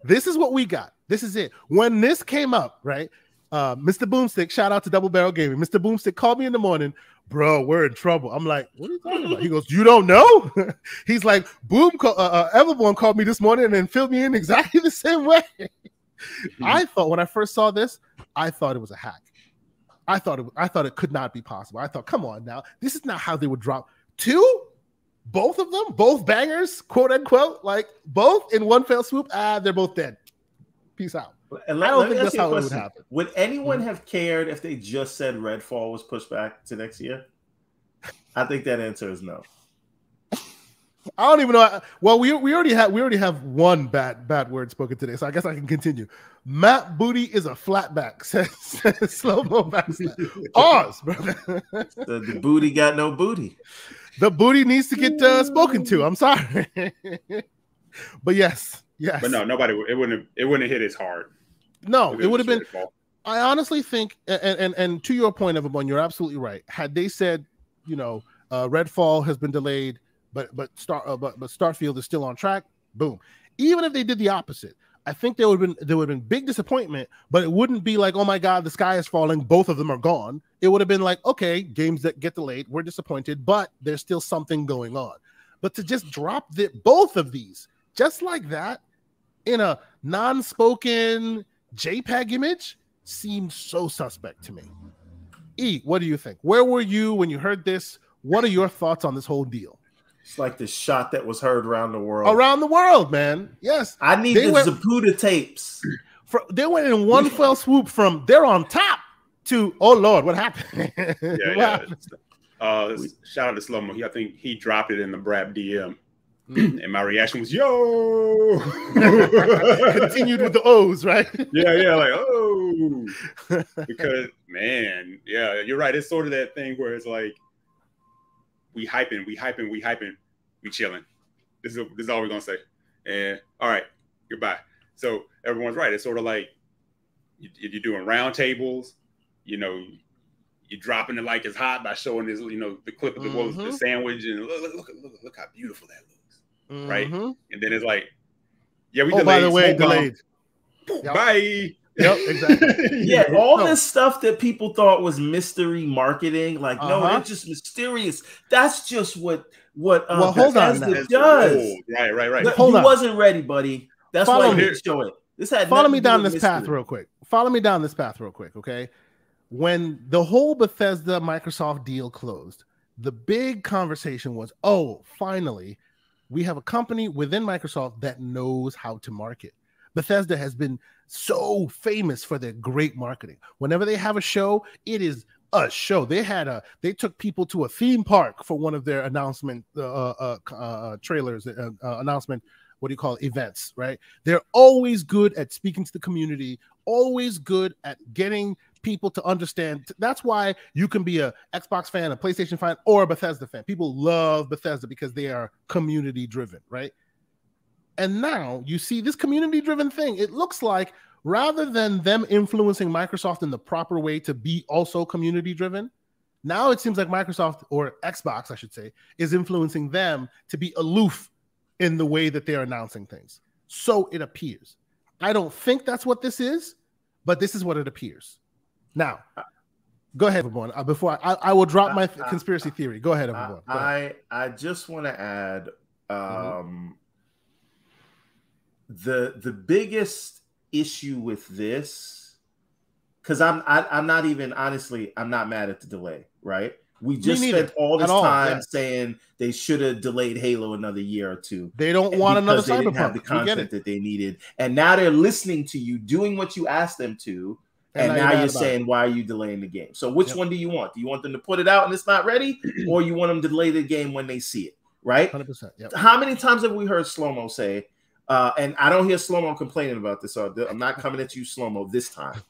This is what we got. This is it. When this came up, right? Uh, Mr. Boomstick, shout out to Double Barrel Gaming. Mr. Boomstick called me in the morning, bro. We're in trouble. I'm like, what are you talking about? He goes, you don't know? He's like, Boom, uh, uh, Everborn called me this morning and then filled me in exactly the same way. I thought when I first saw this, I thought it was a hack. I thought it, I thought it could not be possible. I thought, come on now, this is not how they would drop two, both of them, both bangers, quote unquote, like both in one fell swoop. Ah, they're both dead. Peace out. And let, I don't think that's how it would happen. Would anyone mm-hmm. have cared if they just said Redfall was pushed back to next year? I think that answer is no. I don't even know. Well, we, we already have we already have one bad bad word spoken today, so I guess I can continue. Matt Booty is a flatback. Says, slow mo back. Pause, brother. the, the, booty got no booty. The booty needs to get uh, spoken to. I'm sorry, but yes, yes. But no, nobody. It wouldn't. Have, it wouldn't have hit as hard. No, it, it would have been. I honestly think, and, and and to your point, Everborn, you're absolutely right. Had they said, you know, uh, Redfall has been delayed but but Star uh, but but Starfield is still on track. Boom. Even if they did the opposite, I think there would have been there would have been big disappointment, but it wouldn't be like, oh my god, the sky is falling, both of them are gone. It would have been like, okay, games that get delayed, we're disappointed, but there's still something going on. But to just drop the both of these just like that in a non-spoken JPEG image seems so suspect to me. E, what do you think? Where were you when you heard this? What are your thoughts on this whole deal? It's like the shot that was heard around the world. Around the world, man. Yes. I need they the went, Zapruder tapes. For, they went in one fell swoop from they're on top to oh Lord, what happened? yeah, what yeah. Happened? Uh, shout out to Slow Mo. I think he dropped it in the Brap DM. Mm. and my reaction was yo continued with the o's right yeah yeah like oh because man yeah you're right it's sort of that thing where it's like we hyping, we hyping, we hyping, we chilling. This is this is all we're gonna say. And all right, goodbye. So everyone's right. It's sort of like you, you're doing round tables. You know, you're dropping it like it's hot by showing this, you know, the clip of the, mm-hmm. the sandwich and look, look, look, look, look how beautiful that looks, mm-hmm. right? And then it's like, yeah, we oh, delayed. by the way, delayed. Yep. Bye. Yep, exactly. yeah, all no. this stuff that people thought was mystery marketing, like uh-huh. no, it's just mysterious. That's just what what uh, well, hold on, does. Right, right, right. But hold he on. wasn't ready, buddy. That's Follow why he didn't show it. This had follow me down this mystery. path real quick. Follow me down this path real quick, okay? When the whole Bethesda Microsoft deal closed, the big conversation was, "Oh, finally, we have a company within Microsoft that knows how to market." Bethesda has been so famous for their great marketing. Whenever they have a show, it is a show. They had a they took people to a theme park for one of their announcement uh, uh, uh, uh trailers uh, uh, announcement. What do you call it? events? Right? They're always good at speaking to the community. Always good at getting people to understand. That's why you can be a Xbox fan, a PlayStation fan, or a Bethesda fan. People love Bethesda because they are community driven, right? And now you see this community driven thing. It looks like rather than them influencing Microsoft in the proper way to be also community driven, now it seems like Microsoft or Xbox, I should say, is influencing them to be aloof in the way that they're announcing things. So it appears. I don't think that's what this is, but this is what it appears. Now, go ahead, everyone. Uh, before I, I, will drop my th- conspiracy theory. Go ahead, everyone. Go ahead. I I just want to add mm-hmm. um, mm-hmm the the biggest issue with this because I'm I, am i am not even honestly I'm not mad at the delay, right? We just spent all this all, time yeah. saying they should have delayed Halo another year or two. They don't eh, want another they didn't have the content that they needed, and now they're listening to you, doing what you asked them to, and, and now, now you're saying, it. "Why are you delaying the game?" So, which yep. one do you want? Do you want them to put it out and it's not ready, or you want them to delay the game when they see it? Right? Hundred percent. How many times have we heard Slomo say? Uh, and I don't hear Slomo complaining about this. So I'm not coming at you, Slomo, this time.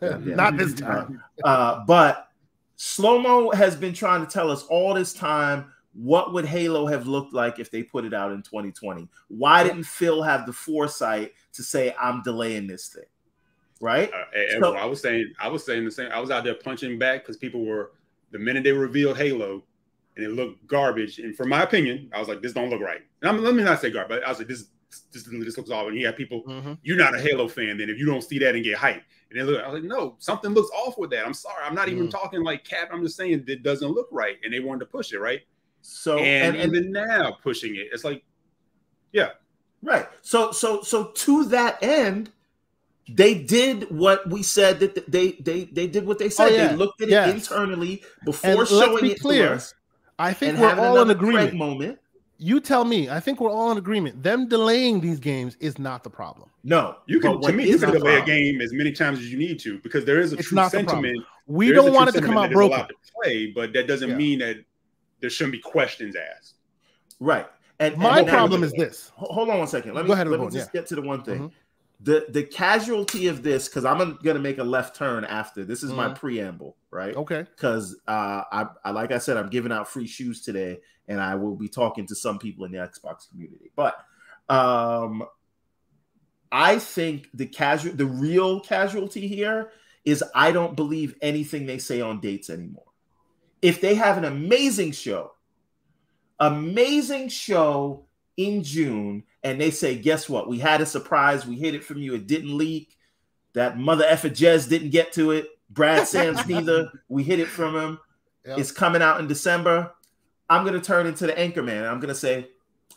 not this time. Uh, uh, but Slomo has been trying to tell us all this time what would Halo have looked like if they put it out in 2020? Why didn't Phil have the foresight to say I'm delaying this thing? Right? Uh, and, so, I was saying, I was saying the same. I was out there punching back because people were the minute they revealed Halo and it looked garbage. And from my opinion, I was like, this don't look right. And I'm, let me not say garbage. I was like, this this, this looks off. And you have people, mm-hmm. you're not a Halo fan. Then if you don't see that and get hyped, and then look, I was like, no, something looks off with that. I'm sorry. I'm not mm-hmm. even talking like cap. I'm just saying it doesn't look right. And they wanted to push it, right? So and, and even now pushing it, it's like, yeah. Right. So so so to that end, they did what we said that they they they did what they said. Oh, yeah. They looked at yes. it internally before and showing it clear. to us. I think we're all in agreement. Moment you tell me. I think we're all in agreement. Them delaying these games is not the problem. No, you can. To me, you can delay a game as many times as you need to because there is a it's true sentiment. We don't want it to come out broken. To play, but that doesn't yeah. mean that there shouldn't be questions asked. Right. And my and problem is this. Hold on one second. Let me, ahead, let me just yeah. get to the one thing. Mm-hmm. The the casualty of this, because I'm gonna make a left turn after. This is mm-hmm. my preamble, right? Okay. Because uh, I, I like I said, I'm giving out free shoes today, and I will be talking to some people in the Xbox community. But um, I think the casual, the real casualty here is I don't believe anything they say on dates anymore. If they have an amazing show, amazing show in June, and they say, guess what? We had a surprise. We hid it from you. It didn't leak. That mother effer Jez didn't get to it. Brad Sams neither. We hid it from him. Yep. It's coming out in December. I'm going to turn into the anchor man. I'm going to say,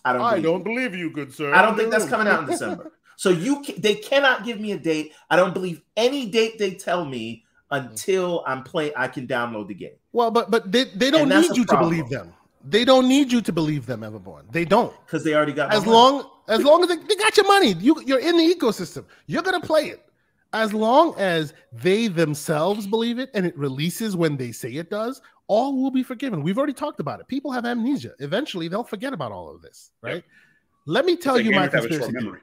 I don't. I believe don't you. believe you, good sir. I don't think that's coming out in December. so you, they cannot give me a date. I don't believe any date they tell me until I'm playing. I can download the game. Well, but but they, they don't need you problem. to believe them. They don't need you to believe them, Everborn. They don't because they already got as long as long as they, they got your money. You you're in the ecosystem. You're gonna play it as long as they themselves believe it and it releases when they say it does, all will be forgiven. We've already talked about it. People have amnesia. Eventually, they'll forget about all of this, right? Yep. Let me tell you my conspiracy theory.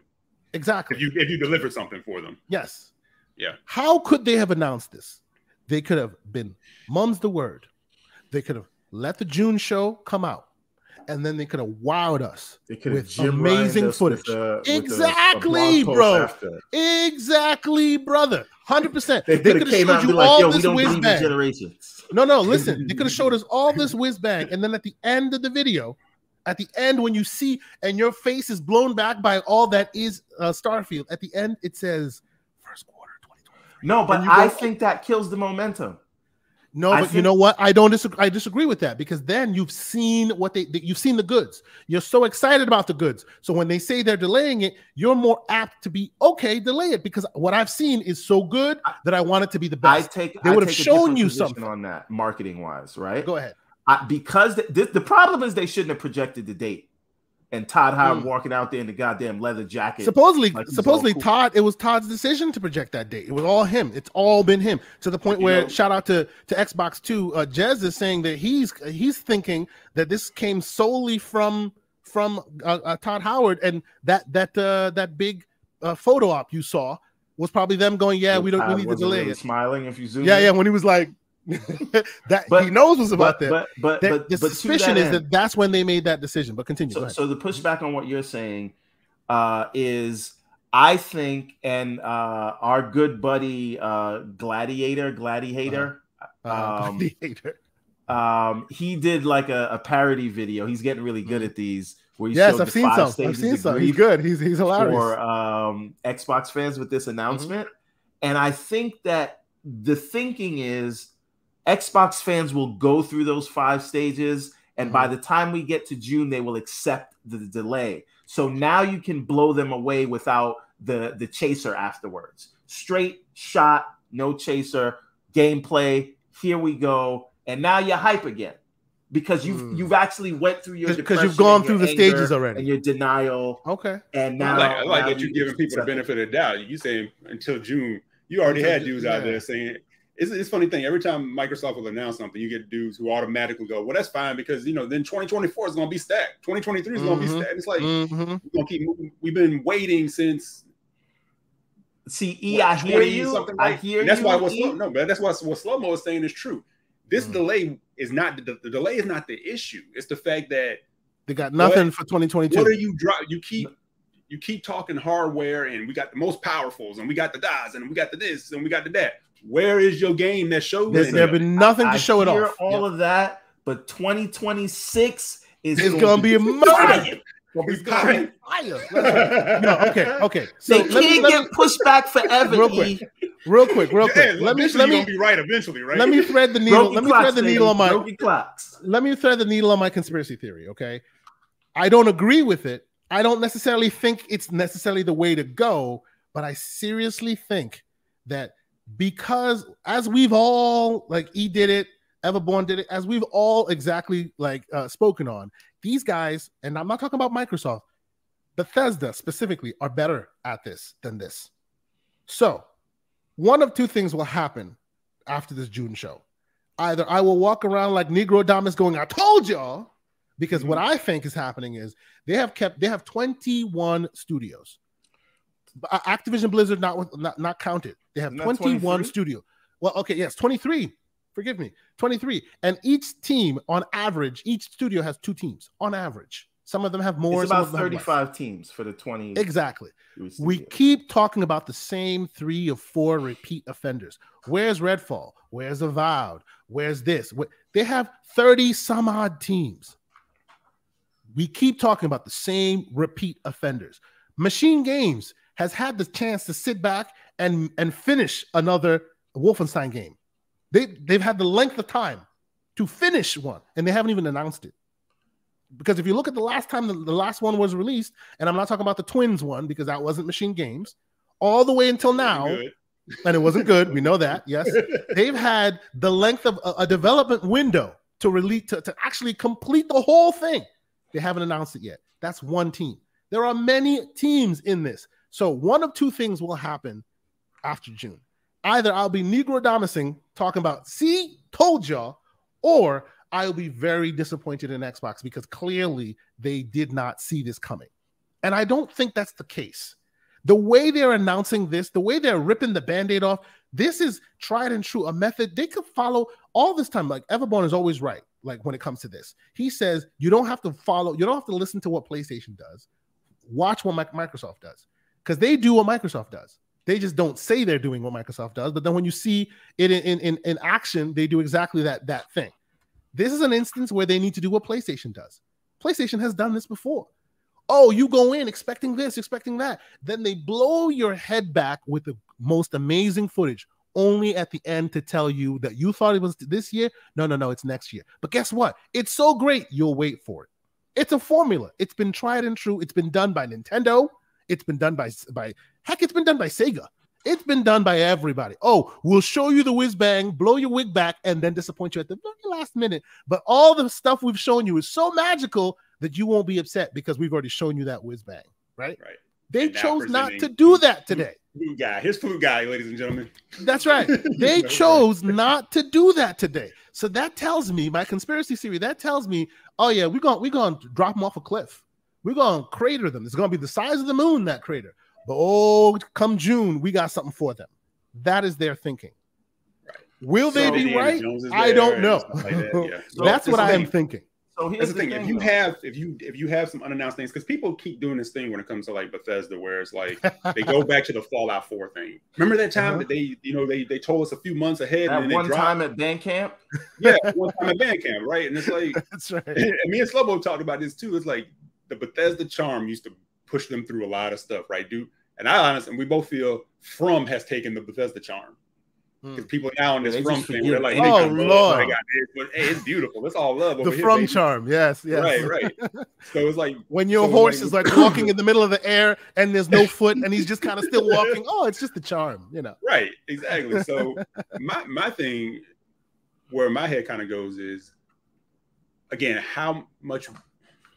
Exactly. If you if you deliver something for them. Yes. Yeah. How could they have announced this? They could have been mum's the word. They could have let the June show come out and then they could have wowed us with amazing footage. With, exactly, with a, a bro. Exactly, brother. Hundred percent. They, they could have showed you like, all this whiz bang. Generations. No, no. Listen, they could have showed us all this whiz bang, and then at the end of the video, at the end when you see and your face is blown back by all that is uh, Starfield. At the end, it says first quarter 2023. No, but I think that kills the momentum. No, but think- you know what? I don't disagree. I disagree with that because then you've seen what they, you've seen the goods. You're so excited about the goods. So when they say they're delaying it, you're more apt to be okay. Delay it because what I've seen is so good that I want it to be the best. I take. They would have shown you something on that marketing wise, right? Go ahead. I, because the, the problem is they shouldn't have projected the date and Todd Howard mm. walking out there in the goddamn leather jacket. Supposedly, like supposedly cool. Todd, it was Todd's decision to project that date. It was all him. It's all been him to the point where know, shout out to to Xbox Two. Uh, Jez is saying that he's he's thinking that this came solely from from uh, uh, Todd Howard and that that uh, that big uh, photo op you saw was probably them going, yeah, we don't we need to delay really it. Smiling if you zoom. Yeah, in. yeah. When he was like, that but, he knows what's about but, that. But but, but the suspicion that is end, that that's when they made that decision. But continue. So, so the pushback on what you're saying uh, is, I think, and uh, our good buddy uh, Gladiator, Gladiator, uh-huh. um, Gladiator. Um, he did like a, a, parody video. He's getting really good mm. at these. Where he yes, I've seen some. I've seen some. He's good. He's he's hilarious for um, Xbox fans with this announcement, mm-hmm. and I think that the thinking is Xbox fans will go through those five stages, and mm-hmm. by the time we get to June, they will accept the delay. So now you can blow them away without the the chaser afterwards. Straight shot, no chaser, gameplay. Here we go. and now you're hype again because you've mm. you've actually went through your because you've gone through the stages already and your denial. Okay, and now I like, I like now that you're giving people the benefit of doubt. You saying until June, you already had dudes yeah. out there saying. It's, it's funny thing. Every time Microsoft will announce something, you get dudes who automatically go, "Well, that's fine because you know then 2024 is going to be stacked. 2023 is mm-hmm. going to be stacked." It's like mm-hmm. we're going to keep moving. We've been waiting since See, E, what, I hear you. Something I hear that's you. That's why what slow, no, man. that's why what slow mo is saying is true. This mm. delay is not the, the, delay is not the issue. It's the fact that they got nothing what, for 2022. What are you drop? You keep you keep talking hardware, and we got the most powerfuls, and we got the dies, and we got the this, and we got the that. Where is your game that shows? There's there been nothing I, to show it off. All of that, but 2026 is it's going to be a murder. He's coming fire. no, okay, okay. So they can't me, get me, pushed back forever. Real quick, real quick, real quick. Yeah, let me let me be right eventually, right? Let me thread the needle. let me thread the needle on my Let me thread the needle on my conspiracy theory. Okay, I don't agree with it. I don't necessarily think it's necessarily the way to go, but I seriously think that because as we've all like E did it, Everborn did it, as we've all exactly like uh, spoken on, these guys, and I'm not talking about Microsoft, Bethesda specifically are better at this than this. So, one of two things will happen after this June show. Either I will walk around like Nostradamus going, I told y'all, because mm-hmm. what I think is happening is they have kept, they have 21 studios. Uh, Activision Blizzard not, not, not counted. They have 21 studio. Well, okay, yes, 23 forgive me, 23. And each team, on average, each studio has two teams on average. Some of them have more. It's about 35 teams for the 20. Exactly. We keep talking about the same three or four repeat offenders. Where's Redfall? Where's Avowed? Where's this? They have 30 some odd teams. We keep talking about the same repeat offenders. Machine Games has had the chance to sit back and, and finish another Wolfenstein game. They they've had the length of time to finish one, and they haven't even announced it. Because if you look at the last time the, the last one was released, and I'm not talking about the twins one because that wasn't Machine Games, all the way until now, and it wasn't good. We know that. Yes, they've had the length of a, a development window to release to, to actually complete the whole thing. They haven't announced it yet. That's one team. There are many teams in this. So one of two things will happen after June either I'll be Nostradamusing talking about, see, told y'all, or I'll be very disappointed in Xbox because clearly they did not see this coming. And I don't think that's the case. The way they're announcing this, the way they're ripping the band aid off, this is tried and true, a method they could follow all this time. Like Everborn is always right, like when it comes to this. He says you don't have to follow, you don't have to listen to what PlayStation does. Watch what Microsoft does because they do what Microsoft does. They just don't say they're doing what Microsoft does, but then when you see it in, in, in action, they do exactly that, that thing. This is an instance where they need to do what PlayStation does. PlayStation has done this before. Oh, you go in expecting this, expecting that. Then they blow your head back with the most amazing footage, only at the end to tell you that you thought it was this year. No, no, no, it's next year. But guess what? It's so great, you'll wait for it. It's a formula. It's been tried and true. It's been done by Nintendo. It's been done by by heck, it's been done by Sega. It's been done by everybody. Oh, we'll show you the whiz bang, blow your wig back, and then disappoint you at the very last minute. But all the stuff we've shown you is so magical that you won't be upset because we've already shown you that whiz bang, right? Right. They chose not to do that today. Flute guy, his flute guy, ladies and gentlemen. That's right. They chose not to do that today. So that tells me my conspiracy theory. That tells me, oh yeah, we're gonna we're going to drop them off a cliff. We're going to crater them. It's going to be the size of the moon, that crater. But oh, come June, we got something for them. That is their thinking. Right. Will so they be right? I don't know. Like that. yeah. so That's what I am thinking. So here's That's the, the thing. thing. If you have, if you if you have some unannounced things, because people keep doing this thing when it comes to like Bethesda, where it's like they go back to the Fallout 4 thing. Remember that time uh-huh. that they, you know, they they told us a few months ahead. That and one time at Bandcamp. Yeah, one time at band camp, right? And it's like that's right. And me and Slomo talked about this too. It's like the Bethesda charm used to push them through a lot of stuff, right? Do and I honestly, we both feel From has taken the Bethesda charm. Because hmm. people now in this From thing, they're like, oh Lord, I got this, but hey, it's beautiful. It's all love. the From baby. charm, yes, yes, right, right. So it's like when your so horse like, is like walking in the middle of the air and there's no foot and he's just kind of still walking. Oh, it's just the charm, you know. Right, exactly. So my my thing where my head kind of goes is again how much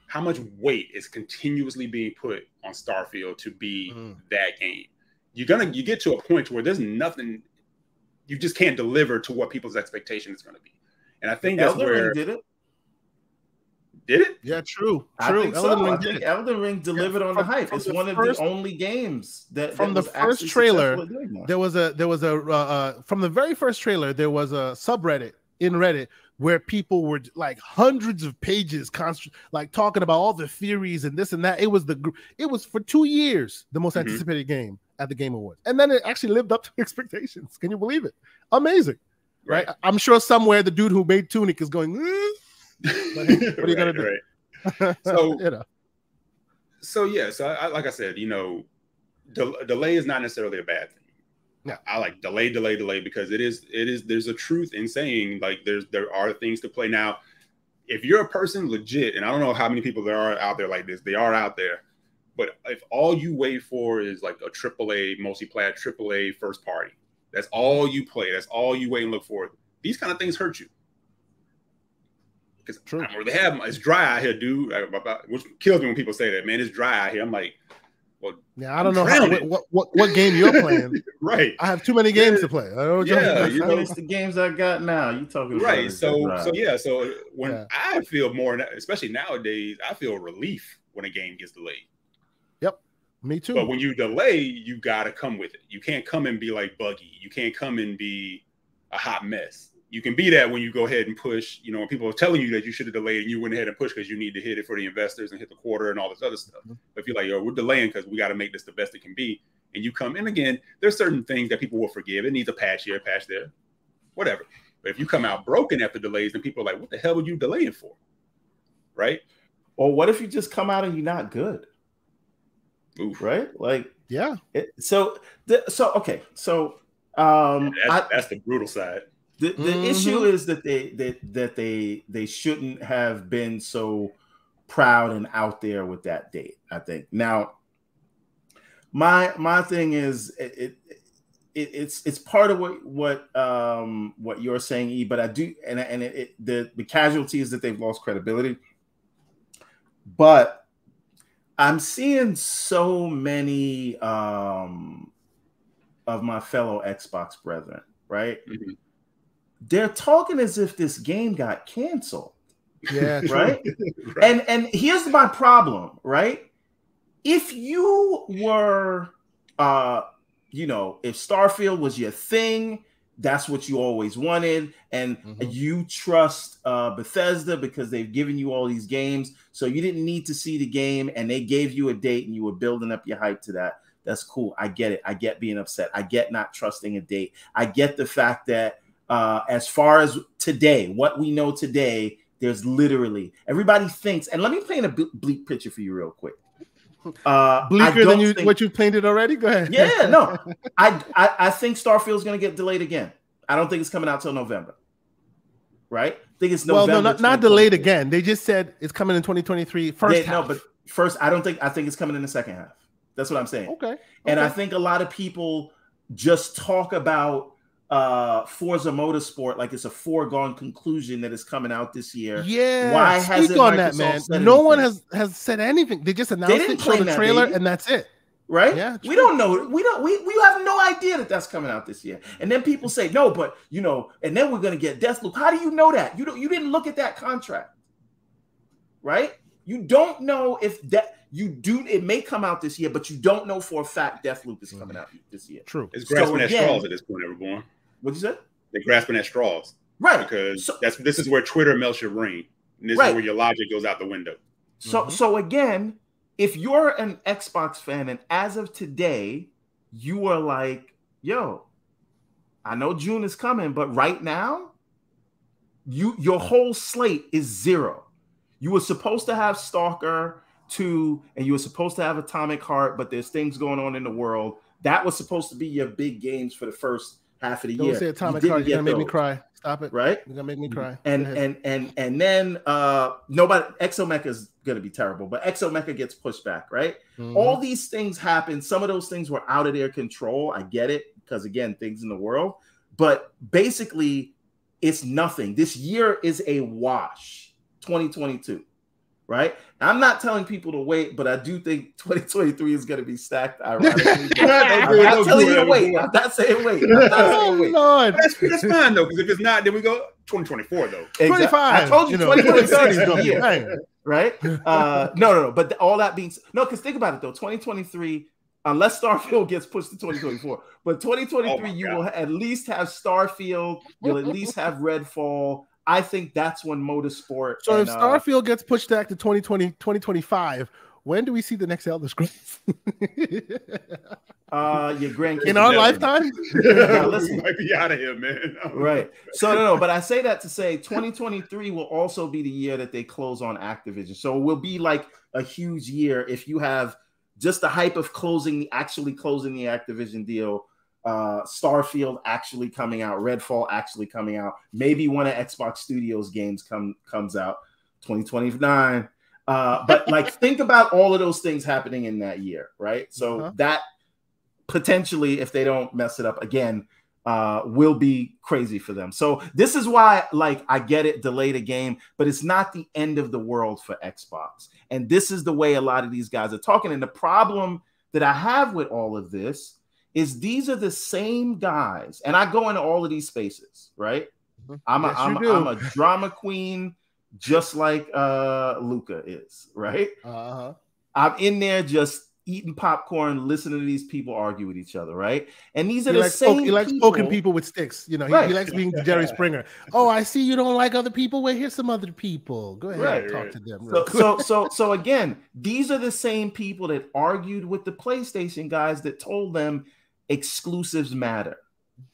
how much weight is continuously being put on Starfield to be mm. that game. You're gonna you get to a point where there's nothing you just can't deliver to what people's expectation is going to be. And I think that's Elden where Ring did it. Did it? Yeah, true. I True. think so. I think Elden Ring delivered on the hype. It's the one first- of the only games that from that the first trailer, successful at doing that. there was a there was a uh, uh, from the very first trailer there was a subreddit in Reddit where people were like hundreds of pages const- like talking about all the theories and this and that. It was the it was for two years the most Mhm. anticipated game at the Game Awards, and then it actually lived up to expectations. Can you believe it? Amazing, right? I- I'm sure somewhere the dude who made Tunic is going. "Eh." But hey, what are you gonna do? Right. So- you know, So yeah, so I, I- like I said, you know, del- delay is not necessarily a bad thing. Yeah. I like delay, delay, delay because it is it is there's a truth in saying like there's there are things to play now. If you're a person legit, and I don't know how many people there are out there like this, they are out there. But if all you wait for is like a AAA multiplayer, AAA first party, that's all you play. That's all you wait and look for. These kind of things hurt you. Because True. they have it's dry out here, dude. I- I- I- Which kills me when people say that, man. It's dry out here. I'm like, yeah, I don't know how, what, what what game you're playing. right, I have too many games to play. I don't know what you're Yeah, talking you know, It's the games I got now. You talking about right. So, right. so yeah. So when Yeah. I feel more, especially nowadays, I feel relief when a game gets delayed. Yep. Me too. But when you delay, you got to come with it. You can't come and be like buggy. You can't come and be a hot mess. You can be that when you go ahead and push. You know, when people are telling you that you should have delayed and you went ahead and pushed because you need to hit it for the investors and hit the quarter and all this other stuff. Mhm. But if you're like, yo, we're delaying because we got to make this the best it can be, and you come in again, there's certain things that people will forgive. It needs a patch here, a patch there, whatever. But if you come out broken after delays, then people are like, what the hell were you delaying for? Right? or what if you just come out and you're not good, Oof. right? Like yeah, it, so. The, so okay. So um, That's, I, that's the brutal side. The, the Mhm. issue is that they that that they they shouldn't have been so proud and out there with that date. I think now. My my thing is it, it, it it's it's part of what what um what you're saying, E. But I do and and it, it the the casualty is that they've lost credibility. But I'm seeing so many um of my fellow Xbox brethren, right? Mhm. They're talking as if this game got canceled, yeah, right? Right. And and here's my problem, right? If you were uh you know, if Starfield was your thing, that's what you always wanted and Mhm. you trust uh Bethesda because they've given you all these games, so you didn't need to see the game and they gave you a date and you were building up your hype to that. That's cool. I get it. I get being upset. I get not trusting a date. I get the fact that uh as far as today, what we know today, there's literally everybody thinks, and let me paint a bleak picture for you real quick. Uh, Bleaker than you think- what you painted already. Go ahead. Yeah, no, I, I I think Starfield's going to get delayed again. I don't think it's coming out till November. Right? I think it's November. well, no, not, not delayed again. They just said it's coming in 2023. First They- half. no, but first, I don't think I think it's coming in the second half. That's what I'm saying. okay. And I think a lot of people just talk about uh Forza Motorsport like it's a foregone conclusion that is coming out this year. yeah. why speak hasn't on that, man. said No one has has said anything. They just announced didn't it, showed the that, trailer, baby. and that's it. right? Yeah, we don't know. We don't. We, we have no idea that that's coming out this year. And then people say no, but you know, and then we're gonna get Deathloop. How do you know that? You don't. You didn't look at that contract, right? You don't know if that you do. It may come out this year, but you don't know for a fact Deathloop is coming out this year. True. It's So grasping at again- straws at this point, everyone. What'd you say? They're grasping at straws Right. because So- that's this is where Twitter melts your brain. And this Right. is where your logic goes out the window. So Mhm. so again, if you're an Xbox fan and as of today, you are like, yo, I know June is coming, but right now, you your whole slate is zero. You were supposed to have Stalker 2 and you were supposed to have Atomic Heart, but there's things going on in the world. That was supposed to be your big games for the first half of the Don't year. say You Atomic didn't Heart. You're gonna make me cry. Stop it. Right? You're gonna make me cry. and and and and then uh nobody exomecha is gonna be terrible but exomecha gets pushed back right Mhm. all these things happen some of those things were out of their control i get it because again things in the world but basically it's nothing. This year is a wash. 2022 right? I'm not telling people to wait, but I do think 2023 is going to be stacked. Ironically, I'm not telling you to wait. I'm not saying wait. I'm not saying wait. Oh, that's, that's fine though, because if it's not, then we go 2024 though. Exactly. 25. I told you, you 2023 is the right? Uh, no, no, no. But all that being no, because think about it though, 2023. Unless Starfield gets pushed to 2024, but 2023 oh you will at least have Starfield. You'll at least have Redfall I think that's when motorsport. So and, if uh, Starfield uh, gets pushed back to 2020, 2025, when do we see the next Elder Scrolls? uh, your grandkids in our lifetime. now, listen, we might be out of here, man. right. So no, no, but I say that to say 2023 will also be the year that they close on Activision. So it will be like a huge year if you have just the hype of closing, actually closing the Activision deal uh, Starfield actually coming out, Redfall actually coming out, maybe one of Xbox Studios games come comes out 2029. Uh, but like think about all of those things happening in that year, right? So uh-huh. that potentially, if they don't mess it up again, uh, will be crazy for them. So this is why, like, I get it, delayed a game, but it's not the end of the world for Xbox. And this is the way a lot of these guys are talking. And the problem that I have with all of this is these are the same guys, and I go into all of these spaces, right? Mm-hmm. I'm a, yes, I'm, I'm, a drama queen, just like uh Luca is, right? Uh-huh. I'm in there just eating popcorn, listening to these people argue with each other, right? And these are he the likes same. he likes people. poking people with sticks. You know, he, right. he, likes being Jerry Springer. Oh, I see you don't like other people. Well, here's some other people. Go ahead, right, talk right. to them. So, so, so, so again, these are the same people that argued with the PlayStation guys that told them exclusives matter.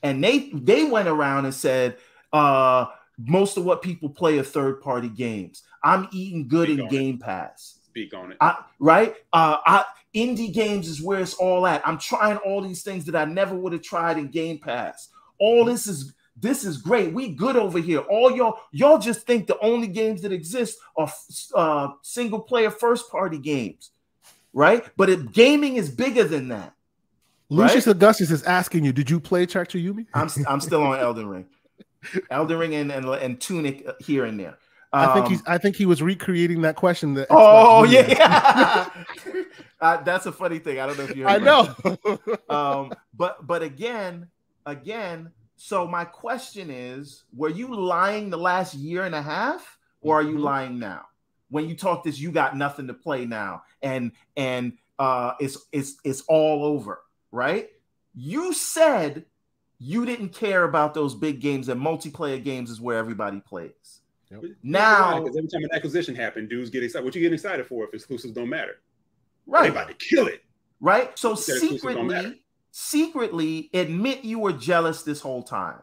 And they they went around and said, uh, most of what people play are third party games. I'm eating good Speak in Game it. Pass. Speak on it. I, right? Uh, I, indie games is where it's all at. I'm trying all these things that I never would have tried in Game Pass. All this is this is great. We good over here. All y'all y'all just think the only games that exist are uh, single player first party games, right? But it, gaming is bigger than that. Lucius right? Augustus is asking you, did you play Trek to Yumi? I'm I'm still on Elden Ring, Elden Ring and, and and Tunic uh, here and there. Um, I think he's. Um, I think he was recreating that question. That oh yeah, yeah. uh, that's a funny thing. I don't know if you. Heard. I know. um, but but again, again. So my question is: Were you lying the last year and a half, or are you mm-hmm. lying now? When you talk this, you got nothing to play now, and and uh, it's it's it's all over right? You said you didn't care about those big games and multiplayer games is where everybody plays. Yep. Now, because every time an acquisition happened, dudes get excited. What you getting excited for if exclusives don't matter? Right. They about to kill it. Right. So secretly, secretly admit you were jealous this whole time.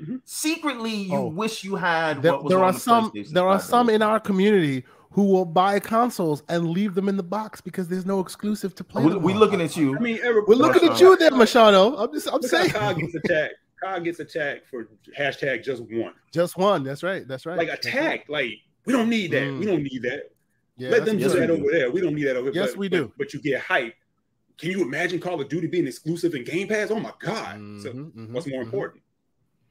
Mm-hmm. Secretly, you oh. wish you had. There, there are the some. There are some in our community who will buy consoles and leave them in the box because there's no exclusive to play. We, we looking at you. I mean, we're looking at you there, Machado. I'm just, I'm saying. Kyle gets attacked. Kyle gets attacked for hashtag just one. Just one. That's right. That's right. Like attack. Like we don't need that. Mm. We don't need that. Yeah, Let them do that over there. We don't need that over here. Yes, but, we do. But, but, you get hype. Can you imagine Call of Duty being exclusive in Game Pass? Oh my God. Mm-hmm, so mm-hmm, what's more mm-hmm. important?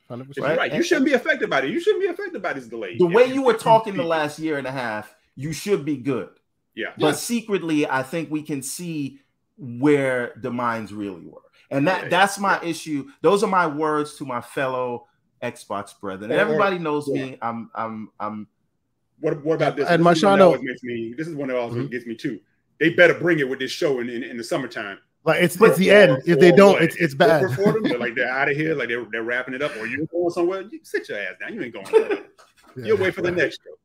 100%. Right. right. You shouldn't be affected by it. You shouldn't be affected by this delay. The way you were talking the last year and a half, you should be good. Yeah. But yeah. secretly, I think we can see where the minds really were. And that yeah, that's my yeah. issue. Those are my words to my fellow Xbox brethren. And everybody knows me. I'm I'm I'm what, what about this? And this Machado makes me this is one that always mm-hmm. gets me too. They better bring it with this show in, in, in the summertime. Like it's but, it's the end. If they don't, it's it's bad. For them, they're like they're out of here, like they're, they're wrapping it up, or you're going somewhere. You sit your ass down. You ain't going. You'll wait for the next show.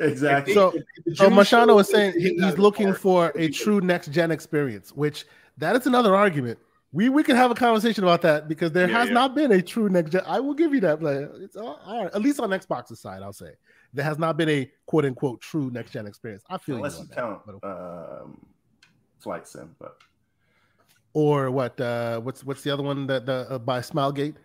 Exactly. So, so Machado is saying he's looking for a true next gen experience, which that is another argument. We we can have a conversation about that because there yeah, has yeah. not been a true next gen. I will give you that. Like, it's all, all right, at least on Xbox's side, I'll say there has not been a quote unquote true next gen experience. I feel unless you, you count um, flight sim, but or what? Uh, what's what's the other one that the uh, by Smilegate?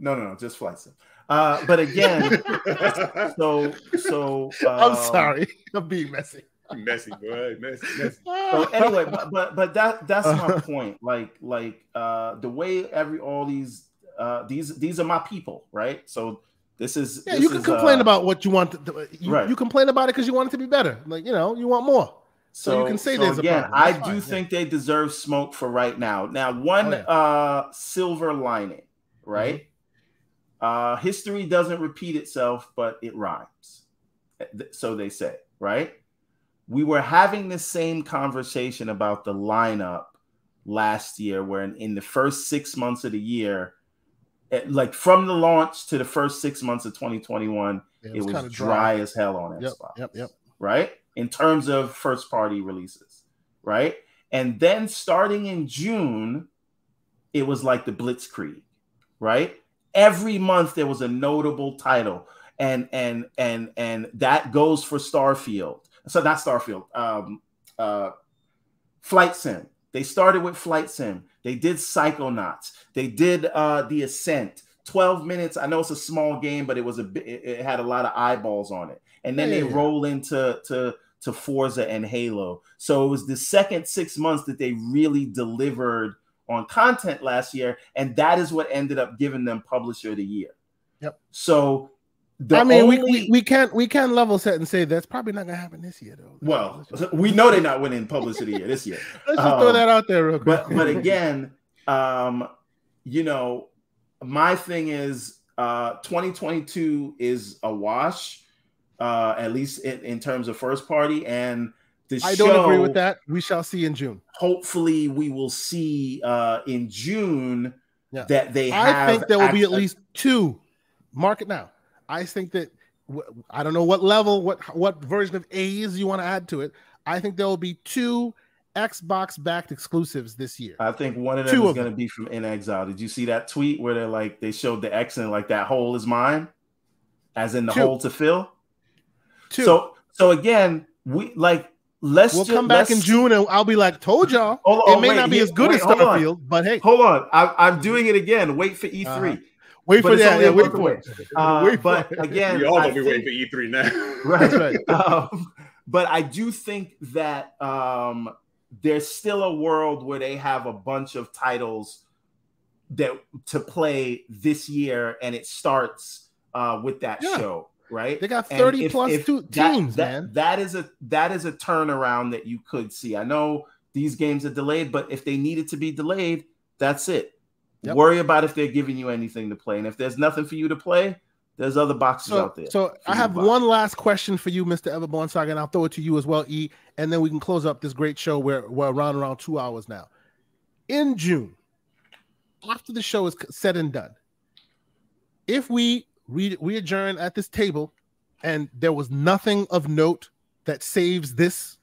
No, no, no, just flight sim. Uh, but again, so so um, I'm sorry, I'm being messy. Messy, boy, messy, messy. So anyway, but but, but that that's my point. Like like uh, the way every all these uh, these these are my people, right? So This is yeah. this you can is, complain uh, about what you want. To, you, Right. you complain about it because you want it to be better. Like you know, you want more. So, you can say so there's a again, problem. I That's do yeah. think they deserve smoke for right now. Now, one Oh, yeah. uh silver lining, right? Mm-hmm. Uh history doesn't repeat itself, but it rhymes. So they say, right? We were having the same conversation about the lineup last year, where in, in the first six months of the year, eh, like from the launch to the first six months of 2021, Yeah, it was, kinda dry, as hell on Yep, Xbox yep, yep. right? In terms of first party releases, right? And then starting in June, it was like the Blitzkrieg, right? Every month there was a notable title, and and and and that goes for Starfield. So not Starfield, um, uh, Flight Sim. They started with Flight Sim. They did Psychonauts. They did uh, The Ascent. 12 minutes. I know it's a small game, but it was a it it had a lot of eyeballs on it. And then Yeah, they yeah. roll into to to Forza and Halo. So it was the second six months that they really delivered on content last year, and that is what ended up giving them Publisher of the Year. Yep. So the I mean, we, only- we we can't we can't level set and say that's probably not gonna happen this year though. well, we know they're not winning Publisher of the Year this year. let's just throw um, that out there real quick. but but again, um, you know, my thing is uh 2022 is a wash, uh, at least in, in terms of first party. And the I don't agree with that. We shall see in June. Hopefully, we will see uh in June Yeah. that they have I think there will be at least two. Mark it now. I think that I don't know what level, what what version of A's you want to add to it. I think there will be two Xbox backed exclusives this year. I think one of them Two is going to be from inXile. Did you see that tweet where they're like they showed the X and like that hole is mine, as in the Two. hole to fill? Two. So so again, we like let's we'll ju- come back in let's- June and I'll be like, told y'all. Hold it on, may wait, not be here- as good wait, as hold on. Starfield, but hey, Hold on, I, I'm doing it again. Wait for E3. Uh-huh. wait but for it's that. Yeah, wait for it. Uh, Wait but it. again, we all gonna be waiting for E3 now. right, right. Um, but I do think that um, there's still a world where they have a bunch of titles that to play this year, and it starts uh, with that Yeah. show, right? They got 30 if- plus if two that- teams, that- man. That is a that is a turnaround that you could see. I know these games are delayed, but if they needed to be delayed, that's it. Yep. Worry about if they're giving you anything to play, and if there's nothing for you to play, there's other boxes So, out there. so I have one last question for you, Mr. Everborn Saga, and I'll throw it to you as well, E, and then we can close up this great show. Where we're around around two hours now. In June, after the show is said and done, if we re, we adjourn at this table, and there was nothing of note that saves this,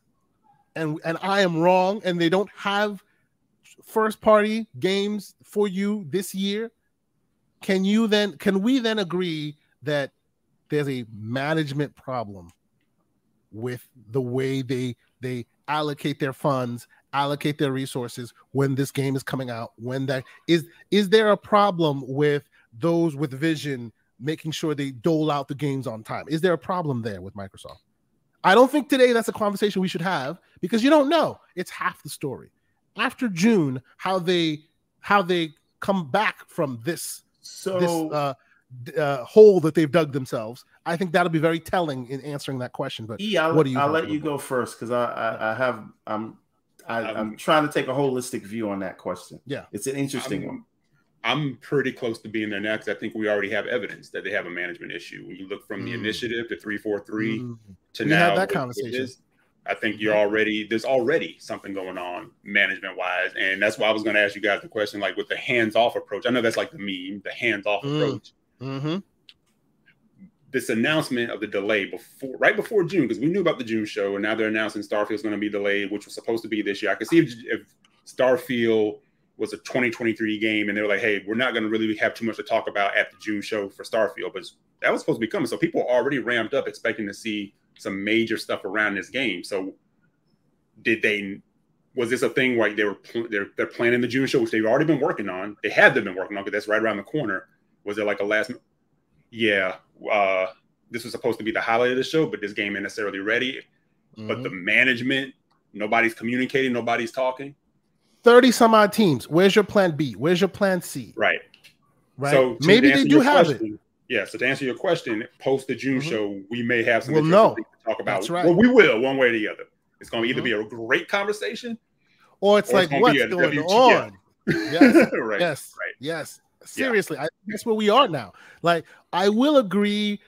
and and I am wrong, and they don't have first party games for you this year, can you then can we then agree that there's a management problem with the way they they allocate their funds allocate their resources when this game is coming out when that is is there a problem with those with vision making sure they dole out the games on time is there a problem there with microsoft i don't think today that's a conversation we should have because you don't know it's half the story after june how they how they come back from this so this uh, d- uh, hole that they've dug themselves. I think that'll be very telling in answering that question. But E, I'll, what do you I'll let you go first because I, I I have I'm I, Um, I'm trying to take a holistic view on that question. Yeah. it's an interesting I'm, one. I'm pretty close to being there now because I think we already have evidence that they have a management issue. When you look from the Mm. initiative to 343 Mm. to We now, that conversation. this, I think you're already there's already something going on management wise, and that's why I was going to ask you guys the question like with the hands off approach. I know that's like the meme, the hands off Mm. approach. Mm-hmm. This announcement of the delay before right before June because we knew about the June show, and now they're announcing Starfield's going to be delayed, which was supposed to be this year. I could see if, if Starfield was a 2023 game, and they were like, "Hey, we're not going to really have too much to talk about at the June show for Starfield," but that was supposed to be coming. So people are already ramped up, expecting to see some major stuff around this game. So did they? Was this a thing like they were pl- they're they're planning the June show, which they've already been working on? They had them been working on because that's right around the corner. Was it like a last? Yeah, uh, this was supposed to be the highlight of the show, but this game ain't necessarily ready. But the management, nobody's communicating, nobody's talking. 30 some odd teams. Where's your plan B? Where's your plan C? Right. Right. So Maybe they do have it. Yeah. So to answer your question, post the June mm-hmm. show, we may have some we'll to talk about. That's right. Well, we will one way or the other. It's going to either mm-hmm. be a great conversation, or it's or like it's what's going on. Yes. right. Yes. Right. Yes. Seriously, yeah. I, that's where we are now. Like, I will agree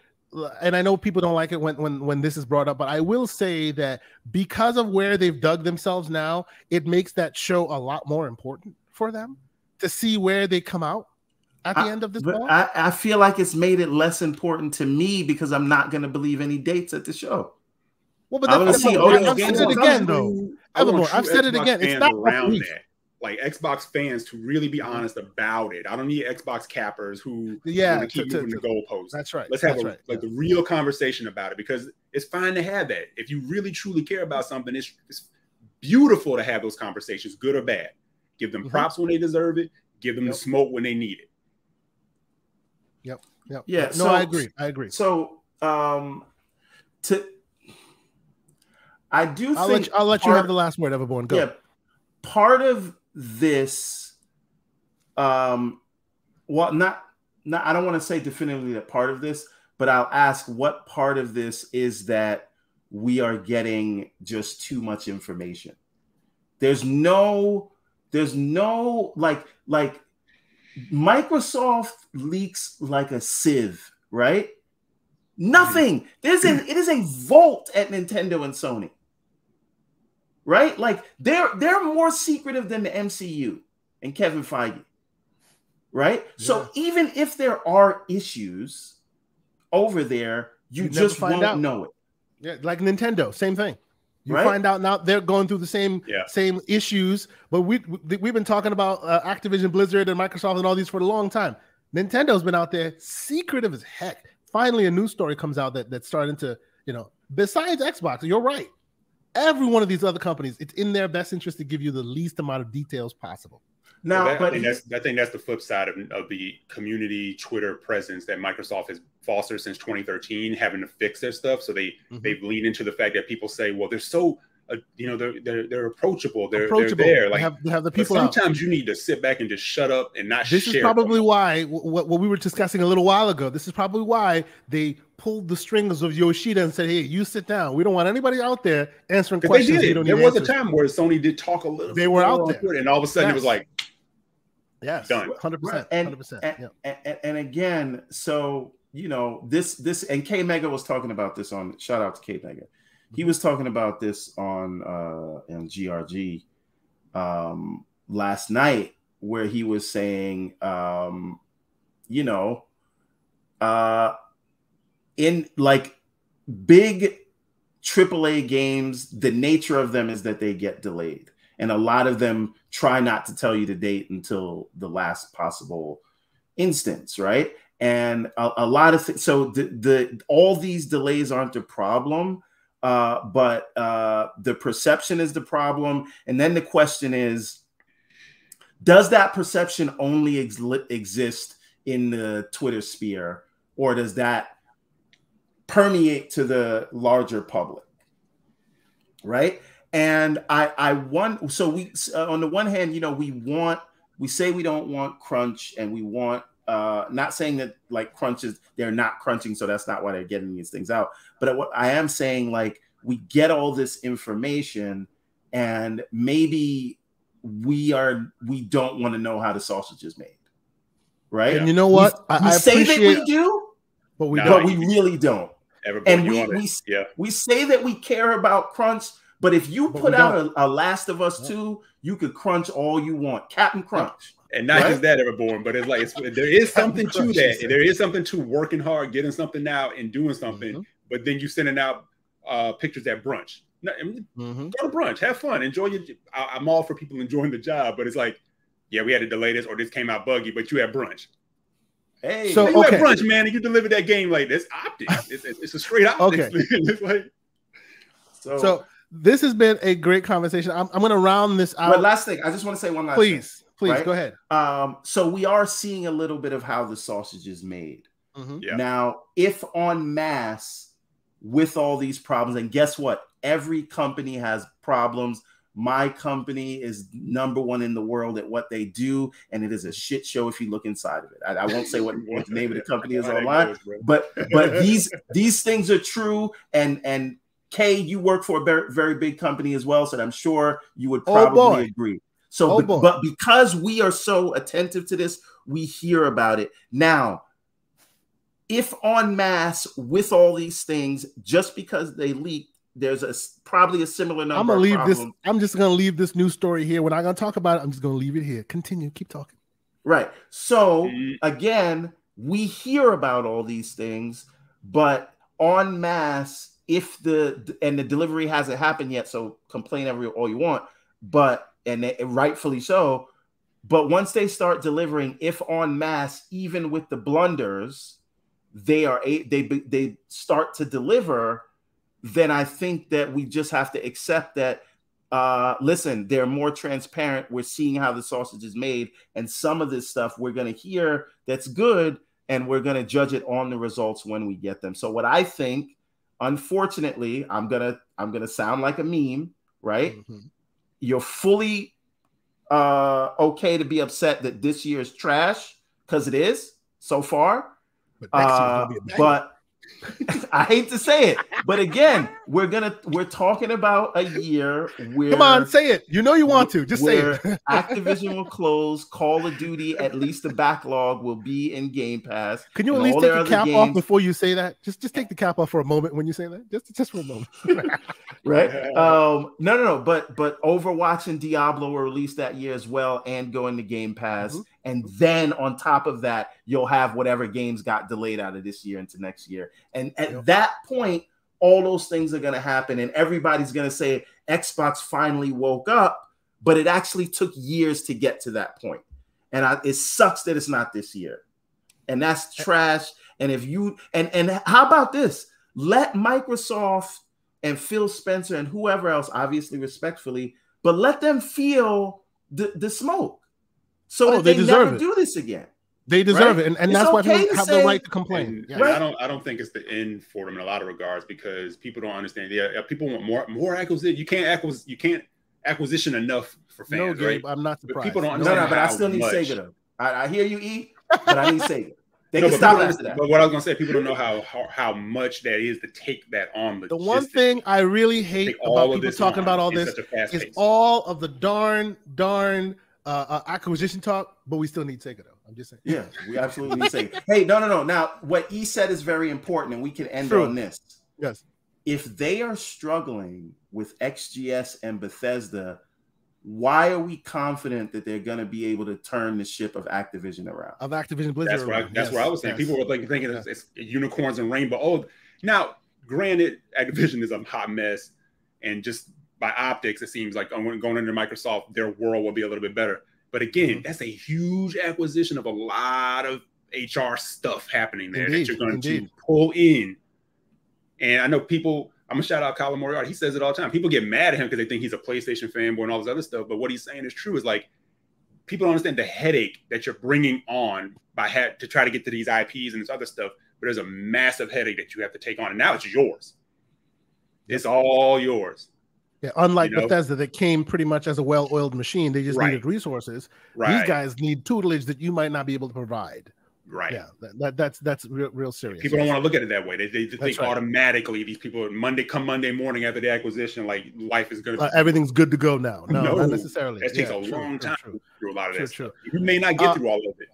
and I know people don't like it when when when this is brought up, but I will say that because of where they've dug themselves now, it makes that show a lot more important for them to see where they come out at the I, end of this. I, I feel like it's made it less important to me because I'm not going to believe any dates at the show. Well, but that's, see, I've said it again, though. Evermore, I've said it again. It's not around that like Xbox fans to really be honest about it. I don't need Xbox cappers who yeah keep to, moving to, the goalposts. That's right. Let's have a, right. like yeah. the real conversation about it because it's fine to have that. If you really truly care about something, it's, it's beautiful to have those conversations, good or bad. Give them mm-hmm. props when they deserve it. Give them yep. the smoke when they need it. Yep. Yep. Yeah. No, so, I agree. I agree. So, um, to I do I'll think let you, I'll let part, you have the last word, Everborn. Go. Yeah. Part of this um well not not I don't want to say definitively that part of this, but I'll ask what part of this is that we are getting just too much information. There's no there's no like like Microsoft leaks like a sieve, right? Nothing. There's a it is a vault at Nintendo and Sony right? Like they're they're more secretive than the MCU and Kevin Feige, right? Yeah. So even if there are issues over there, you, you just won't out. know it. Yeah, like Nintendo, same thing. You right? find out now they're going through the same yeah. same issues, but we we've been talking about uh, Activision, Blizzard, and Microsoft and all these for a long time. Nintendo's been out there secretive as heck. Finally, a news story comes out that that's starting to you know. Besides Xbox, you're right every one of these other companies, it's in their best interest to give you the least amount of details possible. Now, that, but I think, that's, I think that's the flip side of, of the community Twitter presence that Microsoft has fostered since 2013, having to fix their stuff. So they mm-hmm. they've leaned into the fact that people say, well, they're so uh, you know they're they're, they're approachable. They're, approachable. they're there. Like they have, they have the people. sometimes out. you need to sit back and just shut up and not. Share this is probably why what, what we were discussing a little while ago. This is probably why they pulled the strings of Yoshida and said, "Hey, you sit down. We don't want anybody out there answering questions." They did. There was answers. a time where Sony did talk a little. They were out there, and all of a sudden yes. it was like, "Yes, done, hundred percent, hundred percent." And again, so you know this this and K Mega was talking about this on. Shout out to K Mega. He was talking about this on uh on GRG um last night, where he was saying, um, you know, uh in like big AAA games, the nature of them is that they get delayed. And a lot of them try not to tell you the date until the last possible instance, right? And a, a lot of things. So the, the all these delays aren't a problem, uh, but uh, the perception is the problem. And then the question is, does that perception only ex- exist in the Twitter sphere, or does that permeate to the larger public? Right? And i i want so we uh, on the one hand you know we want we say we don't want crunch and we want uh not saying that like crunches they're not crunching so that's not why they're getting these things out. But what i am saying like we get all this information and maybe we are we don't want to know how the sausage is made. Right? And you know what? We, I, I say that we do but we, no, but we really don't. And we, we, yeah. we say that we care about crunch, but if you but put out a, a, Last of Us 2, you could crunch all you want. Captain Crunch. And not right? just that, Everborn, but it's like it's, there is something to that. There is something to working hard, getting something out, and doing something. Mm-hmm. But then you sending out uh, pictures at brunch. mm-hmm. Go to brunch, have fun, enjoy your. I, I'm all for people enjoying the job, but it's like, yeah, we had to delay this, or this came out buggy, but you had brunch. Hey, so you okay. brunch, man, and you delivered that game like this optics. It's, it's, a straight optics. Okay. it's like, so, so this has been a great conversation. I'm, I'm going to round this out. But last thing, I just want to say one last. Please, thing, please right? go ahead. Um, so we are seeing a little bit of how the sausage is made. Mm-hmm. Yeah. Now, if on mass with all these problems, and guess what? Every company has problems my company is number one in the world at what they do, and it is a shit show if you look inside of it. I, I won't say what, what, the name of the company is online, but but these these things are true. And and Kay, you work for a very, very big company as well, so I'm sure you would oh, probably oh agree. So, oh but, but because we are so attentive to this, we hear about it now if en masse with all these things, just because they leaked, there's a probably a similar number. I'm gonna leave this. I'm just gonna leave this news story here. We're not gonna talk about it. I'm just gonna leave it here. Continue. Keep talking. Right. So mm-hmm. again, we hear about all these things, but en masse, if the and the delivery hasn't happened yet, so complain every all you want, but and it, rightfully so. But once they start delivering, if on mass, even with the blunders, they are a, they they start to deliver, then I think that we just have to accept that. Uh, listen, they're more transparent. We're seeing how the sausage is made, and some of this stuff we're going to hear that's good, and we're going to judge it on the results when we get them. So, what I think, unfortunately, I'm gonna I'm gonna sound like a meme, right? Mm-hmm. You're fully uh, okay to be upset that this year is trash because it is so far. But, uh, but I hate to say it, but again, we're gonna we're talking about a year where come on, say it. You know you want to just say it. Activision will close. Call of Duty, at least the backlog will be in Game Pass. Can you at least take the cap games. off before you say that? Just just take the cap off for a moment when you say that. Just just for a moment. right? Um, no, no, no. But but Overwatch and Diablo were released that year as well, and going into Game Pass. Mm-hmm. And then on top of that, you'll have whatever games got delayed out of this year into next year. And at yep. that point, all those things are going to happen, and everybody's going to say Xbox finally woke up, but it actually took years to get to that point. And I, it sucks that it's not this year, and that's eh. trash. And if you and and how about this? Let Microsoft and Phil Spencer and whoever else, obviously respectfully, but let them feel the, the smoke so oh, they, they deserve never it. do this again. They deserve right? it, and, and that's okay why people have say, the right to complain. Yeah. Right? I don't, I don't think it's the end for them in a lot of regards because people don't understand. Yeah, people want more, more acquisition. You can't acquisition, you can't acquisition enough for fans, no, Gabe, right? I'm not surprised. But people don't understand. No, no, but I still need much. Sega though. I, I, hear you E, but I need Sega. They no, can stop after that. But what I was gonna say, people don't know how, how, how much that is to take that on. The one thing I really hate about people talking about all this is all of the darn darn uh, uh, acquisition talk, but we still need Sega though. I'm just saying. Yeah, we absolutely need Sega. Hey, no, no, no. Now, what E said is very important, and we can end True. on this. Yes. If they are struggling with XGS and Bethesda, why are we confident that they're going to be able to turn the ship of Activision around? Of Activision Blizzard. That's what I, that's yes, what I was saying. Yes. People were like thinking yes. it's, it's unicorns and rainbow. Oh, now, granted, Activision is a hot mess, and just by optics, it seems like going into Microsoft, their world will be a little bit better. But again, mm-hmm. that's a huge acquisition of a lot of HR stuff happening there indeed, that you're going indeed. to pull in. And I know people, I'm gonna shout out Colin Moriarty. He says it all the time. People get mad at him because they think he's a PlayStation fanboy and all this other stuff. But what he's saying is true. Is like people don't understand the headache that you're bringing on by ha- to try to get to these IPs and this other stuff. But there's a massive headache that you have to take on, and now it's yours. It's all yours. Yeah, unlike you know? Bethesda that came pretty much as a well-oiled machine, they just right. needed resources. Right. These guys need tutelage that you might not be able to provide. Right. Yeah, that, that that's that's real, real serious. People don't want to look at it that way. They, they think right. automatically these people Monday come Monday morning after the acquisition, like life is going to uh, everything's good to go now. No, no not necessarily. That takes yeah, a true, long time true, through a lot of true, that. You may not get uh, through all of it.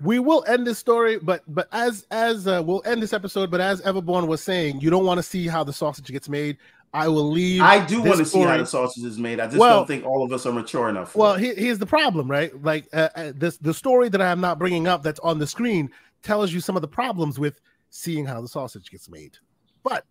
We will end this story, but but as as uh, we'll end this episode. But as Everborn was saying, you don't want to see how the sausage gets made. I will leave. I do want to see how the sausage is made. I just well, don't think all of us are mature enough. well, he, here's the problem, right? Like uh, uh, this, the story that I'm not bringing up that's on the screen tells you some of the problems with seeing how the sausage gets made. But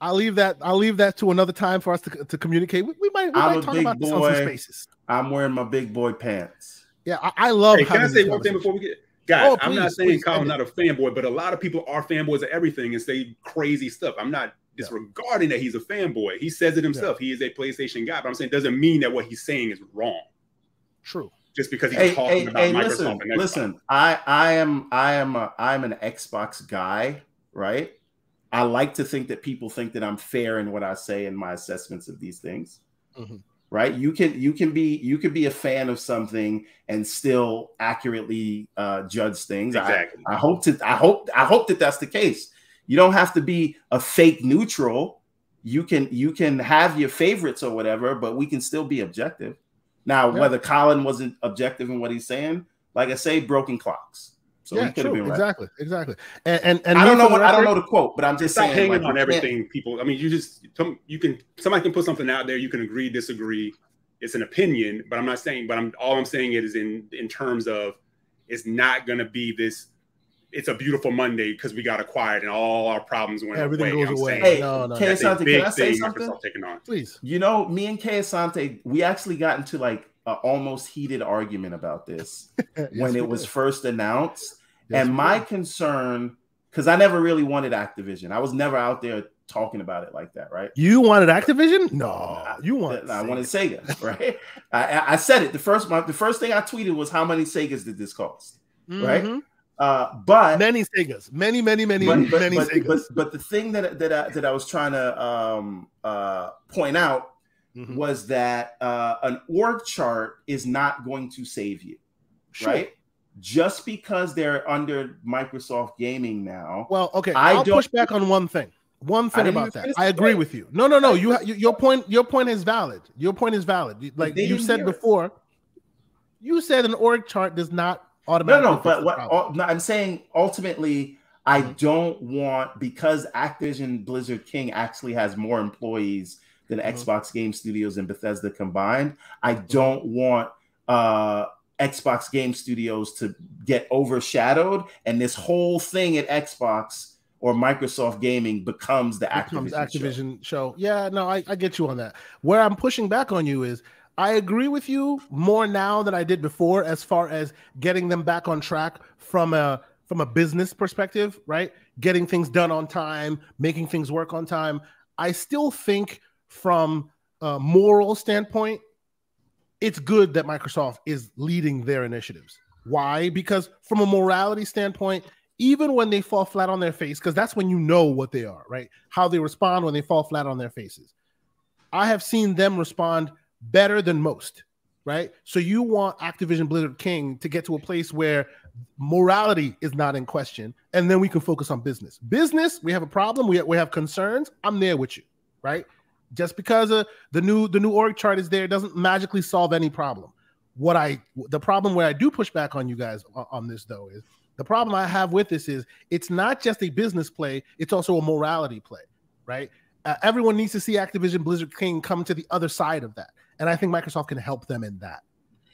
I'll leave that. I'll leave that to another time for us to, to communicate. We, we might, we I'm might talk about boy, this on some spaces. I'm wearing my big boy pants. Yeah, I, I love. Hey, can I say one thing before we get? Guys, oh, please, I'm not saying Colin's not a fanboy, but a lot of people are fanboys of everything and say crazy stuff. I'm not disregarding yeah. that he's a fanboy. He says it himself. Yeah. He is a PlayStation guy, but I'm saying it doesn't mean that what he's saying is wrong. True. Just because he's hey, talking hey, about hey, Microsoft listen, and Xbox. Listen, I I am I am a, I'm an Xbox guy, right? I like to think that people think that I'm fair in what I say in my assessments of these things. Mm-hmm. right? You can you can be you can be a fan of something and still accurately uh, judge things. Exactly. I, I hope to I hope I hope that that's the case. You don't have to be a fake neutral. You can you can have your favorites or whatever, but we can still be objective. Now, yeah. whether Colin wasn't objective in what he's saying, like I say, broken clocks. So yeah, true. Right. Exactly, exactly. And and, and I don't know what record, I don't know the quote, but I'm just saying hanging like, on everything. People, I mean, you just you can somebody can put something out there. You can agree, disagree. It's an opinion, but I'm not saying. But I'm all I'm saying it is in in terms of it's not going to be this. It's a beautiful Monday because we got acquired and all our problems went Everything away. goes away. Hey, no, no, Kay Asante, can I say something? Taking on. Please. You know, me and Kay Asante, we actually got into like an almost heated argument about this yes, when it was did. first announced Yes, and my concern, because I never really wanted Activision, I was never out there talking about it like that, right? You wanted Activision? No, you wanted. I wanted Sega, right? I, I, said it. The first my, the first thing I tweeted was how many Segas did this cost, mm-hmm. right? Uh, but many Segas, many, many, many, but, but, many but, Segas. But, but the thing that that I, that I was trying to um, uh, point out mm-hmm. was that uh, an org chart is not going to save you, sure. right? just because they're under Microsoft Gaming now. Well, okay, I will push back on one thing. One thing about that, I agree with you. No, no, no. You, you, your point, your point is valid. Your point is valid. Like you said before, it. you said an org chart does not automatically. No, no, but what all, no, I'm saying ultimately, I mm-hmm. don't want because Activision Blizzard King actually has more employees than mm-hmm. Xbox Game Studios and Bethesda combined. I mm-hmm. don't want uh Xbox Game Studios to get overshadowed, and this whole thing at Xbox or Microsoft Gaming becomes the becomes Activision, Activision show. show. Yeah, no, I, I get you on that. Where I'm pushing back on you is I agree with you more now than I did before, as far as getting them back on track from a from a business perspective, right? Getting things done on time, making things work on time. I still think from a moral standpoint, it's good that Microsoft is leading their initiatives. Why? Because from a morality standpoint, even when they fall flat on their face, because that's when you know what they are, right? How they respond when they fall flat on their faces. I have seen them respond better than most, right? So you want Activision Blizzard King to get to a place where morality is not in question, and then we can focus on business. Business, we have a problem, we, we have concerns. I'm there with you, right? just because of the new the new org chart is there doesn't magically solve any problem. What I the problem where I do push back on you guys on this though is the problem I have with this is it's not just a business play, it's also a morality play, right? Uh, everyone needs to see Activision Blizzard King come to the other side of that, and I think Microsoft can help them in that.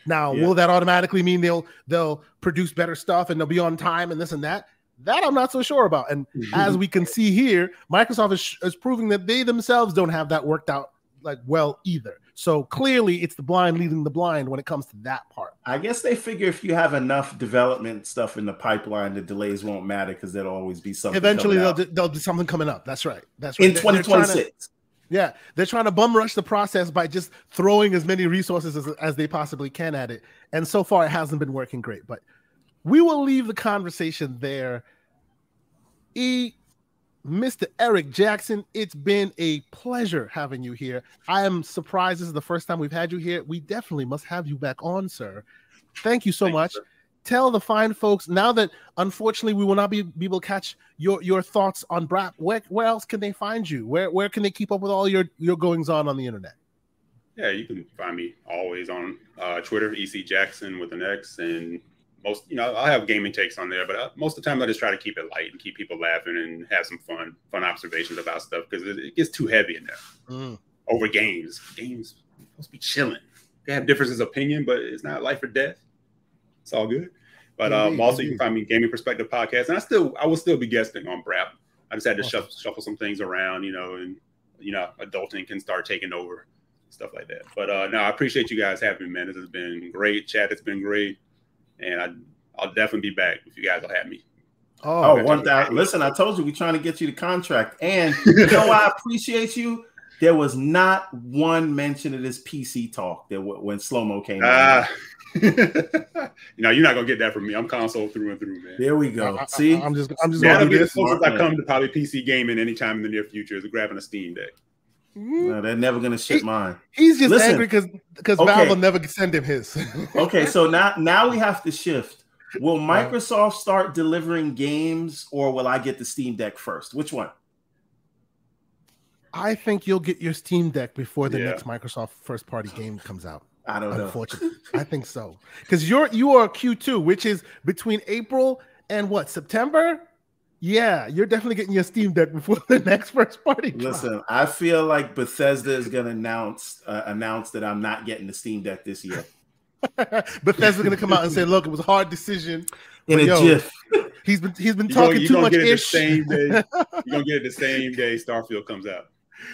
Now, yeah. will that automatically mean they'll they'll produce better stuff and they'll be on time and this and that? That I'm not so sure about. And mm-hmm. as we can see here, Microsoft is, is proving that they themselves don't have that worked out like well either. So clearly, it's the blind leading the blind when it comes to that part. I guess they figure if you have enough development stuff in the pipeline, the delays won't matter because there'll always be something. Eventually, there'll, there'll be something coming up. That's right. That's right. In 2026. Yeah, they're trying to bum rush the process by just throwing as many resources as, as they possibly can at it. And so far, it hasn't been working great. But we will leave the conversation there. E, Mr. Eric Jackson, it's been a pleasure having you here. I am surprised this is the first time we've had you here. We definitely must have you back on, sir. Thank you so much. Tell the fine folks now that unfortunately we will not be, be able to catch your, your thoughts on Brap. Where, where else can they find you? Where where can they keep up with all your, your goings on on the internet? Yeah, you can find me always on uh, Twitter, EC Jaxson with an X, and most you know I have gaming takes on there, but uh, most of the time I just try to keep it light and keep people laughing and have some fun, fun observations about stuff because it, it, gets too heavy in there mm. over games. Games supposed to be chilling. They have differences of opinion, but it's not life or death. It's all good. But um, indeed, also, indeed. you can find me Gaming Perspective podcast, and I still I will still be guesting on Brap. I just had to awesome. shuffle, shuffle some things around, you know, and you know, adulting can start taking over stuff like that. But uh no, I appreciate you guys having me, man. This has been great. Chat, it's been great and I, I'll definitely be back if you guys will have me. Oh, oh one thousand. Listen, I told you we're trying to get you the contract, and you know why I appreciate you. There was not one mention of this PC talk that when Slomo came. Uh, you know, you're not gonna get that from me. I'm console through and through, man. There we go. I, See, I, am just, I'm just. That'll be the closest I come to probably PC gaming anytime in the near future is grabbing a Steam Deck. No, they're never gonna ship he, mine. He's just Listen, angry because because okay. Valve will never send him his. okay, so now now we have to shift. Will Microsoft start delivering games, or will I get the Steam Deck first? Which one? I think you'll get your Steam Deck before the yeah. next Microsoft first party game comes out. I don't know. I think so. Because you're you are Q2, which is between April and what September? Yeah, you're definitely getting your Steam Deck before the next first party. Listen, I feel like Bethesda is going to announce uh, announce that I'm not getting the Steam Deck this year. Bethesda's going to come out and say, "Look, it was a hard decision." In a yo, GIF. He's been he's been talking too much ish. same day. You're gonna get it the same day Starfield comes out.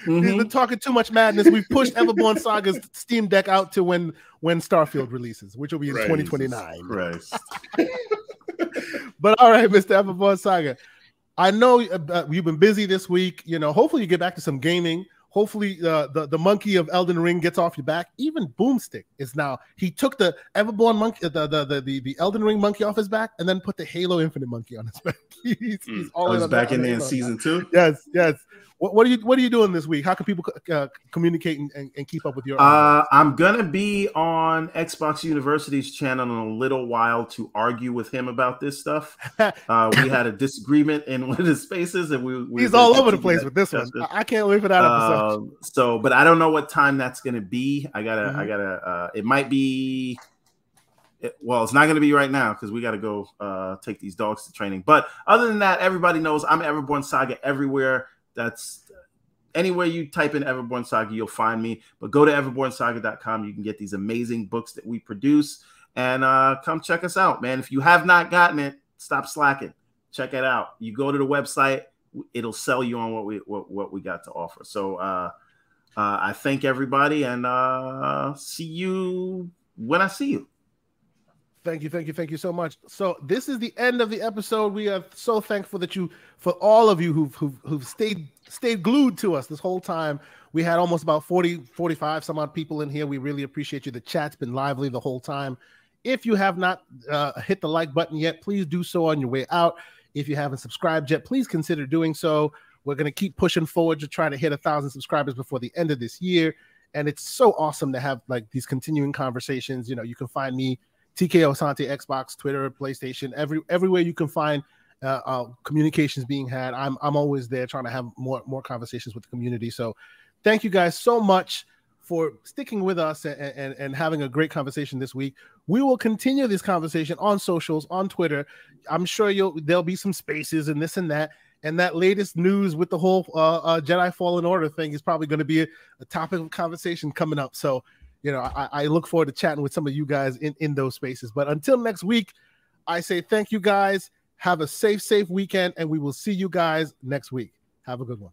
Mm-hmm. He's been talking too much madness. We've pushed Everborn Saga's Steam Deck out to when when Starfield releases, which will be in 2029. Christ. but all right, Mr. Everborn Saga. I know uh, uh, you've been busy this week. You know, hopefully you get back to some gaming. Hopefully uh, the the monkey of Elden Ring gets off your back. Even Boomstick is now. He took the Everborn monkey, the the the the, the Elden Ring monkey off his back, and then put the Halo Infinite monkey on his back. he's, he's mm. all oh, back in there in season two. Yes, yes. What, what, are you What are you doing this week? How can people uh, communicate and, and, and, keep up with your? Uh, I'm gonna be on Xbox University's channel in a little while to argue with him about this stuff. uh, we had a disagreement in one of the spaces, and we, we he's all over the place with this one. I can't wait for that episode. Um, so, but I don't know what time that's gonna be. I gotta, mm-hmm. I gotta. Uh, it might be well, it's not going to be right now because we got to go uh, take these dogs to training. But other than that, everybody knows I'm Everborn Saga everywhere. That's anywhere you type in Everborn Saga, you'll find me. But go to everbornsaga.com. You can get these amazing books that we produce and uh, come check us out, man. If you have not gotten it, stop slacking. Check it out. You go to the website, it'll sell you on what we what, what we got to offer. So uh, uh, I thank everybody and uh, see you when I see you. Thank you, thank you, thank you so much. So this is the end of the episode. We are so thankful that you, for all of you who've who've, who've stayed stayed glued to us this whole time. We had almost about 40, 45 some odd people in here. We really appreciate you. The chat's been lively the whole time. If you have not uh, hit the like button yet, please do so on your way out. If you haven't subscribed yet, please consider doing so. We're going to keep pushing forward to try to hit a thousand subscribers before the end of this year. And it's so awesome to have like these continuing conversations. You know, you can find me TK Asante, Xbox, Twitter, PlayStation, every everywhere you can find uh, uh, communications being had. I'm I'm always there trying to have more more conversations with the community. So, thank you guys so much for sticking with us and, and, and having a great conversation this week. We will continue this conversation on socials, on Twitter. I'm sure you'll there'll be some spaces and this and that. And that latest news with the whole uh, uh, Jedi Fallen Order thing is probably going to be a, a topic of conversation coming up. So you know, I, I look forward to chatting with some of you guys in, in those spaces. But until next week, I say thank you guys. Have a safe, safe weekend, and we will see you guys next week. Have a good one.